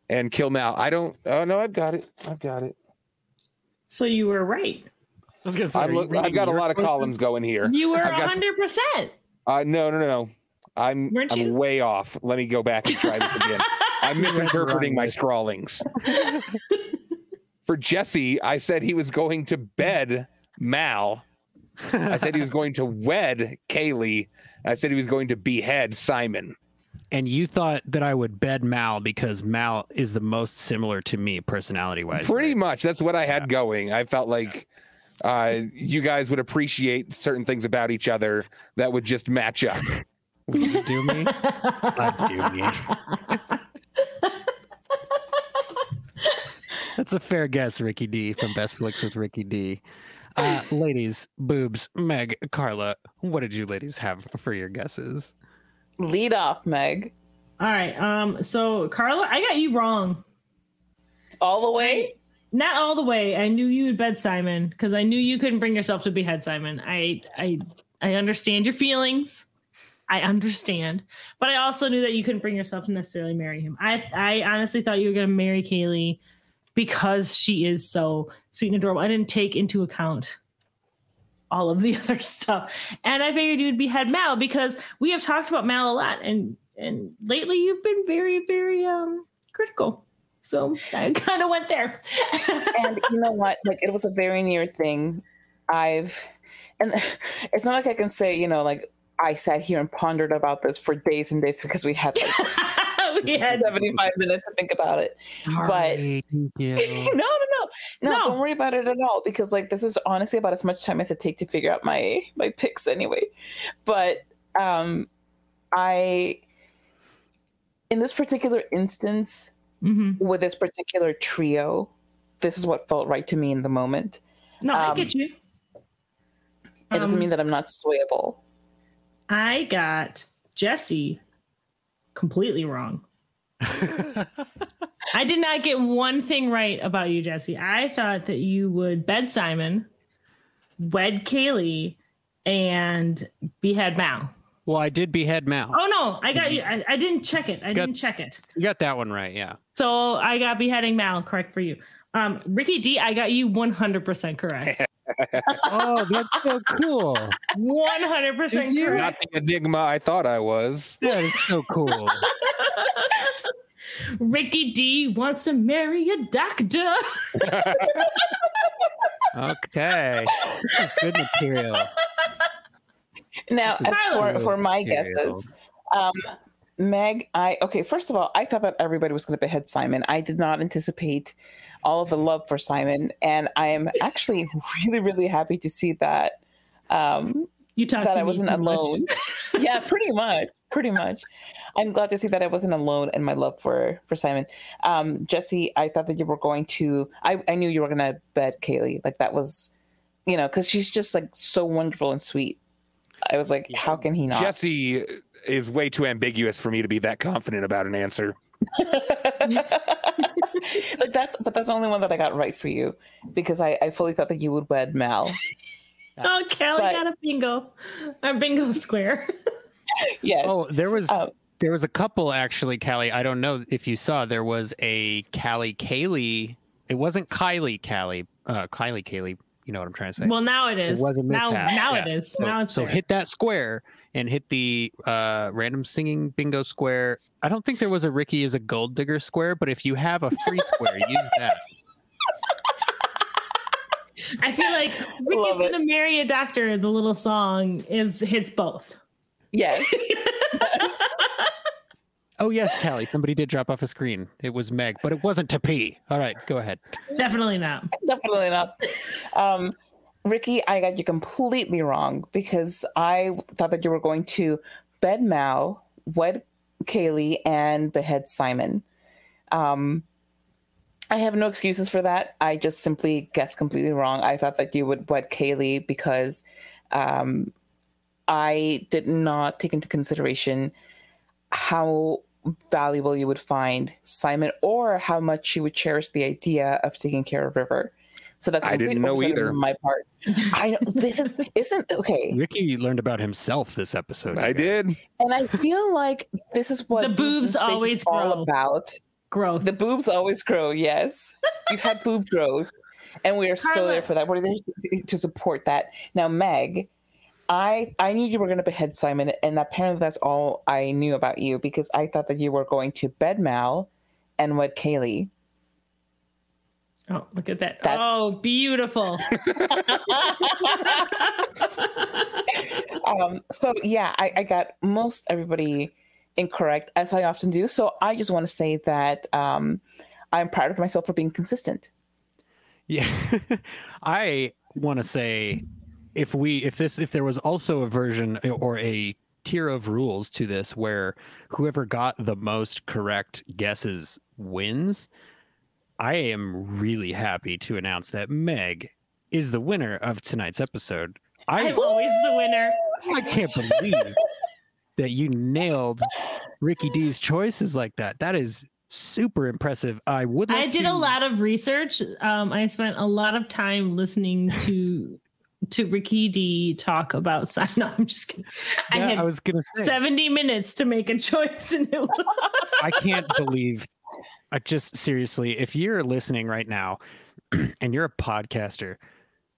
and kill Mal. I don't. Oh no, I've got it. I've got it. So you were right. I was gonna say, i have got a lot of columns going here. You were hundred percent. Uh, no, no, no, no. I'm Weren't I'm you? way off. Let me go back and try this again. I'm misinterpreting my scrawlings. For Jesse, I said he was going to bed Mal I said he was going to wed Kaylee. I said he was going to behead Simon. And you thought that I would bed Mal because Mal is the most similar to me personality wise. Pretty right? much. That's what I had yeah. going. I felt like uh, you guys would appreciate certain things about each other that would just match up. Would you do me? I'd do me. That's a fair guess, Ricky D from Best Flicks with Ricky D. Uh, ladies, boobs, Meg, Carla, what did you ladies have for your guesses? Lead off, Meg. All right. Um. So Carla, I got you wrong. All the way. Not all the way. I knew you would bed Simon because I knew you couldn't bring yourself to behead Simon. I I I understand your feelings. I understand, but I also knew that you couldn't bring yourself to necessarily marry him. I I honestly thought you were going to marry Kaylee because she is so sweet and adorable. I didn't take into account all of the other stuff, and I figured you'd be behead Mal because we have talked about Mal a lot, and and lately you've been very very um critical. So I kind of went there. and you know what? Like it was a very near thing. I've and it's not like I can say, you know, like I sat here and pondered about this for days and days because we had like we had 75 minutes to think about it. Sorry, but no, no, no, no, no, don't worry about it at all because like this is honestly about as much time as it take to figure out my my picks anyway. But um I in this particular instance mm-hmm. with this particular trio, this is what felt right to me in the moment. No, um, I get you. It doesn't um, mean that I'm not swayable. I got Jesse completely wrong. I did not get one thing right about you, Jesse. I thought that you would bed Simon, wed Kaylee, and behead Mal. Well, I did behead Mal. Oh no, I got you. I, I didn't check it. I got, didn't check it. You got that one right, yeah. So I got beheading Mal correct for you. Um, Ricky D, I got you 100% correct. oh, that's so cool. 100% correct. Not the enigma I thought I was. That is so cool. Ricky D wants to marry a doctor. okay. This is good material. Now, as for, for my guesses, um, Meg, I okay. First of all, I thought that everybody was going to behead Simon. I did not anticipate all of the love for Simon, and I am actually really, really happy to see that. Um, you talked that I wasn't alone. yeah, pretty much, pretty much. I'm glad to see that I wasn't alone in my love for for Simon. Um, Jesse, I thought that you were going to. I I knew you were going to bed Kaylee. Like that was, you know, because she's just like so wonderful and sweet. I was like, how can he not? Jesse is way too ambiguous for me to be that confident about an answer. like that's but that's the only one that I got right for you because I, I fully thought that you would wed Mal. oh, Kelly but, got a bingo, a bingo square. yes. Oh, there was um, there was a couple actually, Callie. I don't know if you saw. There was a Callie Kaylee. It wasn't Kylie Callie. Uh, Kylie Kaylee you know what I'm trying to say? Well, now it is. It was a mishap. Now, now yeah. it is. So, now it's so there. hit that square and hit the uh, random singing bingo square. I don't think there was a Ricky is a gold digger square, but if you have a free square, use that. I feel like Ricky's gonna marry a doctor. The little song is hits both. Yes. Oh yes, Callie. Somebody did drop off a screen. It was Meg, but it wasn't to pee. All right, go ahead. Definitely not. Definitely not. Um, Ricky, I got you completely wrong because I thought that you were going to bed Mal, wed Kaylee, and behead Simon. Um, I have no excuses for that. I just simply guessed completely wrong. I thought that you would wed Kaylee because um, I did not take into consideration how valuable you would find Simon or how much you would cherish the idea of taking care of River. So that's I didn't know either. my part. I know this is isn't okay. Ricky learned about himself this episode. I did, and I feel like this is what the boobs always grow all about. Growth. The boobs always grow. Yes, we've had boob growth, and we are Carla. so there for that. We're there to support that. Now, Meg, I I knew you were going to behead Simon, and apparently that's all I knew about you because I thought that you were going to bed Mal and wed Kaylee. Oh, look at that! That's... Oh, beautiful. um, so yeah, I, I got most everybody incorrect as I often do. So I just want to say that um, I'm proud of myself for being consistent. Yeah, I want to say if we if this if there was also a version or a tier of rules to this where whoever got the most correct guesses wins. I am really happy to announce that Meg is the winner of tonight's episode. I, am always the winner. I can't believe that you nailed Ricky D's choices like that. That is super impressive. I would. Like I did to... a lot of research. Um, I spent a lot of time listening to to Ricky D talk about sign. No, I'm just kidding. Yeah, I, had I was gonna say 70 minutes to make a choice, and it was... I can't believe. I just seriously, if you're listening right now, and you're a podcaster,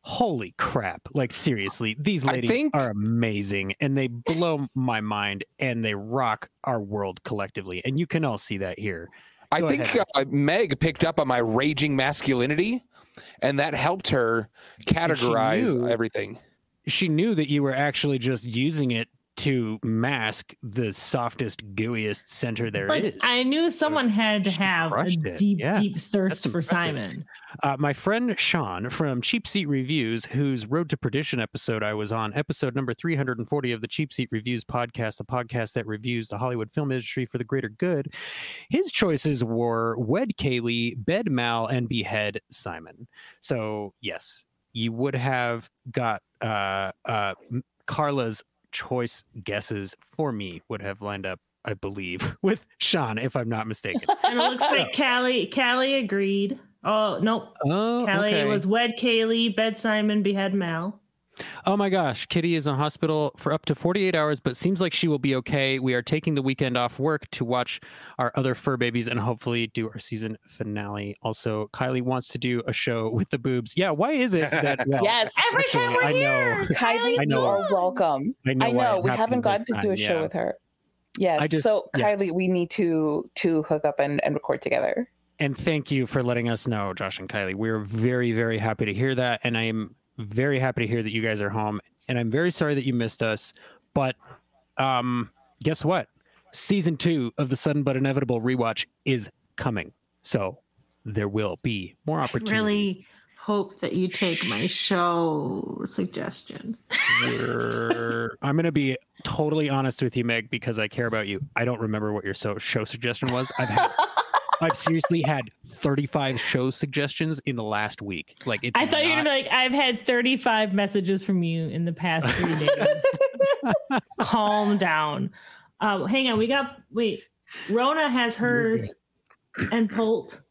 holy crap like seriously these ladies think... are amazing and they blow my mind and they rock our world collectively and you can all see that here Go i think uh, meg picked up on my raging masculinity and that helped her categorize she knew, everything. she knew that you were actually just using it to mask the softest, gooeyest center there but is. I knew someone had to have a deep, yeah. deep thirst for Simon. Uh, my friend Sean from Cheap Seat Reviews, whose Road to Perdition episode I was on, episode number 340 of the Cheap Seat Reviews podcast, the podcast that reviews the Hollywood film industry for the greater good, his choices were Wed Kaylee, Bed Mal, and Behead Simon. So, yes, you would have got uh, uh, Carla's choice guesses for me would have lined up, I believe, with Sean, if I'm not mistaken. and it looks like oh. Callie Callie agreed. Oh nope. Oh, Callie okay. was wed Kaylee, bed Simon, behead Mal. Oh my gosh, Kitty is in hospital for up to 48 hours, but seems like she will be okay. We are taking the weekend off work to watch our other fur babies and hopefully do our season finale. Also, Kylie wants to do a show with the boobs. Yeah, why is it that? Well, yes, every actually, time we're I here, Kylie, I know. you are welcome. I know. I know. We haven't gotten to do a show yeah. with her. Yes. Just, so, Kylie, we need to to hook up and, and record together. And thank you for letting us know, Josh and Kylie. We're very, very happy to hear that. And I am very happy to hear that you guys are home, and I'm very sorry that you missed us. But um, guess what? Season two of the sudden but inevitable rewatch is coming, so there will be more opportunities. I really hope that you take my show suggestion. I'm going to be totally honest with you, Meg, because I care about you. I don't remember what your so- show suggestion was. I've had I've seriously had 35 show suggestions in the last week. Like I thought not... you were gonna be like, I've had 35 messages from you in the past three days. Calm down. Uh, hang on, we got wait. Rona has hers and Polt.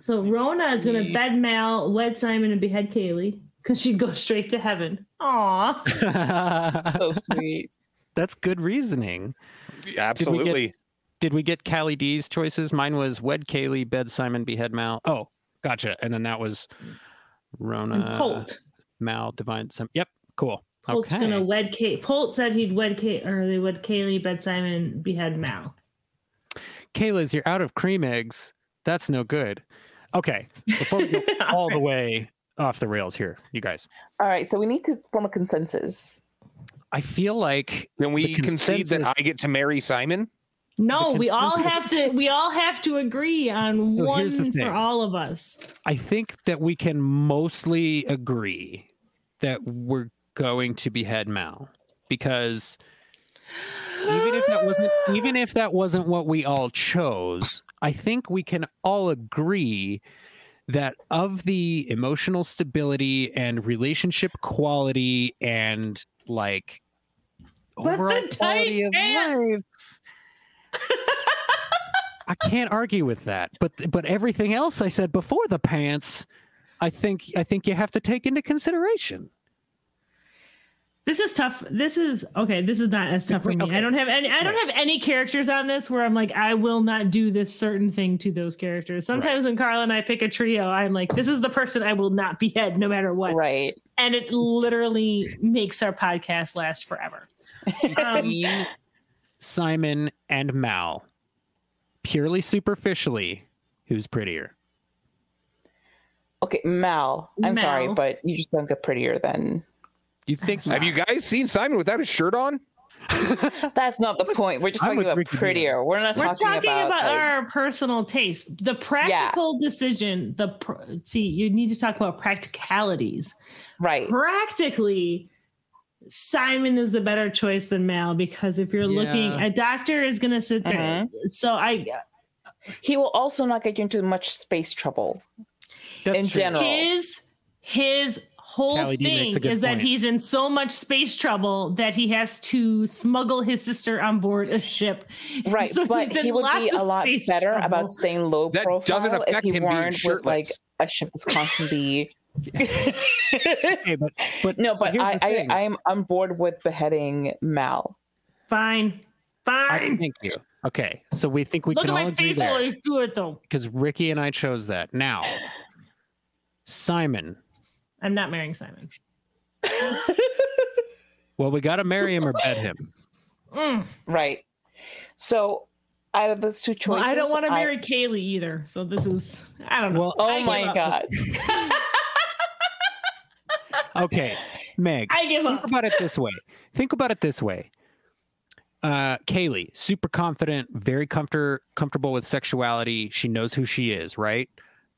So Rona is gonna bed Mal, wed Simon, and behead Kaylee because she'd go straight to heaven. Aw. so sweet. That's good reasoning. Absolutely. Did we get Callie D's choices? Mine was Wed Kaylee, Bed Simon, Behead Mal. Oh, gotcha. And then that was Rona, Polt. Mal, Divine. Sim. Yep, cool. Polt's okay. gonna wed Kate. Polt said he'd wed Kate, or they wed Kaylee, Bed Simon, Behead Mal. Kayla's, you're out of cream eggs. That's no good. Okay, before we go all the way off the rails here, you guys. All right, so we need to form a consensus. I feel like can we concede that I get to marry Simon? No, we all have to. We all have to agree on so one for all of us. I think that we can mostly agree that we're going to behead Mal because even if that wasn't even if that wasn't what we all chose, I think we can all agree that of the emotional stability and relationship quality and like but overall quality of life I can't argue with that. But but everything else I said before the pants, I think I think you have to take into consideration. This is tough. This is okay. This is not as tough for me. Okay. I don't have any. I don't right. have any characters on this where I'm like, I will not do this certain thing to those characters. Sometimes right. when Carla and I pick a trio, I'm like, this is the person I will not behead no matter what. Right. And it literally makes our podcast last forever. Um, Simon and Mal, purely superficially, who's prettier? Okay, Mal. I'm Mal. sorry, but you just don't get prettier than. You think? So? Have you guys seen Simon without his shirt on? That's not the point. We're just talking about Ricky prettier. We're not We're talking, talking about, about our personal taste. The practical yeah. decision. The pr- see, you need to talk about practicalities. Right. Practically, Simon is the better choice than Mal because if you're yeah. looking, a doctor is going to sit there. Uh-huh. So I. He will also not get you into much space trouble. That's in true. general, his his whole Callie thing is point. that he's in so much space trouble that he has to smuggle his sister on board a ship. Right, so but he would be a lot better trouble. about staying low that profile doesn't affect if he him weren't with like a ship that's constantly. Okay, but, but no, but I, I I am on board with beheading Mal. Fine, fine. I, thank you. Okay, so we think we Look can all agree there. do it though. Because Ricky and I chose that. Now, Simon. I'm not marrying Simon. well, we got to marry him or bet him. Mm. Right. So, out of those two choices, well, I don't want to marry Kaylee either. So this is I don't know. Well, oh my god. okay, Meg. I give think up. about it this way. Think about it this way. Uh, Kaylee, super confident, very comfort comfortable with sexuality. She knows who she is, right?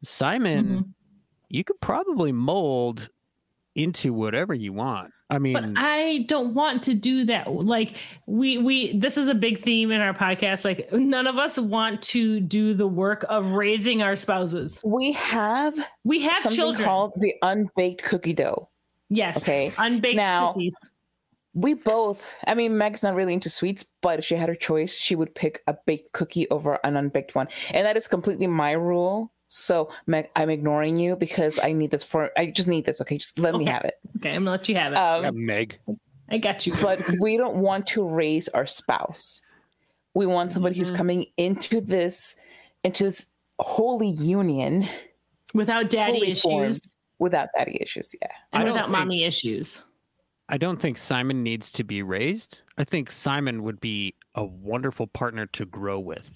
Simon, mm-hmm. you could probably mold into whatever you want. I mean, but I don't want to do that. Like we we this is a big theme in our podcast. Like none of us want to do the work of raising our spouses. We have we have children called the unbaked cookie dough. Yes. Okay. Unbaked now, cookies. We both, I mean, Meg's not really into sweets, but if she had her choice, she would pick a baked cookie over an unbaked one. And that is completely my rule. So, Meg, I'm ignoring you because I need this for, I just need this. Okay. Just let okay. me have it. Okay. I'm going to let you have it. Um, yeah, Meg. I got you. But we don't want to raise our spouse. We want somebody mm-hmm. who's coming into this, into this holy union without daddy issues. Formed, without daddy issues. Yeah. And without think, mommy issues. I don't think Simon needs to be raised. I think Simon would be a wonderful partner to grow with.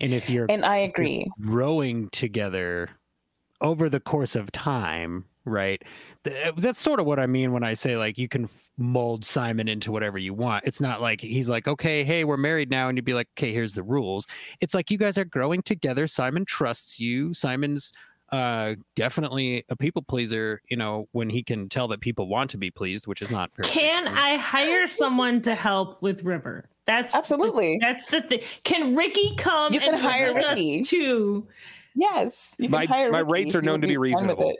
And if you're and I agree, growing together over the course of time, right? That's sort of what I mean when I say like you can mold Simon into whatever you want. It's not like he's like, okay, hey, we're married now, and you'd be like, okay, here's the rules. It's like you guys are growing together. Simon trusts you. Simon's uh, definitely a people pleaser, you know, when he can tell that people want to be pleased, which is not fair. Can I hire someone to help with River? That's absolutely the, that's the thing. Can Ricky come? You can hire Ricky too. Yes, you my, my Ricky. rates are known to be reasonable.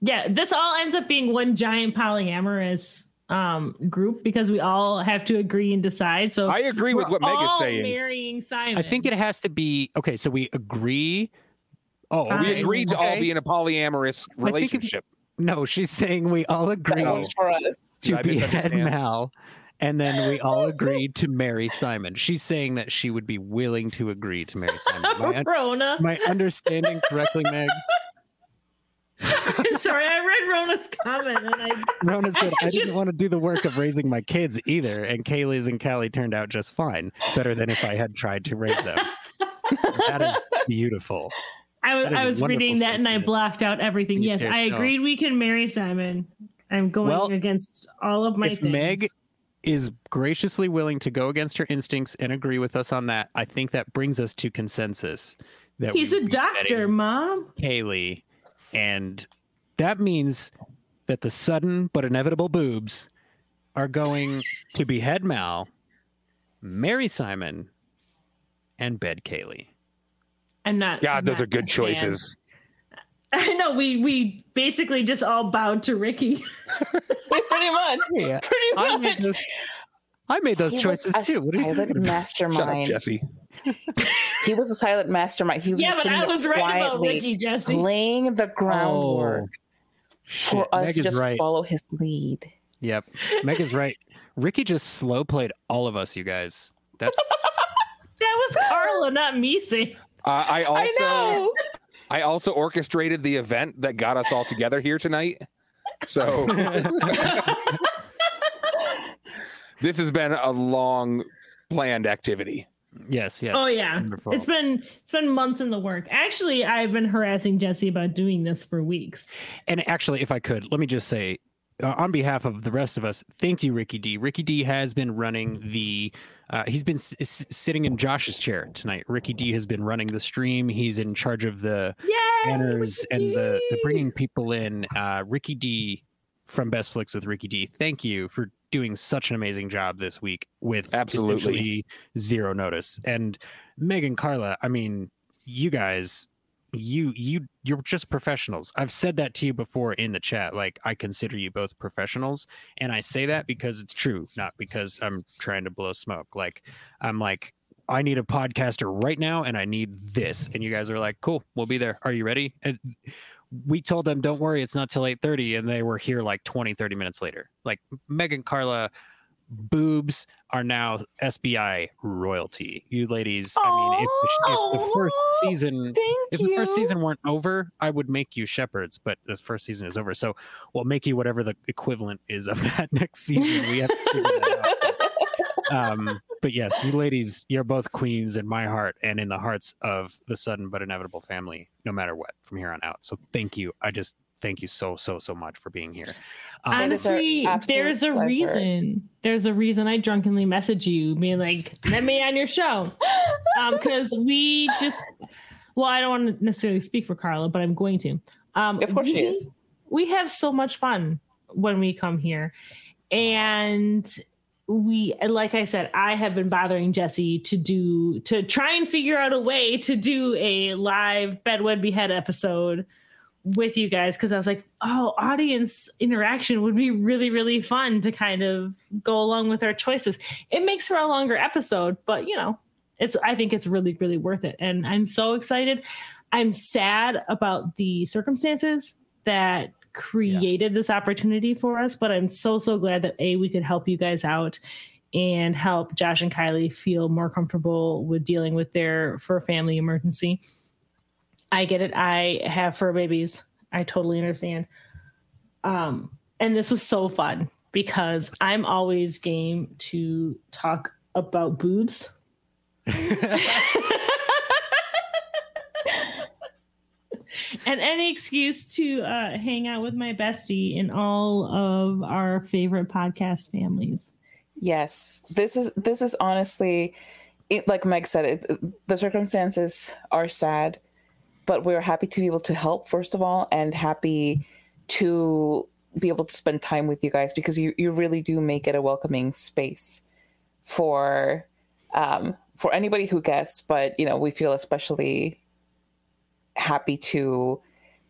Yeah, this all ends up being one giant polyamorous um group because we all have to agree and decide. So I agree with what Meg is saying. Marrying Simon. I think it has to be okay. So we agree Oh, Fine. we agreed to all be in a polyamorous relationship. no, she's saying we all agreed for us. to behead Mal, and then we all agreed to marry Simon. She's saying that she would be willing to agree to marry Simon. My, Rona. my understanding correctly, Meg? I'm sorry, I read Rona's comment and I Rona said I, I didn't want to do the work of raising my kids either, and Kaylee's and Callie turned out just fine. Better than if I had tried to raise them. that is beautiful. I was I was reading that and I blocked out everything. Yes, I agreed we can marry Simon. I'm going well, against all of my if things. Meg is graciously willing to go against her instincts and agree with us on that, I think that brings us to consensus. That he's a doctor, Mom. Kaylee, and that means that the sudden but inevitable boobs are going to behead Mal, marry Simon, and bed Kaylee and not God, those are good choices. I know we we basically just all bowed to Ricky. Pretty much. Yeah. Pretty much. I made those, I made those choices too. What are you silent mastermind. Up, Jesse. he was a silent mastermind. He was yeah, but I was right about Ricky, Jesse. Laying the groundwork oh, for us Meg to just right. follow his lead. Yep. Meg is right. Ricky just slow played all of us, you guys. That's that was Carla, not me saying uh, I also I, I, also orchestrated the event that got us all together here tonight. So this has been a long planned activity. Yes, yes. Oh yeah. Wonderful. It's been it's been months in the work. Actually, I've been harassing Jesse about doing this for weeks. And actually, if I could, let me just say uh, on behalf of the rest of us, thank you, Ricky D. Ricky D has been running the. Uh, he's been s- s- sitting in Josh's chair tonight. Ricky D has been running the stream. He's in charge of the Yay, banners and the the bringing people in. Uh, Ricky D from Best Flicks with Ricky D. Thank you for doing such an amazing job this week with absolutely zero notice. And Meg and Carla, I mean, you guys you you you're just professionals. I've said that to you before in the chat like i consider you both professionals and i say that because it's true not because i'm trying to blow smoke. Like i'm like i need a podcaster right now and i need this. And you guys are like cool we'll be there. Are you ready? And we told them don't worry it's not till 8.30 and they were here like 20 30 minutes later. Like meg and carla boobs are now SBI royalty. You ladies, I mean, if the, if the first season, if you. the first season weren't over, I would make you shepherds. But the first season is over, so we'll make you whatever the equivalent is of that next season. We have to figure that out. um, but yes, you ladies, you're both queens in my heart and in the hearts of the sudden but inevitable family, no matter what, from here on out. So thank you. I just thank you so so so much for being here. Um, Honestly, there's a pleasure. reason. There's a reason I drunkenly message you, being like, "Let me on your show," because um, we just. Well, I don't want to necessarily speak for Carla, but I'm going to. Um, of course, we, she is. We have so much fun when we come here, and we like i said i have been bothering jesse to do to try and figure out a way to do a live Bed Wed Behead episode with you guys because I was like, oh, audience interaction would be really, really fun to kind of go along with our choices. It makes for a longer episode, but you know, it's I think it's really, really worth it. And I'm so excited. I'm sad about the circumstances that created yeah. this opportunity for us, but I'm so, so glad that A, we could help you guys out and help Josh and Kylie feel more comfortable with dealing with their fur family emergency I get it. I have fur babies. I totally understand. Um, and this was so fun because I'm always game to talk about boobs. and any excuse to uh, hang out with my bestie in all of our favorite podcast families. Yes, this is this is honestly, it, like Meg said, it's, the circumstances are sad but we're happy to be able to help first of all and happy to be able to spend time with you guys because you, you really do make it a welcoming space for um, for anybody who guests but you know we feel especially happy to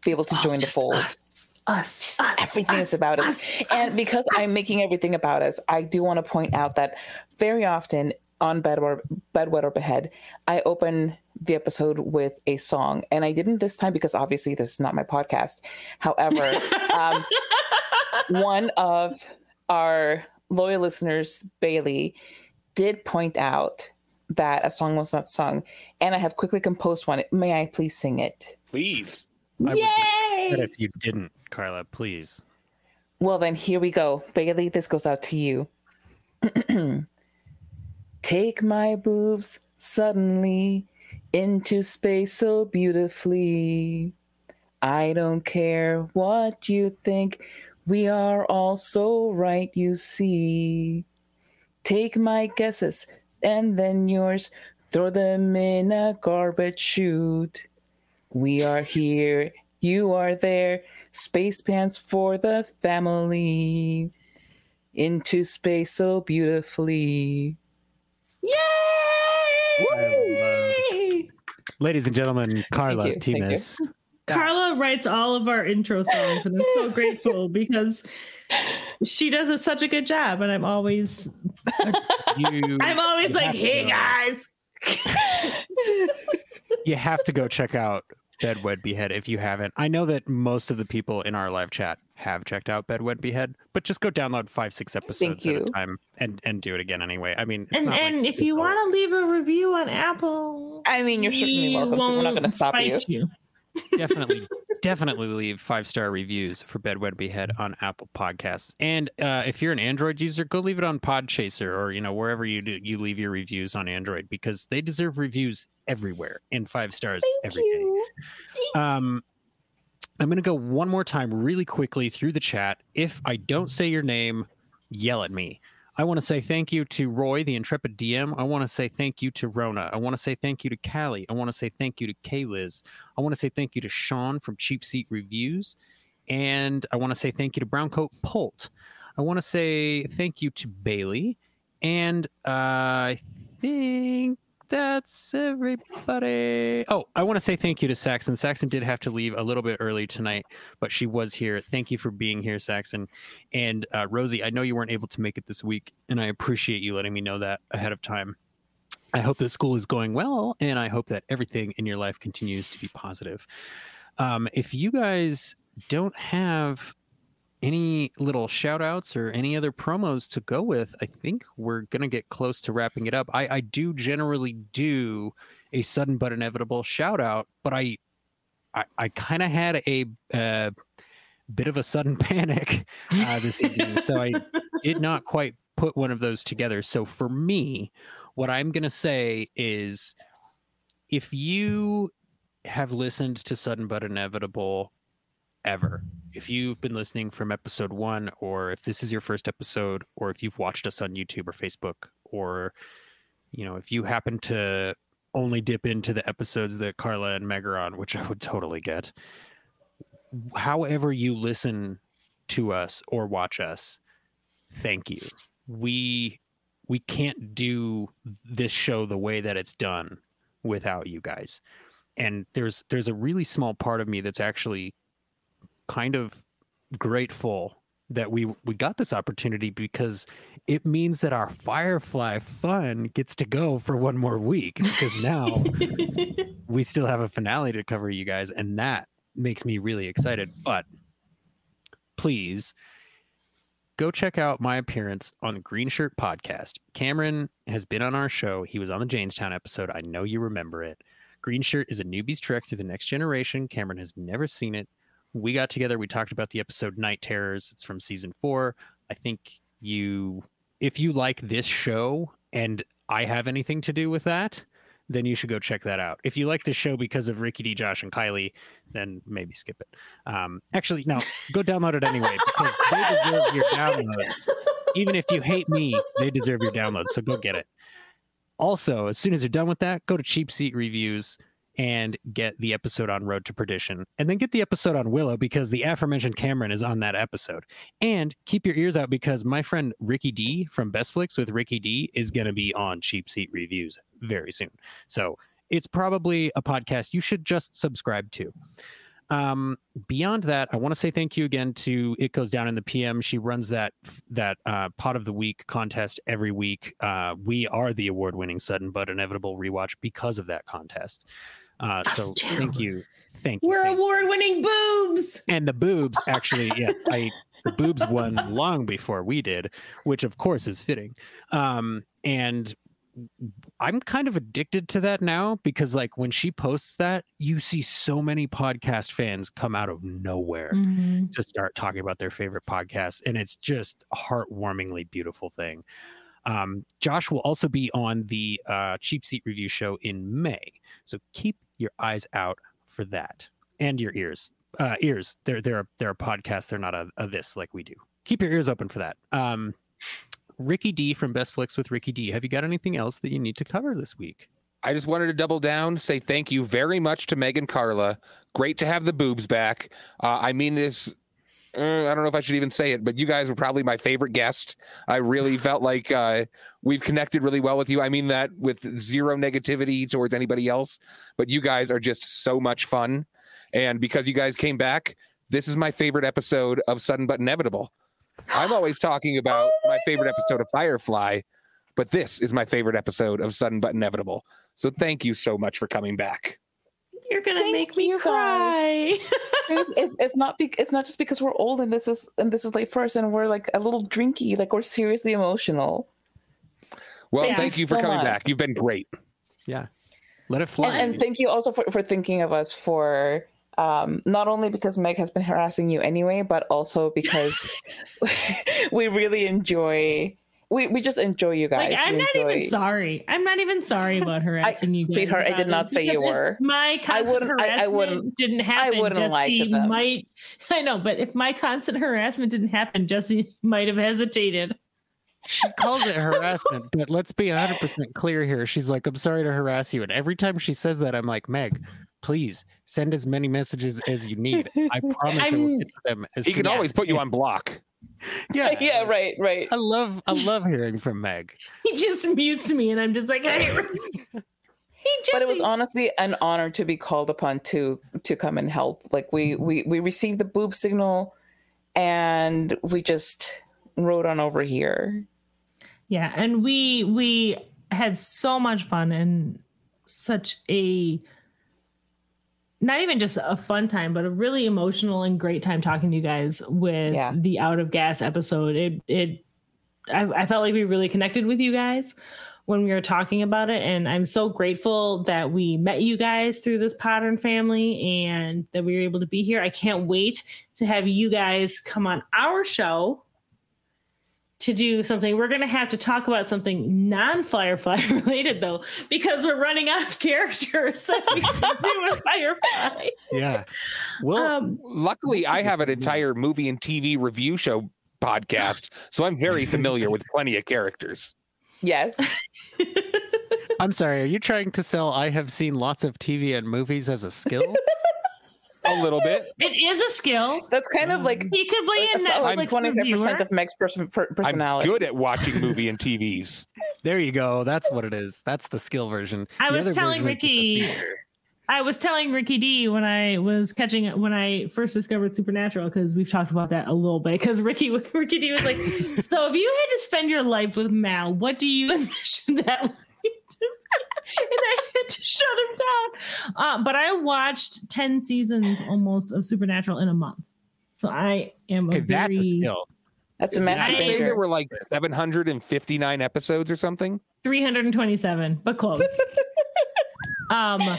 be able to oh, join the fold. us, us, us everything us, is about us, us and because i'm making everything about us i do want to point out that very often on Bed Wed bedwet or behead i open the episode with a song. And I didn't this time because obviously this is not my podcast. However, um, one of our loyal listeners, Bailey, did point out that a song was not sung. And I have quickly composed one. May I please sing it? Please. Yay! if you didn't, Carla, please. Well, then here we go. Bailey, this goes out to you. Take my boobs suddenly into space so beautifully. I don't care what you think, we are all so right, you see. Take my guesses and then yours, throw them in a garbage chute. We are here, you are there, space pants for the family. Into space so beautifully. Yay! Ladies and gentlemen, Carla Timas. Carla writes all of our intro songs, and I'm so grateful because she does a, such a good job. And I'm always, you, I'm always like, "Hey guys." you have to go check out Bed Wed Behead if you haven't. I know that most of the people in our live chat have checked out Bed Wed Behead, but just go download five, six episodes at a time and and do it again anyway. I mean, and and like if you want to leave a review on Apple, I mean, you're certainly welcome. We're not going to stop you. you. Definitely, definitely leave five star reviews for Bed Wed Behead on Apple Podcasts. And uh, if you're an Android user, go leave it on Podchaser or you know wherever you do you leave your reviews on Android because they deserve reviews everywhere in five stars Thank every you. day. Um, I'm going to go one more time really quickly through the chat. If I don't say your name, yell at me. I want to say thank you to Roy, the intrepid DM. I want to say thank you to Rona. I want to say thank you to Callie. I want to say thank you to Kayliz. I want to say thank you to Sean from Cheap Seat Reviews. And I want to say thank you to Browncoat Pult. I want to say thank you to Bailey. And uh, I think that's everybody. Oh, I want to say thank you to Saxon. Saxon did have to leave a little bit early tonight, but she was here. Thank you for being here, Saxon. And uh, Rosie, I know you weren't able to make it this week, and I appreciate you letting me know that ahead of time. I hope that school is going well, and I hope that everything in your life continues to be positive. Um, if you guys don't have any little shout outs or any other promos to go with, I think we're going to get close to wrapping it up. I, I do generally do a sudden but inevitable shout out, but I I, I kind of had a uh, bit of a sudden panic uh, this evening, so I did not quite put one of those together. So for me, what I'm going to say is if you have listened to Sudden but Inevitable ever, if you've been listening from episode one, or if this is your first episode, or if you've watched us on YouTube or Facebook, or you know, if you happen to only dip into the episodes that Carla and Meg are on, which I would totally get. However, you listen to us or watch us, thank you. We we can't do this show the way that it's done without you guys. And there's there's a really small part of me that's actually kind of grateful that we we got this opportunity because it means that our Firefly fun gets to go for one more week because now we still have a finale to cover you guys and that makes me really excited but please go check out my appearance on Green Shirt Podcast. Cameron has been on our show. He was on the Jaynestown episode. I know you remember it. Green Shirt is a newbie's trek through the next generation. Cameron has never seen it. We got together. We talked about the episode Night Terrors. It's from season four. I think you, if you like this show and I have anything to do with that, then you should go check that out. If you like this show because of Ricky D, Josh, and Kylie, then maybe skip it. Um, actually, no, go download it anyway because they deserve your downloads. Even if you hate me, they deserve your downloads. So go get it. Also, as soon as you're done with that, go to Cheap Seat Reviews and get the episode on Road to Perdition. And then get the episode on Willow because the aforementioned Cameron is on that episode. And keep your ears out because my friend Ricky D from Best Flicks with Ricky D is going to be on Cheap Seat Reviews very soon. So it's probably a podcast you should just subscribe to. Um, beyond that, I want to say thank you again to It Goes Down in the PM. She runs that that uh, pot of the week contest every week. Uh, we are the award-winning sudden but inevitable rewatch because of that contest. Uh, so thank you, thank you. We're award-winning boobs, and the boobs actually, yes, I the boobs won long before we did, which of course is fitting. Um, and I'm kind of addicted to that now because like when she posts that, you see so many podcast fans come out of nowhere mm-hmm. to start talking about their favorite podcasts and it's just a heartwarmingly beautiful thing. Um, Josh will also be on the uh, Cheap Seat Review show in May, so keep your eyes out for that and your ears. Uh, ears, they're they're they're a podcast. They're not a, a this like we do. Keep your ears open for that. Um, Ricky D from Best Flicks with Ricky D. Have you got anything else that you need to cover this week? I just wanted to double down, say thank you very much to Meg and Carla. Great to have the boobs back. Uh, I mean this. Uh, I don't know if I should even say it, but you guys were probably my favorite guest. I really felt like uh, we've connected really well with you. I mean that with zero negativity towards anybody else, but you guys are just so much fun. And because you guys came back, this is my favorite episode of Sudden But Inevitable. I'm always talking about oh my, my favorite episode of Firefly, but this is my favorite episode of Sudden But Inevitable. So thank you so much for coming back. You're gonna thank make me cry. it's, it's, it's not be, it's not just because we're old and this is and this is late first and we're like a little drinky, like we're seriously emotional. Well, thank, thank you, for so coming much. back. You've been great. Yeah. Let it fly. And, and thank you also for, for thinking of us for um, not only because Meg has been harassing you anyway, but also because we really enjoy. We, we just enjoy you guys. Like, I'm we not enjoy... even sorry. I'm not even sorry about harassing I, you guys. Sweetheart, I did not say you were. My constant harassment I, I wouldn't, didn't happen, I wouldn't Jesse might. I know, but if my constant harassment didn't happen, Jesse might have hesitated. she calls it harassment, but let's be 100% clear here. She's like, I'm sorry to harass you. And every time she says that, I'm like, Meg, please send as many messages as you need. I promise I will get to them. he can always put you on block. Yeah, yeah, uh, right, right. I love, I love hearing from Meg. He just mutes me, and I'm just like, hey, but it was honestly an honor to be called upon to to come and help. Like we mm-hmm. we we received the boob signal, and we just rode on over here. Yeah, and we we had so much fun and such a not even just a fun time, but a really emotional and great time talking to you guys with yeah. the out of gas episode. It it I, I, felt like we really connected with you guys when we were talking about it, and I'm so grateful that we met you guys through this pattern family and that we were able to be here. I can't wait to have you guys come on our show to do something. We're going to have to talk about something non Firefly related, though, because we're running out of characters that we can do with Firefly. Yeah. Well, um, luckily, I have an entire movie and TV review show podcast, so I'm very familiar with plenty of characters. Yes. I'm sorry. Are you trying to sell I have seen lots of TV and movies as a skill? A little bit. It is a skill. That's kind of like he could be a Netflix twenty five percent of Meg's person, personality. I'm good at watching movie and TVs. There you go. That's what it is. That's the skill version. I the was telling Ricky. I was telling Ricky D when I was catching it when I first discovered Supernatural because we've talked about that a little bit. Because Ricky Ricky D was like, "So if you had to spend your life with Mal, what do you envision that and I had to shut him down. Uh, but I watched 10 seasons almost of Supernatural in a month. So I am a okay, very... That's a skill. That's a massive. I think there were like 759 episodes or something. 327, but close. um,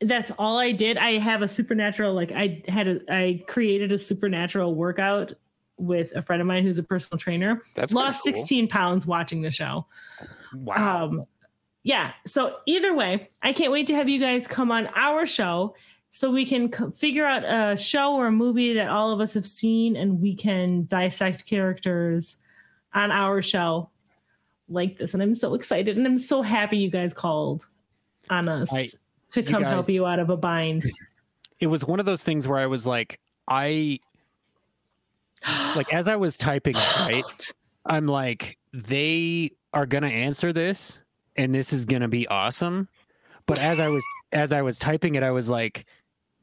that's all I did. I have a supernatural, like I had a, I created a supernatural workout with a friend of mine who's a personal trainer. That's lost cool. 16 pounds watching the show. Wow. Um, yeah. So either way, I can't wait to have you guys come on our show so we can c- figure out a show or a movie that all of us have seen and we can dissect characters on our show like this. And I'm so excited and I'm so happy you guys called on us I, to come guys, help you out of a bind. It was one of those things where I was like, I like as I was typing right? I'm like, they are gonna answer this and this is gonna be awesome. But as I was as I was typing it, I was like,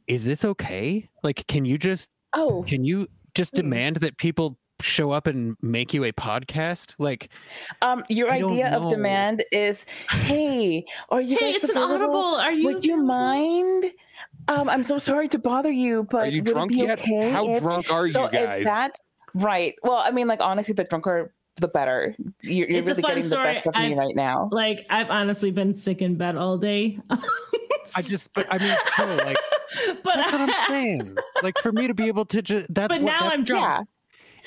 is this okay? Like, can you just oh. can you just please. demand that people show up and make you a podcast? Like um your idea of demand is hey are you hey, guys it's an audible. Are you would you mind? Um i'm so sorry to bother you but are you drunk yet? okay how if, drunk are so you guys? if that's right. Well i mean like honestly the drunker the better. You're, you're really getting story. the best of I've, me right now. Like I've honestly been sick in bed all day. I just, but I mean, still, like, but that's I, what I'm saying. Like for me to be able to just, that's. But what, now I'm drunk. Yeah.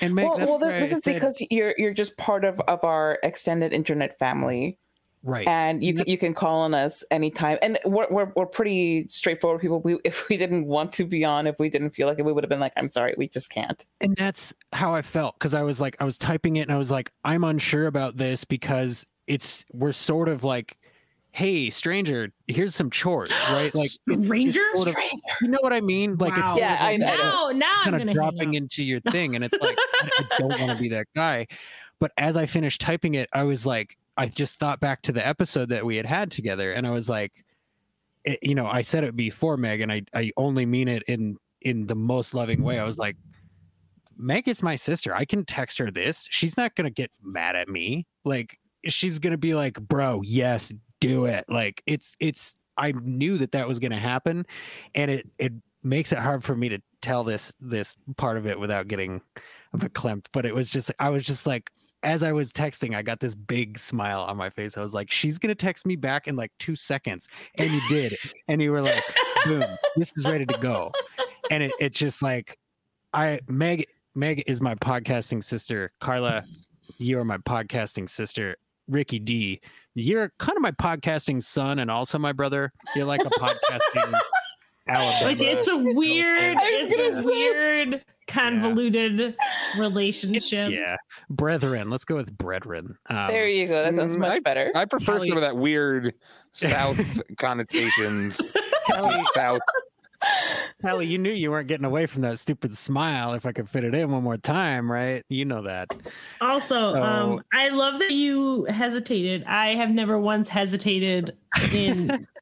And make, well, well this is said, because you're you're just part of of our extended internet family right. And you can, you can call on us anytime. And we're, we're, we're pretty straightforward people. We, if we didn't want to be on if we didn't feel like it we would have been like i'm sorry we just can't. And that's how i felt because i was like i was typing it and i was like i'm unsure about this because it's we're sort of like hey stranger here's some chores right? Like stranger, it's sort of, you know what i mean? Like wow. it's yeah I, now now kind I'm of dropping into your thing and it's like I, I don't want to be that guy. But as i finished typing it i was like I just thought back to the episode that we had had together, and I was like, it, eh, you know, I said it before, Meg, and I I only mean it in in the most loving way. I was like, Meg is my sister. I can text her this. She's not gonna get mad at me. Like she's gonna be like, bro, yes, do it. Like it's it's. I knew that that was gonna happen, and it it makes it hard for me to tell this this part of it without getting verklempt. But it was just I was just like, as I was texting, I got this big smile on my face. I was like, she's going to text me back in like two seconds. And you did. and you were like, boom, this is ready to go. And it, it's just like, I, Meg, Meg is my podcasting sister. Carla, you are my podcasting sister. Ricky D, you're kind of my podcasting son and also my brother. You're like a podcasting Alabama. Like it's a weird, it's a say. weird, convoluted yeah. relationship. Yeah, brethren. Let's go with brethren. Um, there you go. That sounds mm, much I, better. I prefer some of that weird South connotations. South Hallie, you knew you weren't getting away from that stupid smile if I could fit it in one more time, right? You know that. Also, so... um, I love that you hesitated. I have never once hesitated in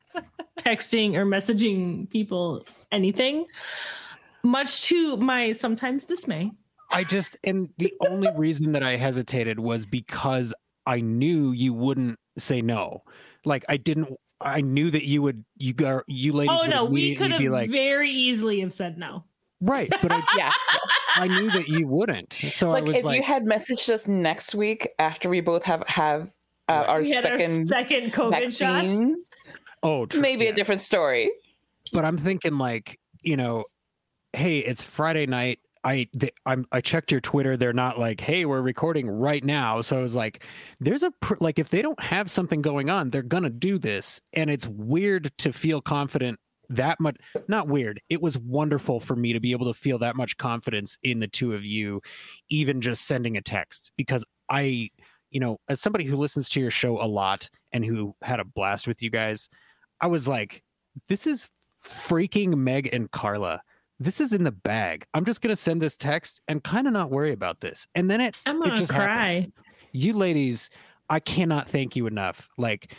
texting or messaging people anything, much to my sometimes dismay. I just, and the only reason that I hesitated was because I knew you wouldn't say no. Like I didn't I knew that you would you got you ladies. Oh no, we could have like, very easily have said no. Right, but I, yeah, I knew that you wouldn't. So like, I was if like, you had messaged us next week after we both have have uh, our second our second COVID vaccines, shots. Oh, true, maybe yes. a different story. But I'm thinking like you know, hey, it's Friday night. I they, I'm I checked your Twitter. They're not like, hey, we're recording right now. So I was like, there's a pr- like if they don't have something going on, they're gonna do this, and it's weird to feel confident that much. Not weird. It was wonderful for me to be able to feel that much confidence in the two of you, even just sending a text because I, you know, as somebody who listens to your show a lot and who had a blast with you guys, I was like, this is freaking Meg and Carla this is in the bag. I'm just gonna send this text and kind of not worry about this. And then it, I'm gonna it just cry. Happened. You ladies, I cannot thank you enough. Like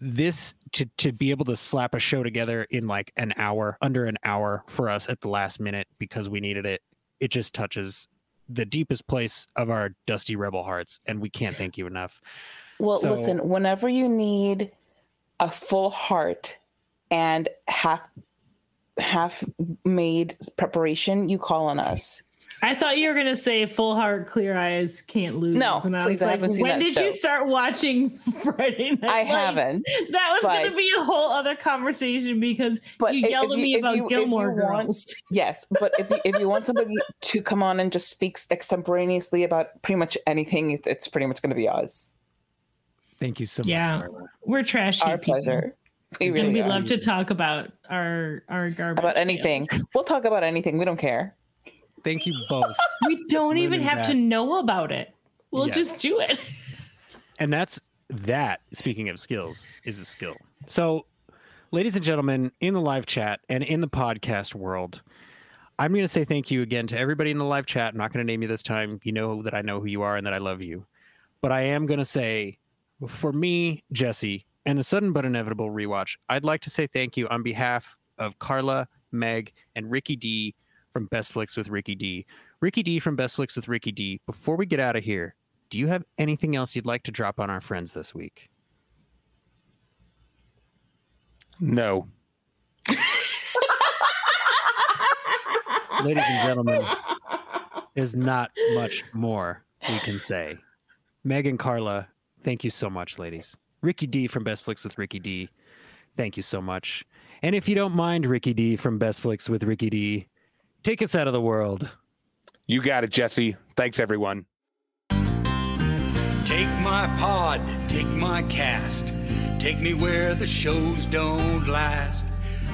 this to to be able to slap a show together in like an hour, under an hour for us at the last minute because we needed it. It just touches the deepest place of our dusty rebel hearts, and we can't thank you enough. Well, so, listen, whenever you need a full heart and half half made preparation, you call on us. I thought you were gonna say "Full Heart, Clear Eyes, Can't Lose." No, and I please, was like, I when did show. you start watching Friday Night? I haven't. That was but, gonna be a whole other conversation because but you yelled at me about you, Gilmore Girls. Want, yes, but if you, if you want somebody to come on and just speak extemporaneously about pretty much anything, it's, it's pretty much gonna be us. Thank you so much. Yeah, we're trashy. Our people. pleasure. We really and we love to talk about our our garbage. About anything. We'll talk about anything. We don't care. Thank you both. We don't even have that. to know about it. We'll yes. just do it. and that's that, speaking of skills, is a skill. So, ladies and gentlemen, in the live chat and in the podcast world, I'm going to say thank you again to everybody in the live chat. I'm not going to name you this time. You know that I know who you are and that I love you. But I am going to say, for me, Jesse, and the sudden but inevitable rewatch, I'd like to say thank you on behalf of Carla, Meg, and Ricky D from Best Flicks with Ricky D. Ricky D from Best Flicks with Ricky D. Before we get out of here, do you have anything else you'd like to drop on our friends this week? No. Ladies and gentlemen, there's not much more we can say. Meg and Carla, thank you so much, ladies. Ricky D from Best Flicks with Ricky D. Thank you so much. And if you don't mind, Ricky D from Best Flicks with Ricky D, take us out of the world. You got it, Jesse. Thanks, everyone. Take my pod, take my cast, take me where the shows don't last.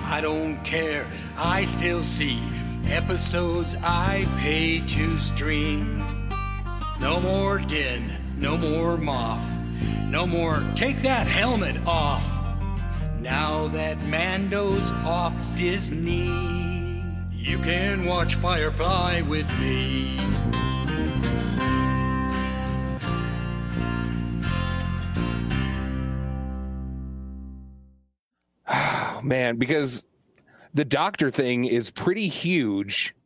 I don't care, I still see episodes I pay to stream. No more din, no more moth no more take that helmet off. Now that Mando's off Disney, you can watch Firefly with me. Oh, man, because the doctor thing is pretty huge